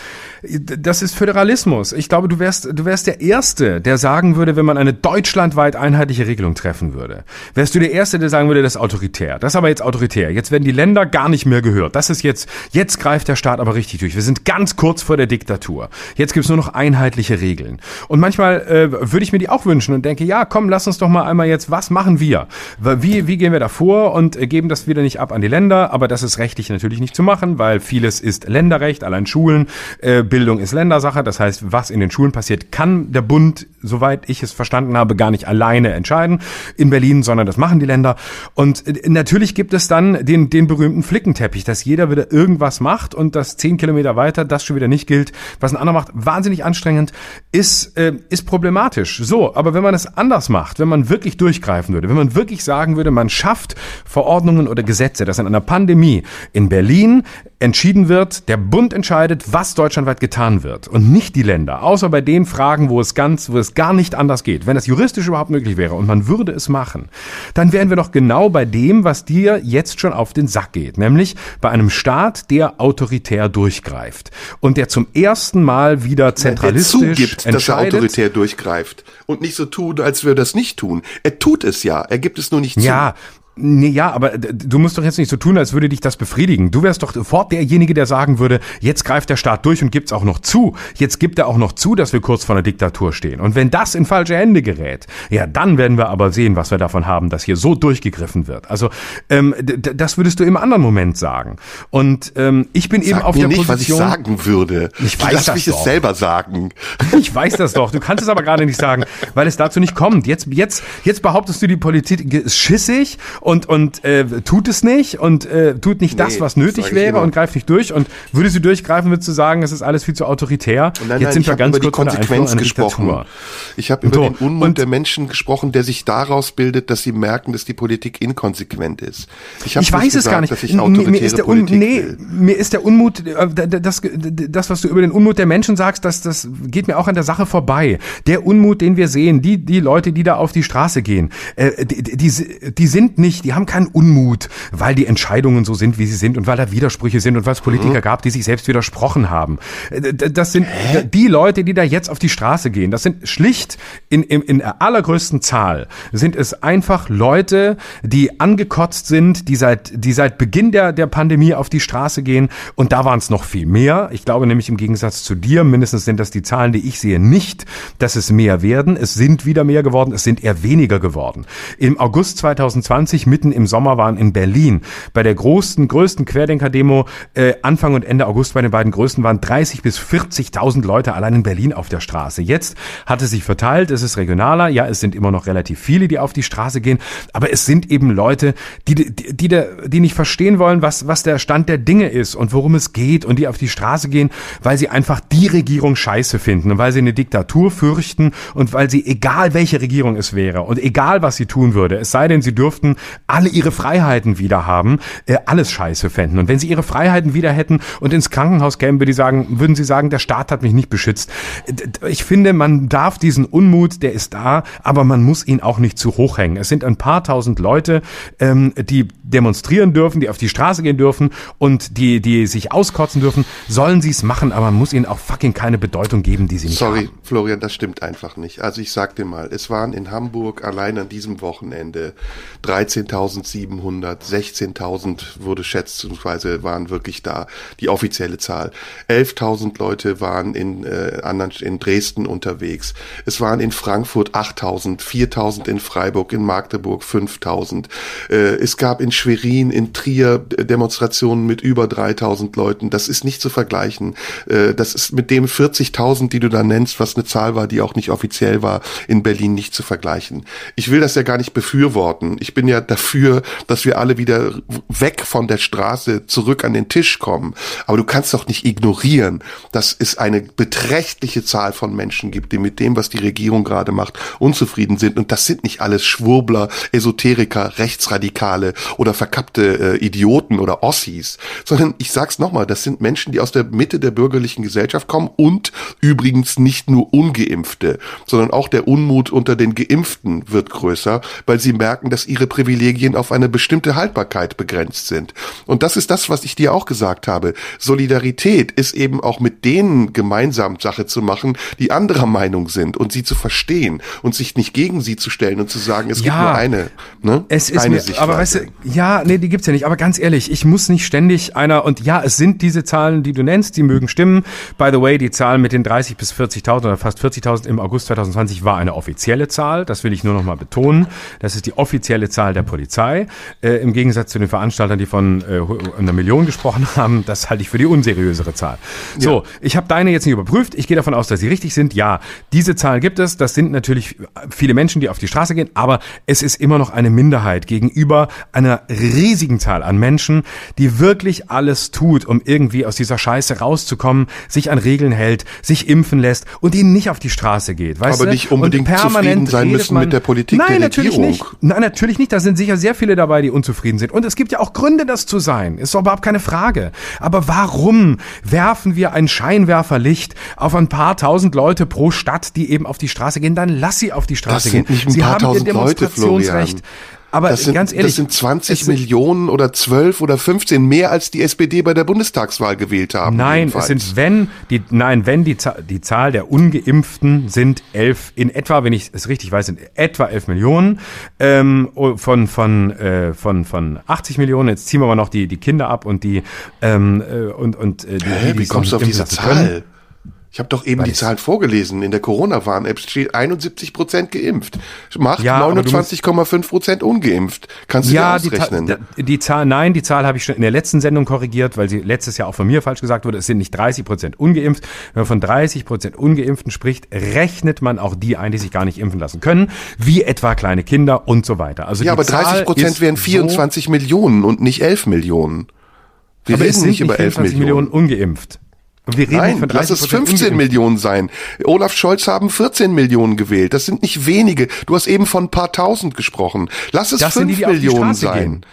das ist Föderalismus. Ich glaube, du wärst du wärst der erste, der sagen würde, wenn man eine deutschlandweit einheitliche Regelung treffen würde, wärst du der erste, der sagen würde, das ist autoritär. Das ist aber jetzt autoritär. Jetzt werden die Länder gar nicht mehr gehört. Das ist jetzt jetzt greift der Staat aber richtig durch. Wir sind ganz kurz vor der Diktatur. Jetzt gibt's nur noch einheitliche Regeln. Und manchmal äh, würde ich mir die auch wünschen und denke, ja, komm, lass uns doch mal einmal jetzt, was machen wir? Wie, wie gehen wir da vor und äh, geben das wieder nicht ab an die Länder? Aber das ist rechtlich natürlich nicht zu machen, weil vieles ist Länderrecht, allein Schulen, äh, Bildung ist Ländersache. Das heißt, was in den Schulen passiert, kann der Bund, soweit ich es verstanden habe, gar nicht alleine entscheiden in Berlin, sondern das machen die Länder. Und äh, natürlich gibt es dann den, den berühmten Flickenteppich, dass jeder wieder irgendwas macht und das zehn Kilometer weiter das schon wieder nicht gilt, was ein anderer macht. Wahnsinnig anstrengend, ist, äh, ist problematisch. So, aber wenn man es anders macht, wenn man wirklich durchgreifen würde, wenn man wirklich sagen würde, man schafft Verordnungen oder Gesetze, dass in einer Pandemie in Berlin entschieden wird, der Bund entscheidet, was deutschlandweit getan wird und nicht die Länder, außer bei den Fragen, wo es ganz, wo es gar nicht anders geht. Wenn das juristisch überhaupt möglich wäre und man würde es machen, dann wären wir doch genau bei dem, was dir jetzt schon auf den Sack geht, nämlich bei einem Staat, der autoritär durchgreift und der zum ersten Mal wieder zentralistisch der zugibt, dass er autoritär durchgreift und nicht so tun, als würde er das nicht tun. Er tut es ja, er gibt es nur nicht zu. Ja, Nee, ja, aber du musst doch jetzt nicht so tun, als würde dich das befriedigen. Du wärst doch sofort derjenige, der sagen würde, jetzt greift der Staat durch und gibt's auch noch zu. Jetzt gibt er auch noch zu, dass wir kurz vor einer Diktatur stehen. Und wenn das in falsche Hände gerät, ja, dann werden wir aber sehen, was wir davon haben, dass hier so durchgegriffen wird. Also ähm, das würdest du im anderen Moment sagen. Und ähm, ich bin Sag eben auf mir der nicht, Position. Was ich sagen würde. Ich weiß Lass das mich doch. es selber sagen. Ich weiß das doch. Du kannst es aber gerade nicht sagen, weil es dazu nicht kommt. Jetzt, jetzt, jetzt behauptest du, die Politik ist schissig und und äh, tut es nicht und äh, tut nicht nee, das, was nötig wäre und greift nicht durch. Und würde sie durchgreifen, würdest du sagen, es ist alles viel zu autoritär. Nein, Jetzt sind wir ganz über die Konsequenz gesprochen. Ich habe über so, den Unmut der Menschen gesprochen, der sich daraus bildet, dass sie merken, dass die Politik inkonsequent ist. Ich, ich weiß es gar nicht. Dass ich mir ist der Politik nee, mir ist der Unmut, äh, das, das, was du über den Unmut der Menschen sagst, das, das geht mir auch an der Sache vorbei. Der Unmut, den wir sehen, die, die Leute, die da auf die Straße gehen, äh, die, die, die sind nicht, die haben keinen Unmut weil die Entscheidungen so sind, wie sie sind und weil da Widersprüche sind und weil es Politiker mhm. gab, die sich selbst widersprochen haben. Äh, das sind Hä? die Leute, die da jetzt auf die Straße gehen. Das sind schlicht in, in, in allergrößten Zahl sind es einfach Leute, die angekotzt sind, die seit, die seit Beginn der, der Pandemie auf die Straße gehen. Und da waren es noch viel mehr. Ich glaube nämlich im Gegensatz zu dir, mindestens sind das die Zahlen, die ich sehe, nicht, dass es mehr werden. Es sind wieder mehr geworden. Es sind eher weniger geworden. Im August 2020, mitten im Sommer, waren in Berlin. Bei der großen, größten Querdenker-Demo äh, Anfang und Ende August bei den beiden größten waren 30 bis 40.000 Leute allein in Berlin auf der Straße. Jetzt hat es sich verteilt, es ist regionaler. Ja, es sind immer noch relativ viele, die auf die Straße gehen, aber es sind eben Leute, die, die, die, die nicht verstehen wollen, was, was der Stand der Dinge ist und worum es geht und die auf die Straße gehen, weil sie einfach die Regierung scheiße finden und weil sie eine Diktatur fürchten und weil sie, egal welche Regierung es wäre und egal was sie tun würde, es sei denn, sie dürften alle ihre Freiheit Freiheiten wieder haben, äh, alles scheiße fänden. Und wenn sie ihre Freiheiten wieder hätten und ins Krankenhaus kämen, würde, sagen, würden sie sagen, der Staat hat mich nicht beschützt. Ich finde, man darf diesen Unmut, der ist da, aber man muss ihn auch nicht zu hoch hängen. Es sind ein paar tausend Leute, ähm, die demonstrieren dürfen, die auf die Straße gehen dürfen und die, die sich auskotzen dürfen. Sollen sie es machen, aber man muss ihnen auch fucking keine Bedeutung geben, die sie nicht Sorry, haben. Sorry, Florian, das stimmt einfach nicht. Also ich sag dir mal, es waren in Hamburg allein an diesem Wochenende 13.700 700, 16.000 wurde schätzungsweise waren wirklich da, die offizielle Zahl. 11.000 Leute waren in, äh, anderen, in Dresden unterwegs. Es waren in Frankfurt 8.000, 4.000 in Freiburg, in Magdeburg 5.000. Äh, es gab in Schwerin, in Trier Demonstrationen mit über 3.000 Leuten. Das ist nicht zu vergleichen. Äh, das ist mit dem 40.000, die du da nennst, was eine Zahl war, die auch nicht offiziell war, in Berlin nicht zu vergleichen. Ich will das ja gar nicht befürworten. Ich bin ja dafür, dass wir alle wieder weg von der Straße zurück an den Tisch kommen. Aber du kannst doch nicht ignorieren, dass es eine beträchtliche Zahl von Menschen gibt, die mit dem, was die Regierung gerade macht, unzufrieden sind. Und das sind nicht alles Schwurbler, Esoteriker, Rechtsradikale oder verkappte äh, Idioten oder Ossis, sondern ich sag's nochmal, das sind Menschen, die aus der Mitte der bürgerlichen Gesellschaft kommen und übrigens nicht nur Ungeimpfte, sondern auch der Unmut unter den Geimpften wird größer, weil sie merken, dass ihre Privilegien Privilegien auf eine bestimmte Haltbarkeit begrenzt sind. Und das ist das, was ich dir auch gesagt habe. Solidarität ist eben auch mit denen gemeinsam Sache zu machen, die anderer Meinung sind und sie zu verstehen und sich nicht gegen sie zu stellen und zu sagen, es Ja. gibt nur eine, ne? Es ist eine mir, aber weißt du, Sichtweise. ja, nee, die gibt's ja nicht. Aber ganz ehrlich, ich muss nicht ständig einer und ja, es sind diese Zahlen, die du nennst, die mögen stimmen. By the way, die Zahl mit den 30 bis 40.000 oder fast 40.000 im August 2020 war eine offizielle Zahl. Das will ich nur noch mal betonen. Das ist die offizielle Zahl der Polizei. Äh, Im Gegensatz zu den Veranstaltern, die von äh, einer Million gesprochen haben, das halte ich für die unseriösere Zahl. So, ich habe deine jetzt nicht überprüft. Ich gehe davon aus, dass sie richtig sind. Ja, diese Zahlen gibt es. Das sind natürlich viele Menschen, die auf die Straße gehen, aber es ist immer noch eine Minderheit gegenüber einer riesigen Zahl an Menschen, die wirklich alles tut, um irgendwie aus dieser Scheiße rauszukommen, sich an Regeln hält, sich impfen lässt und ihnen nicht auf die Straße geht. Weißt Aber du? nicht unbedingt permanent zufrieden sein müssen mit der Politik Nein, der natürlich Regierung. nicht. Nein, natürlich nicht. Da sind sicher sehr viele dabei, die unzufrieden sind. Und es gibt ja auch Gründe, das zu sein. Ist doch überhaupt keine Frage. Aber warum werfen wir ein Scheinwerferlicht auf ein paar tausend Leute pro Stadt, die eben auf die Straße gehen? Dann lass sie auf die Straße Das sind gehen. nicht ein sie paar haben ihr tausend Leute, Demonstrationsrecht. Florian. Aber Das sind, ganz ehrlich, das sind 20 es- Millionen oder 12 oder 15 mehr als die SPD bei der Bundestagswahl gewählt haben. Nein, jedenfalls. es sind, wenn die, nein, wenn die, Zahl- die Zahl der Ungeimpften sind elf, in etwa, wenn ich es richtig weiß, sind etwa elf Millionen, ähm, oh, von, von, äh, von, von 80 Millionen. Jetzt ziehen wir mal noch die, die Kinder ab und die, ähm, äh, und, und, äh, die, Hä, die, wie kommst du auf diese lassen können. Zahl? Ich habe doch eben die ich's- Zahlen vorgelesen. In der Corona-Warn-App steht 71 Prozent geimpft. Macht Ja, aber du musst- 29,5 Prozent ungeimpft. Kannst du Ja, die, Ta- ausrechnen? da- die Zahl, nein, die Zahl habe ich schon in der letzten Sendung korrigiert, weil sie letztes Jahr auch von mir falsch gesagt wurde. Es sind nicht 30 Prozent ungeimpft. Wenn man von 30 Prozent Ungeimpften spricht, rechnet man auch die ein, die sich gar nicht impfen lassen können, wie etwa kleine Kinder und so weiter. Also ja, die aber 30 Zahl Prozent wären so- 24 Millionen und nicht 11 Millionen. Wir aber reden sind nicht über 11 24 Millionen. Millionen ungeimpft. Und wir reden Nein, von lass 30 es 15 Millionen sein. Olaf Scholz haben 14 Millionen gewählt. Das sind nicht wenige. Du hast eben von ein paar tausend gesprochen. Lass es Das sind 5 die, die auf die Millionen Straße sein. gehen.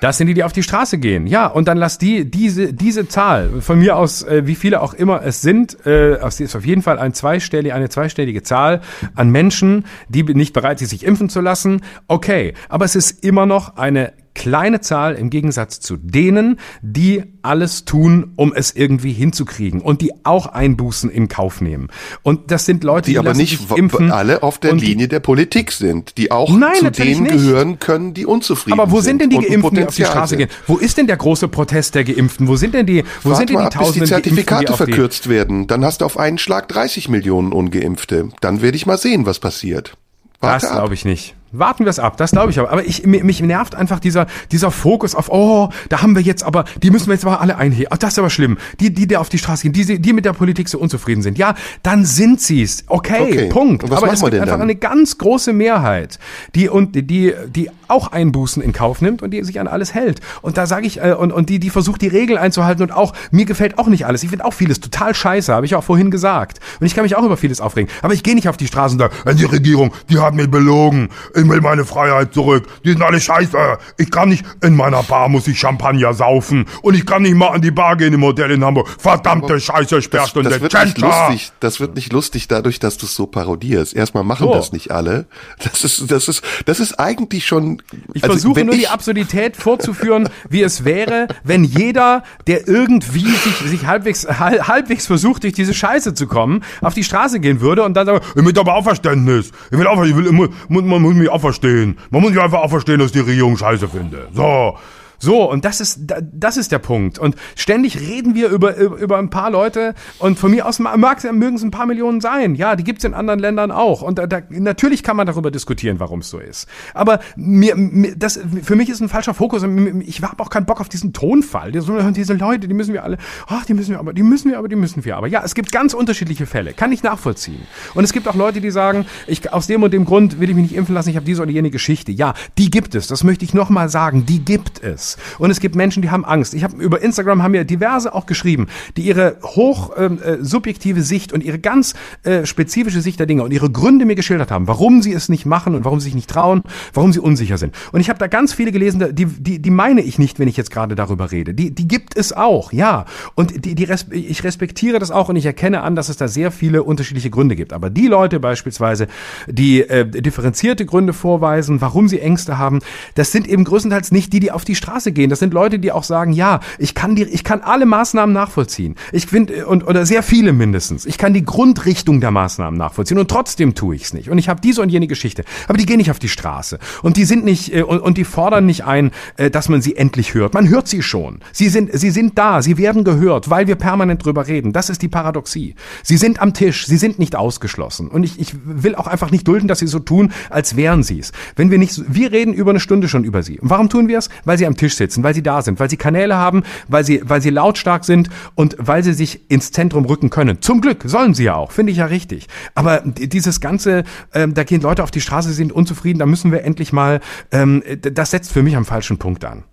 Das sind die, die auf die Straße gehen. Ja, und dann lass die diese diese Zahl von mir aus, äh, wie viele auch immer es sind, äh, ist auf jeden Fall ein zweistellige, eine zweistellige Zahl an Menschen, die nicht bereit sind, sich impfen zu lassen. Okay, aber es ist immer noch eine kleine Zahl im Gegensatz zu denen, die alles tun, um es irgendwie hinzukriegen und die auch Einbußen in Kauf nehmen. Und das sind Leute, die, Die aber nicht impfen alle auf der Linie der Politik sind, die auch Nein, zu denen nicht. gehören können, die unzufrieden sind. Aber wo sind denn die Geimpften, die auf die Straße sind. gehen? Wo ist denn der große Protest der Geimpften? Wo sind denn die, wo Warte sind denn die ab, bis die Tausenden Zertifikate Geimpften, die verkürzt werden. Dann hast du auf einen Schlag 30 Millionen Ungeimpfte. Dann werde ich mal sehen, was passiert. Warte das glaube ich nicht. Warten wir es ab, das glaube ich aber. Aber ich, mi- mich nervt einfach dieser, dieser Fokus auf, oh, da haben wir jetzt aber, die müssen wir jetzt aber alle einheben. Ach, das ist aber schlimm. Die, die, die auf die Straße gehen, die, die mit der Politik so unzufrieden sind. Ja, dann sind sie's. Okay, Okay. Punkt. Und was aber es gibt einfach dann? eine ganz große Mehrheit, die und die, die, die auch Einbußen in Kauf nimmt und die sich an alles hält. Und da sage ich, äh, und, und die, die versucht, die Regeln einzuhalten und auch, mir gefällt auch nicht alles. Ich finde auch vieles total scheiße, habe ich auch vorhin gesagt. Und ich kann mich auch über vieles aufregen. Aber ich gehe nicht auf die Straße und sage, die Regierung, die hat mich belogen. Ich will meine Freiheit zurück. Die sind alle scheiße. Ich kann nicht, in meiner Bar muss ich Champagner saufen. Und ich kann nicht mal an die Bar gehen im Hotel in Hamburg. Verdammte Scheiße, Sperrstunde. Das wird nicht lustig. Das wird nicht lustig dadurch, dass du es so parodierst. Erstmal machen So. das nicht alle. Das ist, das ist, das ist eigentlich schon. Ich also versuche nur die ich- Absurdität vorzuführen, wie es wäre, wenn jeder, der irgendwie sich, sich halbwegs, hal- halbwegs versucht, durch diese Scheiße zu kommen, auf die Straße gehen würde und dann sagen, ich will aber auch Verständnis. Ich will auch, ich will, mu- mu- man muss mich auch verstehen. Man muss mich einfach auch verstehen, dass die Regierung scheiße finde. So. So, und das ist, da- das ist der Punkt. Und ständig reden wir über, über, über ein paar Leute und von mir aus mag, mögen es ein paar Millionen sein. Ja, die gibt's in anderen Ländern auch. Und da, da, natürlich kann man darüber diskutieren, warum es so ist. Aber mir, mir, das, für mich ist ein falscher Fokus. Ich habe auch keinen Bock auf diesen Tonfall. Diese Leute, die müssen wir alle, ach, die müssen wir aber, die müssen wir aber, die müssen wir aber. Ja, es gibt ganz unterschiedliche Fälle. Kann ich nachvollziehen. Und es gibt auch Leute, die sagen, ich, aus dem und dem Grund will ich mich nicht impfen lassen, ich habe diese oder jene Geschichte. Ja, die gibt es. Das möchte ich nochmal sagen. Die gibt es. Das. Und es gibt Menschen, die haben Angst. Ich habe über Instagram haben mir diverse auch geschrieben, die ihre hoch ähm, äh, subjektive Sicht und ihre ganz äh, spezifische Sicht der Dinge und ihre Gründe mir geschildert haben, warum sie es nicht machen und warum sie sich nicht trauen, warum sie unsicher sind. Und ich habe da ganz viele gelesen, die, die, die meine ich nicht, wenn ich jetzt gerade darüber rede. Die, die gibt es auch, ja. Und die, die ich respektiere das auch und ich erkenne an, dass es da sehr viele unterschiedliche Gründe gibt. Aber die Leute beispielsweise, die äh, differenzierte Gründe vorweisen, warum sie Ängste haben, das sind eben größtenteils nicht die, die auf die Straße gehen. Das sind Leute, die auch sagen, ja, ich kann die, ich kann alle Maßnahmen nachvollziehen. Ich finde, und, oder sehr viele mindestens. Ich kann die Grundrichtung der Maßnahmen nachvollziehen und trotzdem tue ich es nicht. Und ich habe diese und jene Geschichte. Aber die gehen nicht auf die Straße. Und die sind nicht, äh, und, und die fordern nicht ein, äh, dass man sie endlich hört. Man hört sie schon. Sie sind, sie sind da, sie werden gehört, weil wir permanent drüber reden. Das ist die Paradoxie. Sie sind am Tisch, sie sind nicht ausgeschlossen. Und ich, ich will auch einfach nicht dulden, dass sie so tun, als wären sie es. Wenn wir nicht, wir reden über eine Stunde schon über sie. Und warum tun wir es? Weil sie am Tisch sitzen, weil sie da sind, weil sie Kanäle haben, weil sie, weil sie lautstark sind und weil sie sich ins Zentrum rücken können. Zum Glück sollen sie ja auch, finde ich ja richtig. Aber dieses ganze, ähm, da gehen Leute auf die Straße, sind unzufrieden, da müssen wir endlich mal, ähm, das setzt für mich am falschen Punkt an.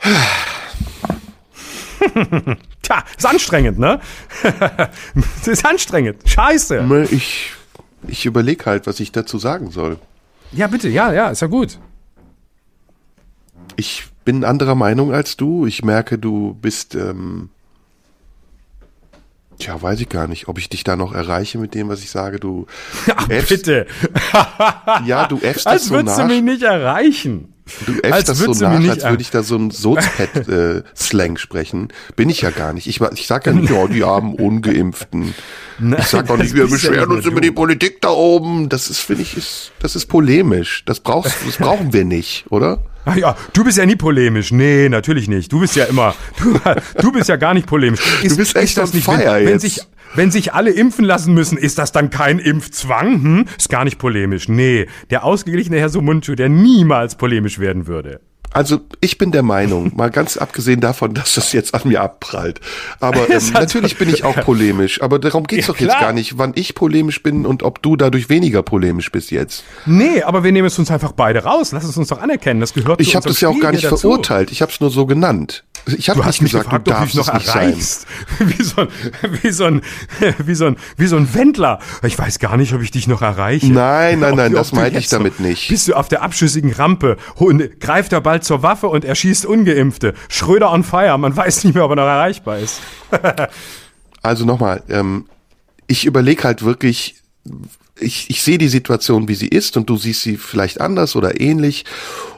Tja, ist anstrengend, ne? ist anstrengend. Scheiße. Ich, ich überlege halt, was ich dazu sagen soll. Ja, bitte, ja, ja, ist ja gut. Ich bin anderer Meinung als du. Ich merke, du bist, ähm, tja, weiß ich gar nicht, ob ich dich da noch erreiche mit dem, was ich sage. Du, Ach, bitte. ja, du äffst Als würdest du mich nicht erreichen. Du äffst das so nach, als würde ich da so ein Sozpet-Slang äh, sprechen. Bin ich ja gar nicht. Ich, ich sag ja nicht, oh, die armen Ungeimpften. Nein, ich sag auch nicht, wir beschweren uns über die Politik da oben. Das ist, finde ich, ist, das ist polemisch. Das brauchst, das brauchen wir nicht, oder? Ach ja, du bist ja nie polemisch. Nee, natürlich nicht. Du bist ja immer, du, du bist ja gar nicht polemisch. Ist, du bist echt das nicht, wenn, wenn sich wenn sich alle impfen lassen müssen, ist das dann kein Impfzwang? Hm? Ist gar nicht polemisch. Nee, der ausgeglichene Herr Sumunchu, der niemals polemisch werden würde. Also ich bin der Meinung, mal ganz abgesehen davon, dass das jetzt an mir abprallt. Aber ähm, natürlich bin ich auch polemisch. Aber darum geht's ja, doch jetzt gar nicht, wann ich polemisch bin und ob du dadurch weniger polemisch bist jetzt. Nee, aber wir nehmen es uns einfach beide raus. Lass es uns doch anerkennen. Das gehört Ich habe das ja auch gar nicht verurteilt. Ich habe es nur so genannt. Ich habe nicht gesagt, gefragt, du darfst noch es nicht erreichst. sein. Wie so, ein, wie, so ein, wie, so ein, wie so ein Wendler. Ich weiß gar nicht, ob ich dich noch erreiche. Nein, nein, nein, ob, das meinte ich damit nicht. Bist du auf der abschüssigen Rampe, greift der Ball zur Waffe und erschießt Ungeimpfte. Schröder on fire, man weiß nicht mehr, ob er noch erreichbar ist. also nochmal, ähm, ich überlege halt wirklich, ich, ich sehe die Situation, wie sie ist und du siehst sie vielleicht anders oder ähnlich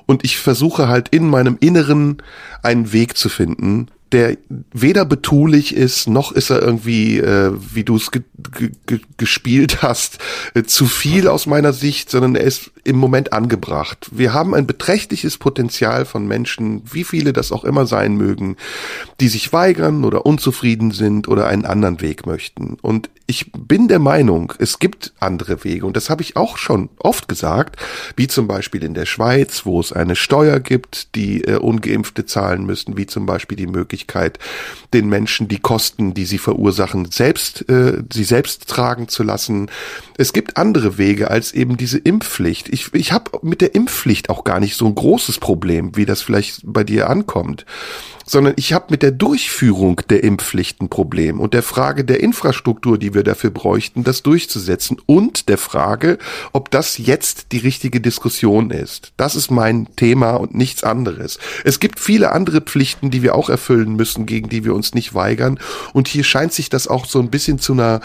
und ich versuche halt in meinem Inneren einen Weg zu finden, der weder betulich ist, noch ist er irgendwie, äh, wie du es ge ge gespielt hast, äh, zu viel aus meiner Sicht, sondern er ist im Moment angebracht. Wir haben ein beträchtliches Potenzial von Menschen, wie viele das auch immer sein mögen, die sich weigern oder unzufrieden sind oder einen anderen Weg möchten. Und ich bin der Meinung, es gibt andere Wege und das habe ich auch schon oft gesagt, wie zum Beispiel in der Schweiz, wo es eine Steuer gibt, die äh, ungeimpfte zahlen müssen, wie zum Beispiel die Möglichkeit, den Menschen die Kosten, die sie verursachen, selbst äh, sie selbst tragen zu lassen. Es gibt andere Wege als eben diese Impfpflicht. Ich, ich habe mit der Impfpflicht auch gar nicht so ein großes Problem, wie das vielleicht bei dir ankommt sondern ich habe mit der Durchführung der Impfpflichten Problem und der Frage der Infrastruktur, die wir dafür bräuchten, das durchzusetzen und der Frage, ob das jetzt die richtige Diskussion ist. Das ist mein Thema und nichts anderes. Es gibt viele andere Pflichten, die wir auch erfüllen müssen, gegen die wir uns nicht weigern und hier scheint sich das auch so ein bisschen zu einer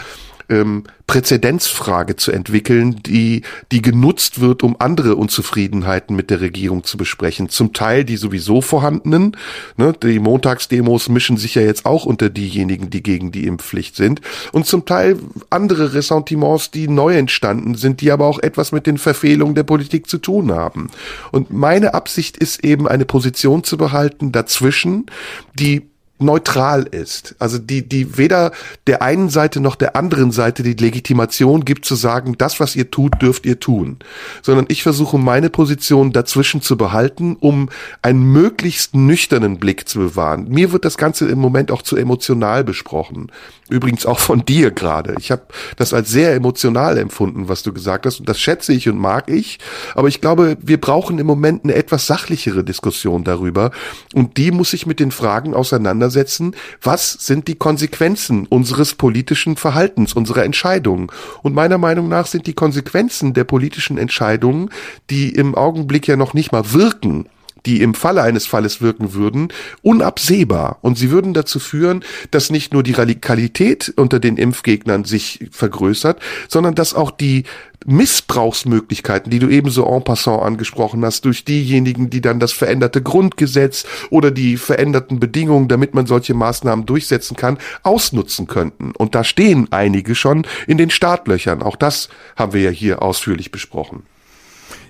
ähm, Präzedenzfrage zu entwickeln, die, die genutzt wird, um andere Unzufriedenheiten mit der Regierung zu besprechen. Zum Teil die sowieso vorhandenen. Ne, die Montagsdemos mischen sich ja jetzt auch unter diejenigen, die gegen die Impfpflicht sind. Und zum Teil andere Ressentiments, die neu entstanden sind, die aber auch etwas mit den Verfehlungen der Politik zu tun haben. Und meine Absicht ist eben eine Position zu behalten dazwischen, die neutral ist. Also die, die weder der einen Seite noch der anderen Seite die Legitimation gibt zu sagen, das, was ihr tut, dürft ihr tun. Sondern ich versuche meine Position dazwischen zu behalten, um einen möglichst nüchternen Blick zu bewahren. Mir wird das Ganze im Moment auch zu emotional besprochen. Übrigens auch von dir gerade. Ich habe das als sehr emotional empfunden, was du gesagt hast. Und das schätze ich und mag ich. Aber ich glaube, wir brauchen im Moment eine etwas sachlichere Diskussion darüber. Und die muss sich mit den Fragen auseinandersetzen, was sind die Konsequenzen unseres politischen Verhaltens, unserer Entscheidungen? Und meiner Meinung nach sind die Konsequenzen der politischen Entscheidungen, die im Augenblick ja noch nicht mal wirken, die im Falle eines Falles wirken würden, unabsehbar. Und sie würden dazu führen, dass nicht nur die Radikalität unter den Impfgegnern sich vergrößert, sondern dass auch die Missbrauchsmöglichkeiten, die du ebenso en passant angesprochen hast, durch diejenigen, die dann das veränderte Grundgesetz oder die veränderten Bedingungen, damit man solche Maßnahmen durchsetzen kann, ausnutzen könnten. Und da stehen einige schon in den Startlöchern. Auch das haben wir ja hier ausführlich besprochen.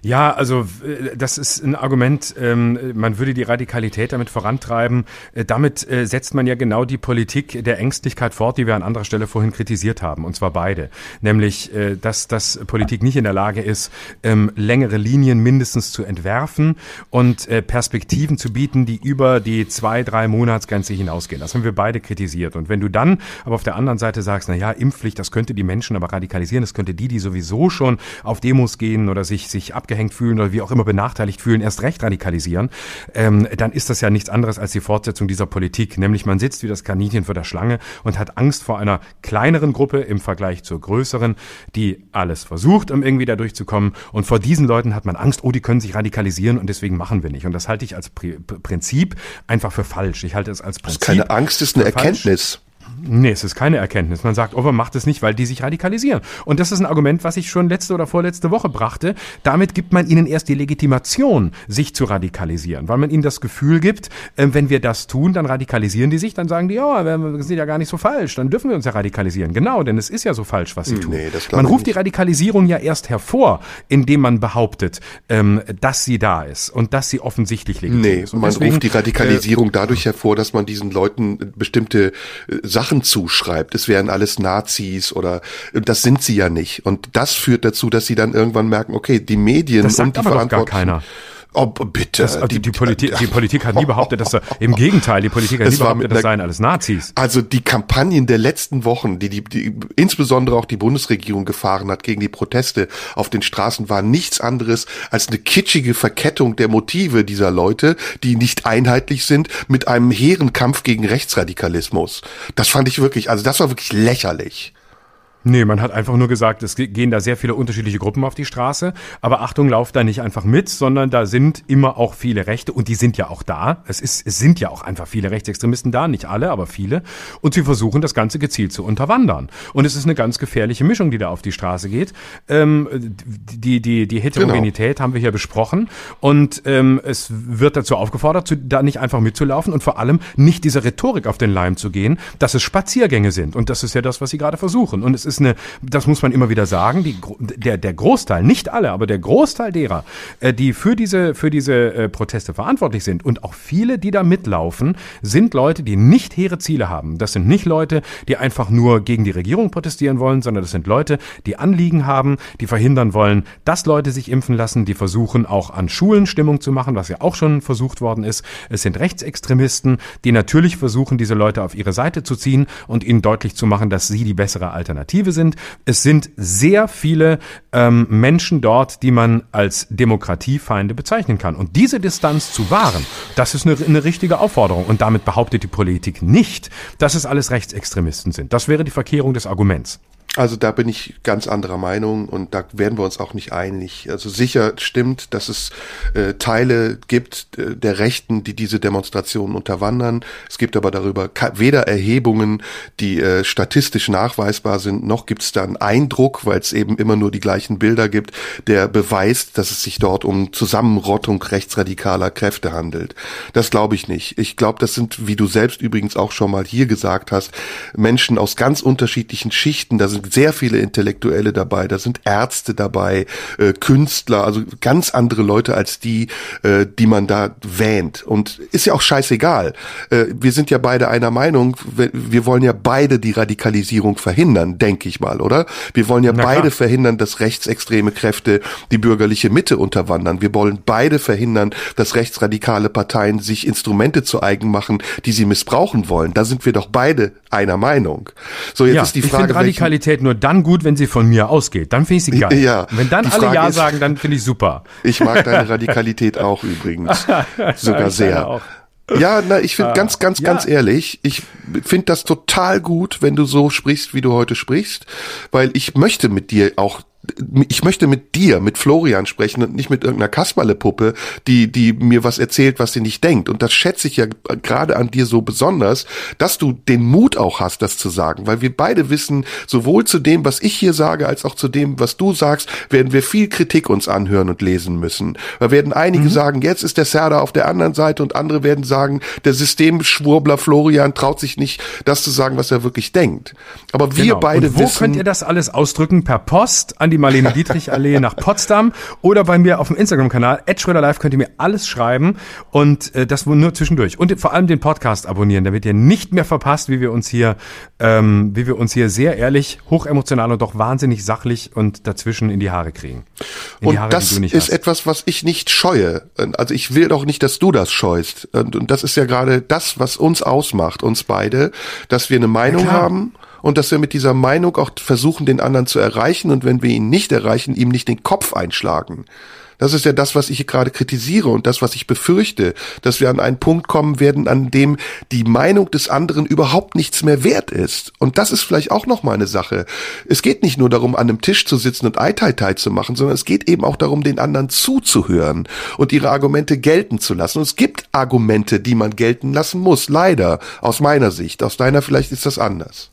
Ja, also äh, das ist ein Argument, ähm, man würde die Radikalität damit vorantreiben. Äh, damit äh, setzt man ja genau die Politik der Ängstlichkeit fort, die wir an anderer Stelle vorhin kritisiert haben, und zwar beide. Nämlich, dass, dass Politik nicht in der Lage ist, ähm, längere Linien mindestens zu entwerfen und Perspektiven zu bieten, die über die zwei, drei Monatsgrenze hinausgehen. Das haben wir beide kritisiert. Und wenn du dann aber auf der anderen Seite sagst, na ja, Impfpflicht, das könnte die Menschen aber radikalisieren, das könnte die, die sowieso schon auf Demos gehen oder sich, sich abgehängt abgehängt fühlen oder wie auch immer benachteiligt fühlen, erst recht radikalisieren, ähm, dann ist das ja nichts anderes als die Fortsetzung dieser Politik. Nämlich man sitzt wie das Kaninchen vor der Schlange und hat Angst vor einer kleineren Gruppe im Vergleich zur größeren, die alles versucht, um irgendwie da durchzukommen. Und vor diesen Leuten hat man Angst, oh, die können sich radikalisieren und deswegen machen wir nicht. Und das halte ich als Prinzip einfach für falsch. Ich halte es als Prinzip. Das ist keine Angst, ist eine Erkenntnis. Nee, es ist keine Erkenntnis. Man sagt, oh, man macht es nicht, weil die sich radikalisieren. Und das ist ein Argument, was ich schon letzte oder vorletzte Woche brachte. Damit gibt man ihnen erst die Legitimation, sich zu radikalisieren, weil man ihnen das Gefühl gibt, äh, wenn wir das tun, dann radikalisieren die sich, dann sagen die, ja, wir sind ja gar nicht so falsch, dann dürfen wir uns ja radikalisieren. Genau, denn es ist ja so falsch, was sie tun. Nee, man ruft die Radikalisierung ja erst hervor, indem man behauptet, ähm, dass sie da ist und dass sie offensichtlich legitim nee, ist. Und man deswegen, ruft die Radikalisierung äh, dadurch hervor, dass man diesen Leuten bestimmte äh, Sachen zuschreibt. Es wären alles Nazis oder das sind sie ja nicht. Und das führt dazu, dass sie dann irgendwann merken, okay, die Medien das sagt und die aber Verantwortlichen. Gar keiner. Oh, bitte. Das, die, die, Politik, die Politik hat nie behauptet, dass er, im Gegenteil, die Politik hat nie behauptet, das seien alles Nazis. Also die Kampagnen der letzten Wochen, die, die, die insbesondere auch die Bundesregierung gefahren hat gegen die Proteste auf den Straßen, waren nichts anderes als eine kitschige Verkettung der Motive dieser Leute, die nicht einheitlich sind, mit einem hehren Kampf gegen Rechtsradikalismus. Das fand ich wirklich, also das war wirklich lächerlich. Nee, man hat einfach nur gesagt, es gehen da sehr viele unterschiedliche Gruppen auf die Straße. Aber Achtung, lauft da nicht einfach mit, sondern da sind immer auch viele Rechte und die sind ja auch da. Es, ist, es sind ja auch einfach viele Rechtsextremisten da, nicht alle, aber viele. Und sie versuchen das Ganze gezielt zu unterwandern. Und es ist eine ganz gefährliche Mischung, die da auf die Straße geht. Ähm, die, die, die Heterogenität genau. haben wir hier besprochen. Und ähm, es wird dazu aufgefordert, zu, da nicht einfach mitzulaufen und vor allem nicht dieser Rhetorik auf den Leim zu gehen, dass es Spaziergänge sind. Und das ist ja das, was sie gerade versuchen. Und es ist ist eine, das muss man immer wieder sagen, die, der, der Großteil, nicht alle, aber der Großteil derer, äh, die für diese, für diese äh, Proteste verantwortlich sind und auch viele, die da mitlaufen, sind Leute, die nicht hehre Ziele haben. Das sind nicht Leute, die einfach nur gegen die Regierung protestieren wollen, sondern das sind Leute, die Anliegen haben, die verhindern wollen, dass Leute sich impfen lassen, die versuchen auch an Schulen Stimmung zu machen, was ja auch schon versucht worden ist. Es sind Rechtsextremisten, die natürlich versuchen, diese Leute auf ihre Seite zu ziehen und ihnen deutlich zu machen, dass sie die bessere Alternative Alternative sind. Es sind sehr viele ähm, Menschen dort, die man als Demokratiefeinde bezeichnen kann. Und diese Distanz zu wahren, das ist eine, eine richtige Aufforderung. Und damit behauptet die Politik nicht, dass es alles Rechtsextremisten sind. Das wäre die Verkehrung des Arguments. Also da bin ich ganz anderer Meinung und da werden wir uns auch nicht einig. Also sicher stimmt, dass es äh, Teile gibt äh, der Rechten, die diese Demonstrationen unterwandern. Es gibt aber darüber weder Erhebungen, die äh, statistisch nachweisbar sind, noch gibt es da einen Eindruck, weil es eben immer nur die gleichen Bilder gibt, der beweist, dass es sich dort um Zusammenrottung rechtsradikaler Kräfte handelt. Das glaube ich nicht. Ich glaube, das sind, wie du selbst übrigens auch schon mal hier gesagt hast, Menschen aus ganz unterschiedlichen Schichten. Da sind sehr viele Intellektuelle dabei, da sind Ärzte dabei, äh, Künstler, also ganz andere Leute als die, äh, die man da wähnt. Und ist ja auch scheißegal. Äh, wir sind ja beide einer Meinung, wir, wir wollen ja beide die Radikalisierung verhindern, denke ich mal, oder? Wir wollen ja Na beide klar. verhindern, dass rechtsextreme Kräfte die bürgerliche Mitte unterwandern. Wir wollen beide verhindern, dass rechtsradikale Parteien sich Instrumente zu eigen machen, die sie missbrauchen wollen. Da sind wir doch beide einer Meinung. So, jetzt ja, ist die Frage. Ich finde Radikalität nur dann gut, wenn sie von mir ausgeht. Dann finde ich sie geil. Ja, wenn dann alle Ja ist, sagen, dann finde ich super. Ich mag deine Radikalität auch übrigens. Sogar sehr. Ja, na, ich finde uh, ganz, ganz, ja. ganz ehrlich, ich finde das total gut, wenn du so sprichst, wie du heute sprichst, weil ich möchte mit dir auch ich möchte mit dir, mit Florian sprechen und nicht mit irgendeiner Kasperle-Puppe, die, die mir was erzählt, was sie nicht denkt. Und das schätze ich ja gerade an dir so besonders, dass du den Mut auch hast, das zu sagen, weil wir beide wissen, sowohl zu dem, was ich hier sage, als auch zu dem, was du sagst, werden wir viel Kritik uns anhören und lesen müssen. Da werden einige mhm. sagen, jetzt ist der Serda auf der anderen Seite und andere werden sagen, der Systemschwurbler Florian traut sich nicht, das zu sagen, was er wirklich denkt. Aber wir genau. beide und wo wissen. könnt ihr das alles ausdrücken? Per Post an die die Marlene Dietrich Allee nach Potsdam oder bei mir auf dem Instagram-Kanal Live könnt ihr mir alles schreiben und äh, das nur zwischendurch und vor allem den Podcast abonnieren, damit ihr nicht mehr verpasst, wie wir uns hier, ähm, wie wir uns hier sehr ehrlich, hochemotional und doch wahnsinnig sachlich und dazwischen in die Haare kriegen. In und Haare, das ist hast. etwas, was ich nicht scheue. Also ich will doch nicht, dass du das scheust. Und, und das ist ja gerade das, was uns ausmacht, uns beide, dass wir eine Meinung haben und dass wir mit dieser Meinung auch versuchen, den anderen zu erreichen und wenn wir ihn nicht erreichen, ihm nicht den Kopf einschlagen. Das ist ja das, was ich gerade kritisiere und das, was ich befürchte, dass wir an einen Punkt kommen werden, an dem die Meinung des anderen überhaupt nichts mehr wert ist. Und das ist vielleicht auch noch mal eine Sache. Es geht nicht nur darum, an einem Tisch zu sitzen und Ei-Tai-Tai zu machen, sondern es geht eben auch darum, den anderen zuzuhören und ihre Argumente gelten zu lassen. Und es gibt Argumente, die man gelten lassen muss, leider, aus meiner Sicht. Aus deiner vielleicht ist das anders.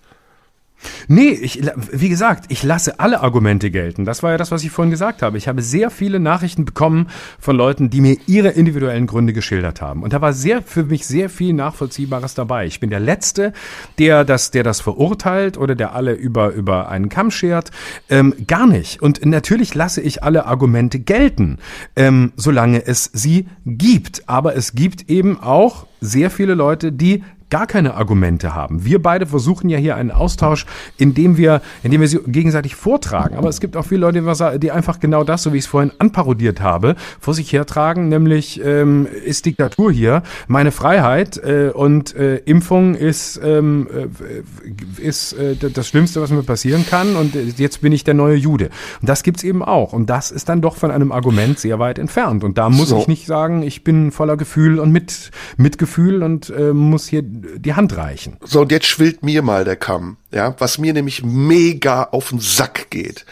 Nee, ich, wie gesagt, ich lasse alle Argumente gelten. Das war ja das, was ich vorhin gesagt habe. Ich habe sehr viele Nachrichten bekommen von Leuten, die mir ihre individuellen Gründe geschildert haben. Und da war sehr, für mich sehr viel Nachvollziehbares dabei. Ich bin der Letzte, der das, der das verurteilt oder der alle über, über einen Kamm schert. Ähm, gar nicht. Und natürlich lasse ich alle Argumente gelten, ähm, solange es sie gibt. Aber es gibt eben auch sehr viele Leute, die gar keine Argumente haben. Wir beide versuchen ja hier einen Austausch, indem wir, indem wir sie gegenseitig vortragen. Aber es gibt auch viele Leute, die einfach genau das, so wie ich es vorhin anparodiert habe, vor sich hertragen, nämlich ähm, ist Diktatur hier meine Freiheit äh, und äh, Impfung ist, ähm, äh, ist äh, das Schlimmste, was mir passieren kann und jetzt bin ich der neue Jude. Und das gibt's eben auch. Und das ist dann doch von einem Argument sehr weit entfernt. Und da muss so. ich nicht sagen, ich bin voller Gefühl und mit Mitgefühl und äh, muss hier die Hand reichen. So, und jetzt schwillt mir mal der Kamm. Ja, was mir nämlich mega auf den Sack geht,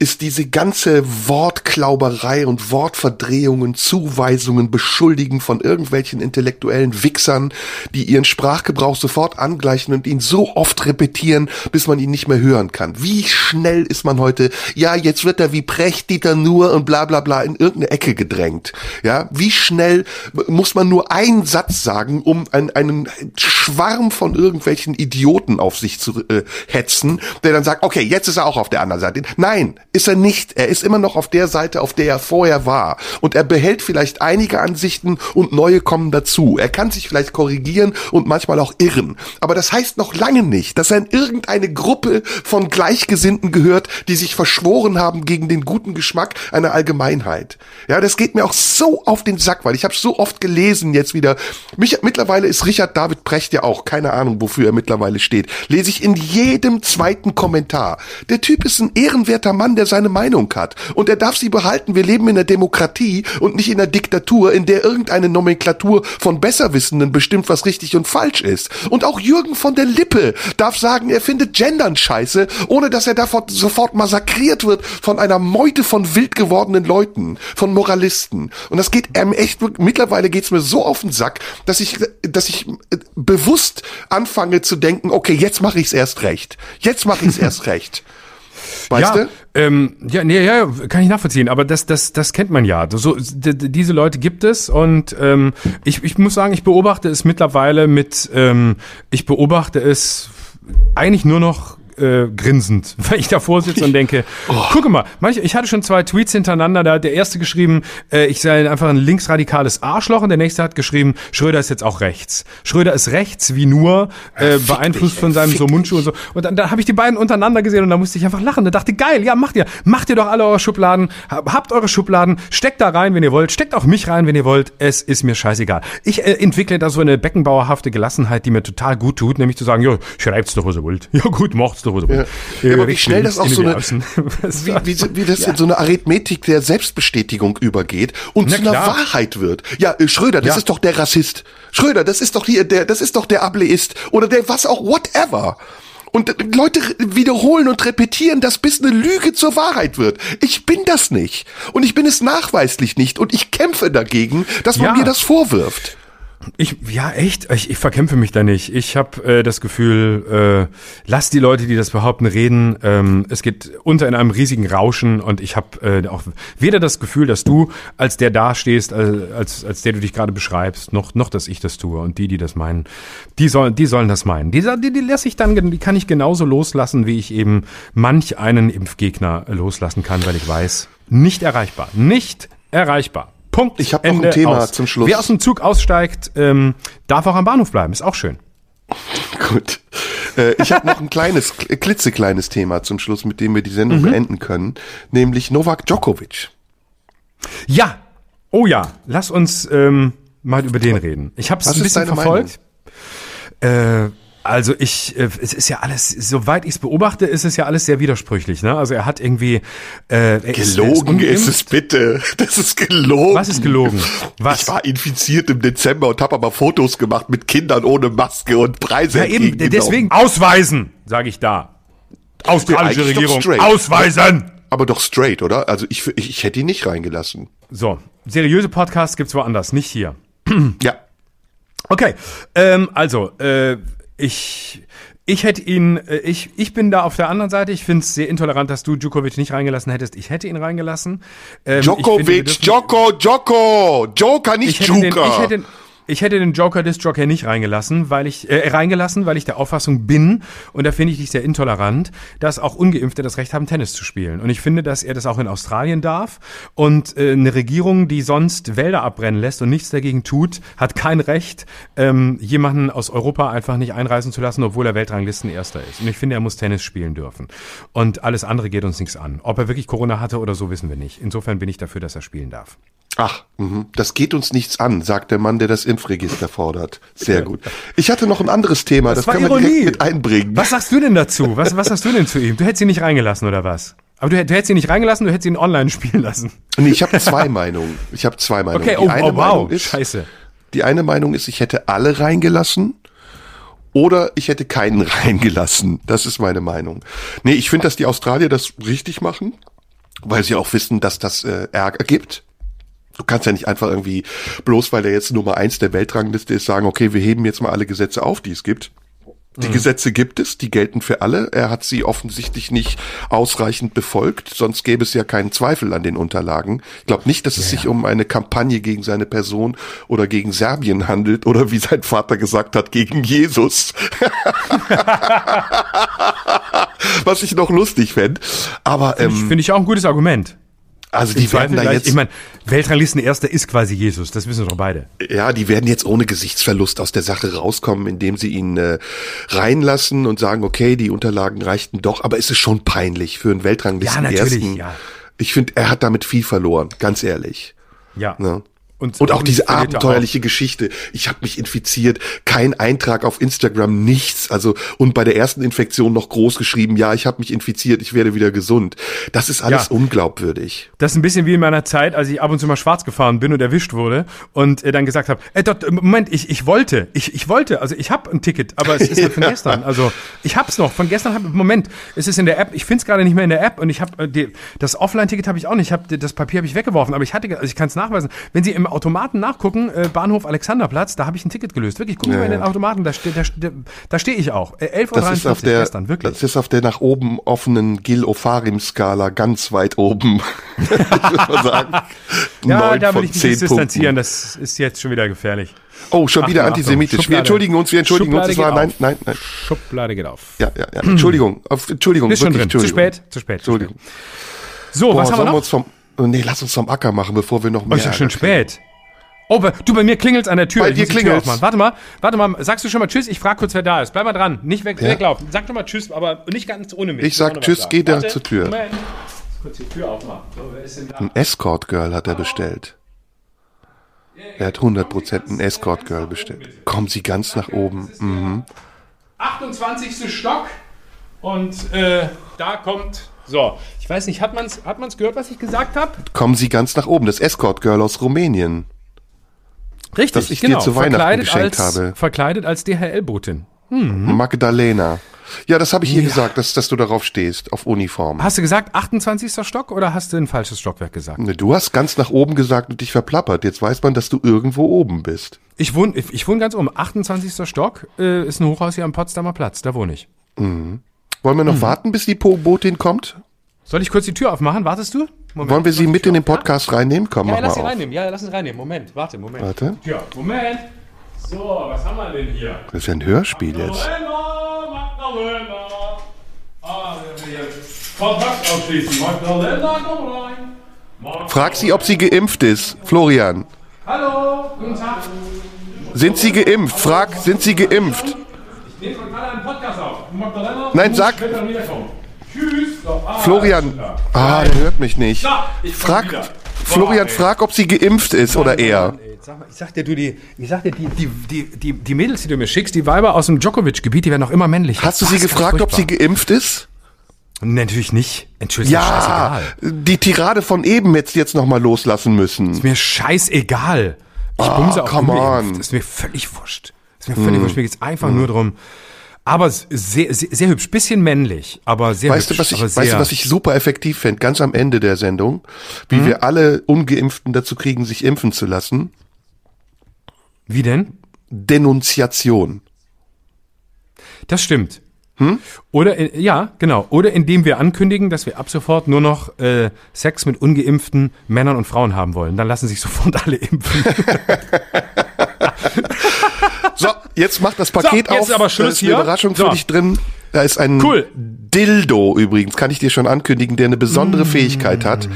ist diese ganze Wortklauberei und Wortverdrehungen, Zuweisungen, Beschuldigen von irgendwelchen intellektuellen Wichsern, die ihren Sprachgebrauch sofort angleichen und ihn so oft repetieren, bis man ihn nicht mehr hören kann. Wie schnell ist man heute, ja, jetzt wird er wie Precht, Nur und bla bla bla in irgendeine Ecke gedrängt. Ja, wie schnell muss man nur einen Satz sagen, um einen, einen Schwarm von irgendwelchen Idioten auf sich zu äh, hetzen, der dann sagt, okay, jetzt ist er auch auf der anderen Seite. Nein, ist er nicht. Er ist immer noch auf der Seite, auf der er vorher war. Und er behält vielleicht einige Ansichten und neue kommen dazu. Er kann sich vielleicht korrigieren und manchmal auch irren. Aber das heißt noch lange nicht, dass er in irgendeine Gruppe von Gleichgesinnten gehört, die sich verschworen haben gegen den guten Geschmack einer Allgemeinheit. Ja, das geht mir auch so auf den Sack, weil ich habe so oft gelesen jetzt wieder. Mich, mittlerweile ist Richard David Precht ja auch, keine Ahnung, wofür er mittlerweile steht. Lese ich in jedem zweiten Kommentar. Der Typ ist ein ehrenwerter Mann, der seine Meinung hat. Und er darf sie behalten. Wir leben in einer Demokratie und nicht in einer Diktatur, in der irgendeine Nomenklatur von Besserwissenden bestimmt, was richtig und falsch ist. Und auch Jürgen von der Lippe darf sagen, er findet Gendern scheiße, ohne dass er davon sofort massakriert wird von einer Meute von wild gewordenen Leuten, von Moralisten. Und das geht ähm, echt, mittlerweile geht's mir so auf den Sack, dass ich, dass ich äh, bewusst anfange zu denken, okay, jetzt mache ich's erst recht. Jetzt mache ich's erst recht. Weißt ja, du? Ähm, ja, nee, ja, kann ich nachvollziehen, aber das, das, das kennt man ja. So, diese Leute gibt es und ähm, ich, ich muss sagen, ich beobachte es mittlerweile mit, ähm, ich beobachte es eigentlich nur noch äh, grinsend, weil ich davor sitze und denke, oh. gucke mal, manche, ich hatte schon zwei Tweets hintereinander, da hat der erste geschrieben, äh, ich sei einfach ein linksradikales Arschloch und der nächste hat geschrieben, Schröder ist jetzt auch rechts. Schröder ist rechts wie nur, äh, beeinflusst von seinem so Mundschuh und so. Und dann, dann habe ich die beiden untereinander gesehen und da musste ich einfach lachen. Da dachte, geil, ja, macht ihr, macht ihr doch alle eure Schubladen, habt eure Schubladen, steckt da rein, wenn ihr wollt, steckt auch mich rein, wenn ihr wollt, es ist mir scheißegal. Ich äh, entwickle da so eine beckenbauerhafte Gelassenheit, die mir total gut tut, nämlich zu sagen, ja, schreibt's doch, was ihr wollt. Ja gut, macht's doch, was ihr wollt. Ja, aber wie schnell das auch so eine, wie, wie, wie das ja. in so eine Arithmetik der Selbstbestätigung übergeht und Na, zu einer klar. Wahrheit wird. Ja, äh, Schröder, das ja. ist doch der Rassist. Schröder, das ist doch hier der, das ist doch der Ableist oder der was auch, whatever. Und Leute wiederholen und repetieren das, bis eine Lüge zur Wahrheit wird. Ich bin das nicht. Und ich bin es nachweislich nicht. Und ich kämpfe dagegen, dass man ja. mir das vorwirft. Ich, ja, echt. Ich, ich verkämpfe mich da nicht. Ich habe äh, das Gefühl, äh, lass die Leute, die das behaupten, reden. Ähm, es geht unter in einem riesigen Rauschen und ich habe äh, auch weder das Gefühl, dass du als der dastehst, als, als, als der du dich gerade beschreibst, noch, noch, dass ich das tue. Und die, die das meinen, die sollen, die sollen das meinen. Die, die, die lasse ich dann, die kann ich genauso loslassen, wie ich eben manch einen Impfgegner loslassen kann, weil ich weiß, nicht erreichbar. Nicht erreichbar. Punkt. Ich habe noch ein Thema aus. zum Schluss. Wer aus dem Zug aussteigt, ähm, darf auch am Bahnhof bleiben. Ist auch schön. Gut. Äh, ich habe noch ein kleines, klitzekleines Thema zum Schluss, mit dem wir die Sendung mhm. beenden können, nämlich Novak Djokovic. Ja. Oh ja. Lass uns ähm, mal über den reden. Ich habe es ein bisschen verfolgt. Äh, also ich, äh, es ist ja alles, soweit ich es beobachte, ist es ja alles sehr widersprüchlich. Ne? Also er hat irgendwie äh, gelogen ist, ist, es bitte. Das ist gelogen. Was ist gelogen? Was? Ich war infiziert im Dezember und habe aber Fotos gemacht mit Kindern ohne Maske und Preise. Ja eben, deswegen ausweisen, sage ich da. Australische Regierung ausweisen. Aber doch straight, oder? Also ich, ich, ich hätte ihn nicht reingelassen. So, seriöse Podcasts gibt's woanders, nicht hier. ja. Okay, ähm, also äh, ich, ich hätte ihn, äh, ich, ich bin da auf der anderen Seite. Ich finde es sehr intolerant, dass du Djokovic nicht reingelassen hättest. Ich hätte ihn reingelassen. Ähm, Djokovic, Joko, Joko, Joker, nicht Joker. ich hätte, ich hätte den Joker des Joker nicht reingelassen, weil ich äh, reingelassen, weil ich der Auffassung bin und da finde ich dich sehr intolerant, dass auch ungeimpfte das Recht haben Tennis zu spielen und ich finde, dass er das auch in Australien darf und äh, eine Regierung, die sonst Wälder abbrennen lässt und nichts dagegen tut, hat kein Recht ähm, jemanden aus Europa einfach nicht einreisen zu lassen, obwohl er Weltranglisten erster ist und ich finde, er muss Tennis spielen dürfen und alles andere geht uns nichts an. Ob er wirklich Corona hatte oder so wissen wir nicht. Insofern bin ich dafür, dass er spielen darf. Ach, mh. das geht uns nichts an, sagt der Mann, der das Impfregister fordert. Sehr gut. Ich hatte noch ein anderes Thema, das, das können wir direkt mit einbringen. Was sagst du denn dazu? Was, was hast du denn zu ihm? Du hättest ihn nicht reingelassen oder was? Aber du, du hättest ihn nicht reingelassen, du hättest ihn online spielen lassen. Nee, ich habe zwei Meinungen. Ich habe zwei Meinungen. Okay, oh, die eine oh, wow, Meinung ist, scheiße. Die eine Meinung ist, ich hätte alle reingelassen oder ich hätte keinen reingelassen. Das ist meine Meinung. Nee, ich finde, dass die Australier das richtig machen, weil sie auch wissen, dass das äh, Ärger gibt. Du kannst ja nicht einfach irgendwie, bloß weil er jetzt Nummer eins der Weltrangliste ist, sagen, okay, wir heben jetzt mal alle Gesetze auf, die es gibt. Die mhm. Gesetze gibt es, die gelten für alle. Er hat sie offensichtlich nicht ausreichend befolgt, sonst gäbe es ja keinen Zweifel an den Unterlagen. Ich glaube nicht, dass es ja, sich um eine Kampagne gegen seine Person oder gegen Serbien handelt oder wie sein Vater gesagt hat, gegen Jesus. Was ich noch lustig fände. Aber ähm, finde ich auch ein gutes Argument. Also die werden da jetzt. Ich meine, Weltranglisten erster ist quasi Jesus, das wissen wir doch beide. Ja, die werden jetzt ohne Gesichtsverlust aus der Sache rauskommen, indem sie ihn äh, reinlassen und sagen, okay, die Unterlagen reichten doch, aber es ist schon peinlich für einen Weltranglisten ja, natürlich, ersten. Ja. Ich finde, er hat damit viel verloren, ganz ehrlich. Ja. Ne? Und, und auch diese abenteuerliche auch. Geschichte. Ich habe mich infiziert, kein Eintrag auf Instagram, nichts. Also und bei der ersten Infektion noch groß geschrieben, ja, ich habe mich infiziert, ich werde wieder gesund. Das ist alles ja. unglaubwürdig. Das ist ein bisschen wie in meiner Zeit, als ich ab und zu mal schwarz gefahren bin und erwischt wurde und äh, dann gesagt habe, äh, dort, Moment, ich, ich wollte, ich, ich wollte, also ich habe ein Ticket, aber es ist halt von gestern. Also ich hab's noch, von gestern habe Moment, es ist in der App, ich find's gerade nicht mehr in der App und ich habe äh, das Offline-Ticket habe ich auch nicht, ich hab, das Papier habe ich weggeworfen, aber ich hatte, also ich kann es nachweisen, wenn Sie im Automaten nachgucken, äh, Bahnhof Alexanderplatz, da habe ich ein Ticket gelöst. Wirklich, guck Ja, mal in den. Automaten, da, ste da, da stehe ich auch. Äh, 11.43 Das ist Uhr auf der, gestern, wirklich. das ist auf der nach oben offenen Gil-Ofarim-Skala ganz weit oben. Ja, da von ich mich distanzieren, das ist jetzt schon wieder gefährlich. Oh, schon wieder Achtung, antisemitisch. Achtung, Wir entschuldigen uns, wir entschuldigen uns. Schublade Das war, geht nein, auf. nein, nein. Schublade geht auf. Ja, ja, ja. Entschuldigung, auf, Entschuldigung, Ist schon wirklich, drin. Zu Entschuldigung. spät, zu spät. Zu spät. Entschuldigung. So, Boah, was haben wir sollen wir noch? uns vom, oh, nee, lass uns vom Acker machen, bevor wir noch Oh, mehr. ist ja schon spät. Oh, du, bei mir klingelt's an der Tür. Bei Ich dir klingelt's. aufmachen. Warte mal, warte mal. Sagst du schon mal Tschüss? Ich frage kurz, wer da ist. Bleib mal dran. Nicht weg, Ja. weglaufen. Sag schon mal Tschüss, aber nicht ganz ohne mich. Ich sag was Tschüss, geh da zur Tür. Moment. Kurz die Tür aufmachen. So, wer ist denn da? Ein Escort-Girl hat er bestellt. Er hat 100% ein Escort-Girl bestellt. Kommen Sie ganz nach oben. Mhm. 28. Stock. Und äh, da kommt. So, ich weiß nicht, hat man's, hat man's gehört, was ich gesagt habe? Kommen Sie ganz nach oben. Das Escort-Girl aus Rumänien. Richtig, Das ich dir zu Weihnachten verkleidet geschenkt als, habe. Verkleidet als DHL-Botin. Magdalena. Ja, das habe ich ihr gesagt, dass, dass du darauf stehst, auf Uniform. Hast du gesagt 28. Stock oder hast du ein falsches Stockwerk gesagt? Ne, Du hast ganz nach oben gesagt und dich verplappert. Jetzt weiß man, dass du irgendwo oben bist. Ich wohne, ich, wohne ganz oben. 28. Stock äh, ist ein Hochhaus hier am Potsdamer Platz. Da wohne ich. Wollen wir noch warten, bis die Po- Botin kommt? Soll ich kurz die Tür aufmachen? Wartest du? Moment. Wollen wir sie mit in den Podcast reinnehmen? Komm, Ja, mach mal lass sie auf. reinnehmen. Ja, lass sie reinnehmen. Moment, warte, Moment. Warte. Tja, Moment. So, was haben wir denn hier? Das ist ja ein Hörspiel jetzt. Magdalena, Magdalena. Ah. Kontakt ausschließen. Magdalena, komm rein. Magdalena. Frag sie, ob sie geimpft ist. Florian, Hallo, guten Tag. sind sie geimpft? Frag, sind sie geimpft? Ich nehme gerade einen Podcast auf. Magdalena, Nein, sag-. Tschüss. Florian. Ah, der hört mich nicht. Frag. Florian, frag, ob sie geimpft ist oder er. Ey, Sag mal, ich sag dir, du, die, ich sag dir, die, die, die, die, Mädels, die du mir schickst, die Weiber aus dem Djokovic-Gebiet, die werden auch immer männlich. Hast du sie gefragt, ob sie geimpft ist? Nee, natürlich nicht. Entschuldigung, Ja, scheißegal. die Tirade von eben hättest du jetzt noch mal loslassen müssen. Ist mir scheißegal. Ich Ah, bumse auch come ungeimpft. on. Hm. Ist mir völlig wurscht. Ist mir völlig wurscht. Mir geht's einfach nur drum. Aber sehr, sehr, sehr hübsch. Bisschen männlich, aber sehr Weißt du, hübsch. was ich, weißt du, was ich super effektiv fände? Ganz am Ende der Sendung, wie Hm? wir alle Ungeimpften dazu kriegen, sich impfen zu lassen. Wie denn? Denunziation. Das stimmt. Hm? Oder in, ja, genau. Oder indem wir ankündigen, dass wir ab sofort nur noch äh, Sex mit ungeimpften Männern und Frauen haben wollen. Dann lassen sich sofort alle impfen. Jetzt macht das Paket So, jetzt auf. ist aber Schluss da ist eine hier. Überraschung So. für dich drin. Da ist ein Cool. Dildo übrigens, kann ich dir schon ankündigen, der eine besondere Fähigkeit hat.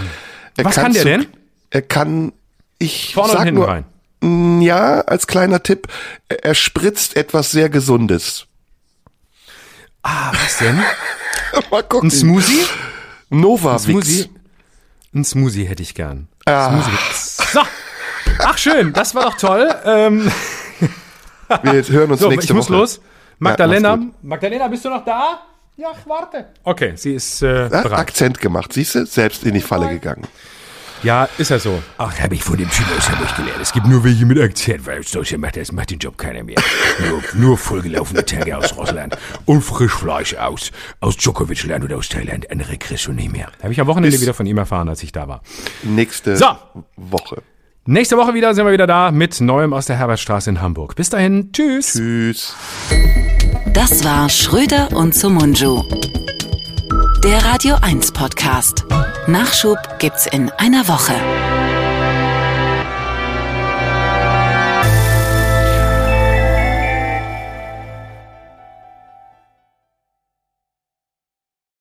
Er Mm. Was kann der zu- denn? Er kann, ich Vorne und sag hinten nur, rein. Mm, ja, als kleiner Tipp, er spritzt etwas sehr Gesundes. Ah, was denn? Mal gucken. Ein Smoothie? Novavix. Smoothie? Ein Smoothie hätte ich gern. Ah, So. Ach schön, das war doch toll. Ähm, wir hören uns so, nächste ich muss Woche. los. Magdalena, mach's Magdalena, bist du noch da? Ja, ich warte. Okay, sie ist äh, Ja, bereit. Akzent gemacht, siehst du? Selbst in die Falle gegangen. Ja, ist ja so. Ach, habe ich von dem Chinesen nicht gelernt. Es gibt nur welche mit Akzent, weil solche macht, das macht den Job keiner mehr. Nur, nur vollgelaufene Tage aus Russland und Frischfleisch aus, aus Djokovic-Land oder aus Thailand. Andere kriegst du nicht mehr. Habe ich am Wochenende Bis- wieder von ihm erfahren, als ich da war. Nächste So. Woche. Nächste Woche wieder sind wir wieder da mit Neuem aus der Herbertstraße in Hamburg. Bis dahin, tschüss. Tschüss. Das war Schröder und Sumunju. Der Radio 1 Podcast. Nachschub gibt's in einer Woche.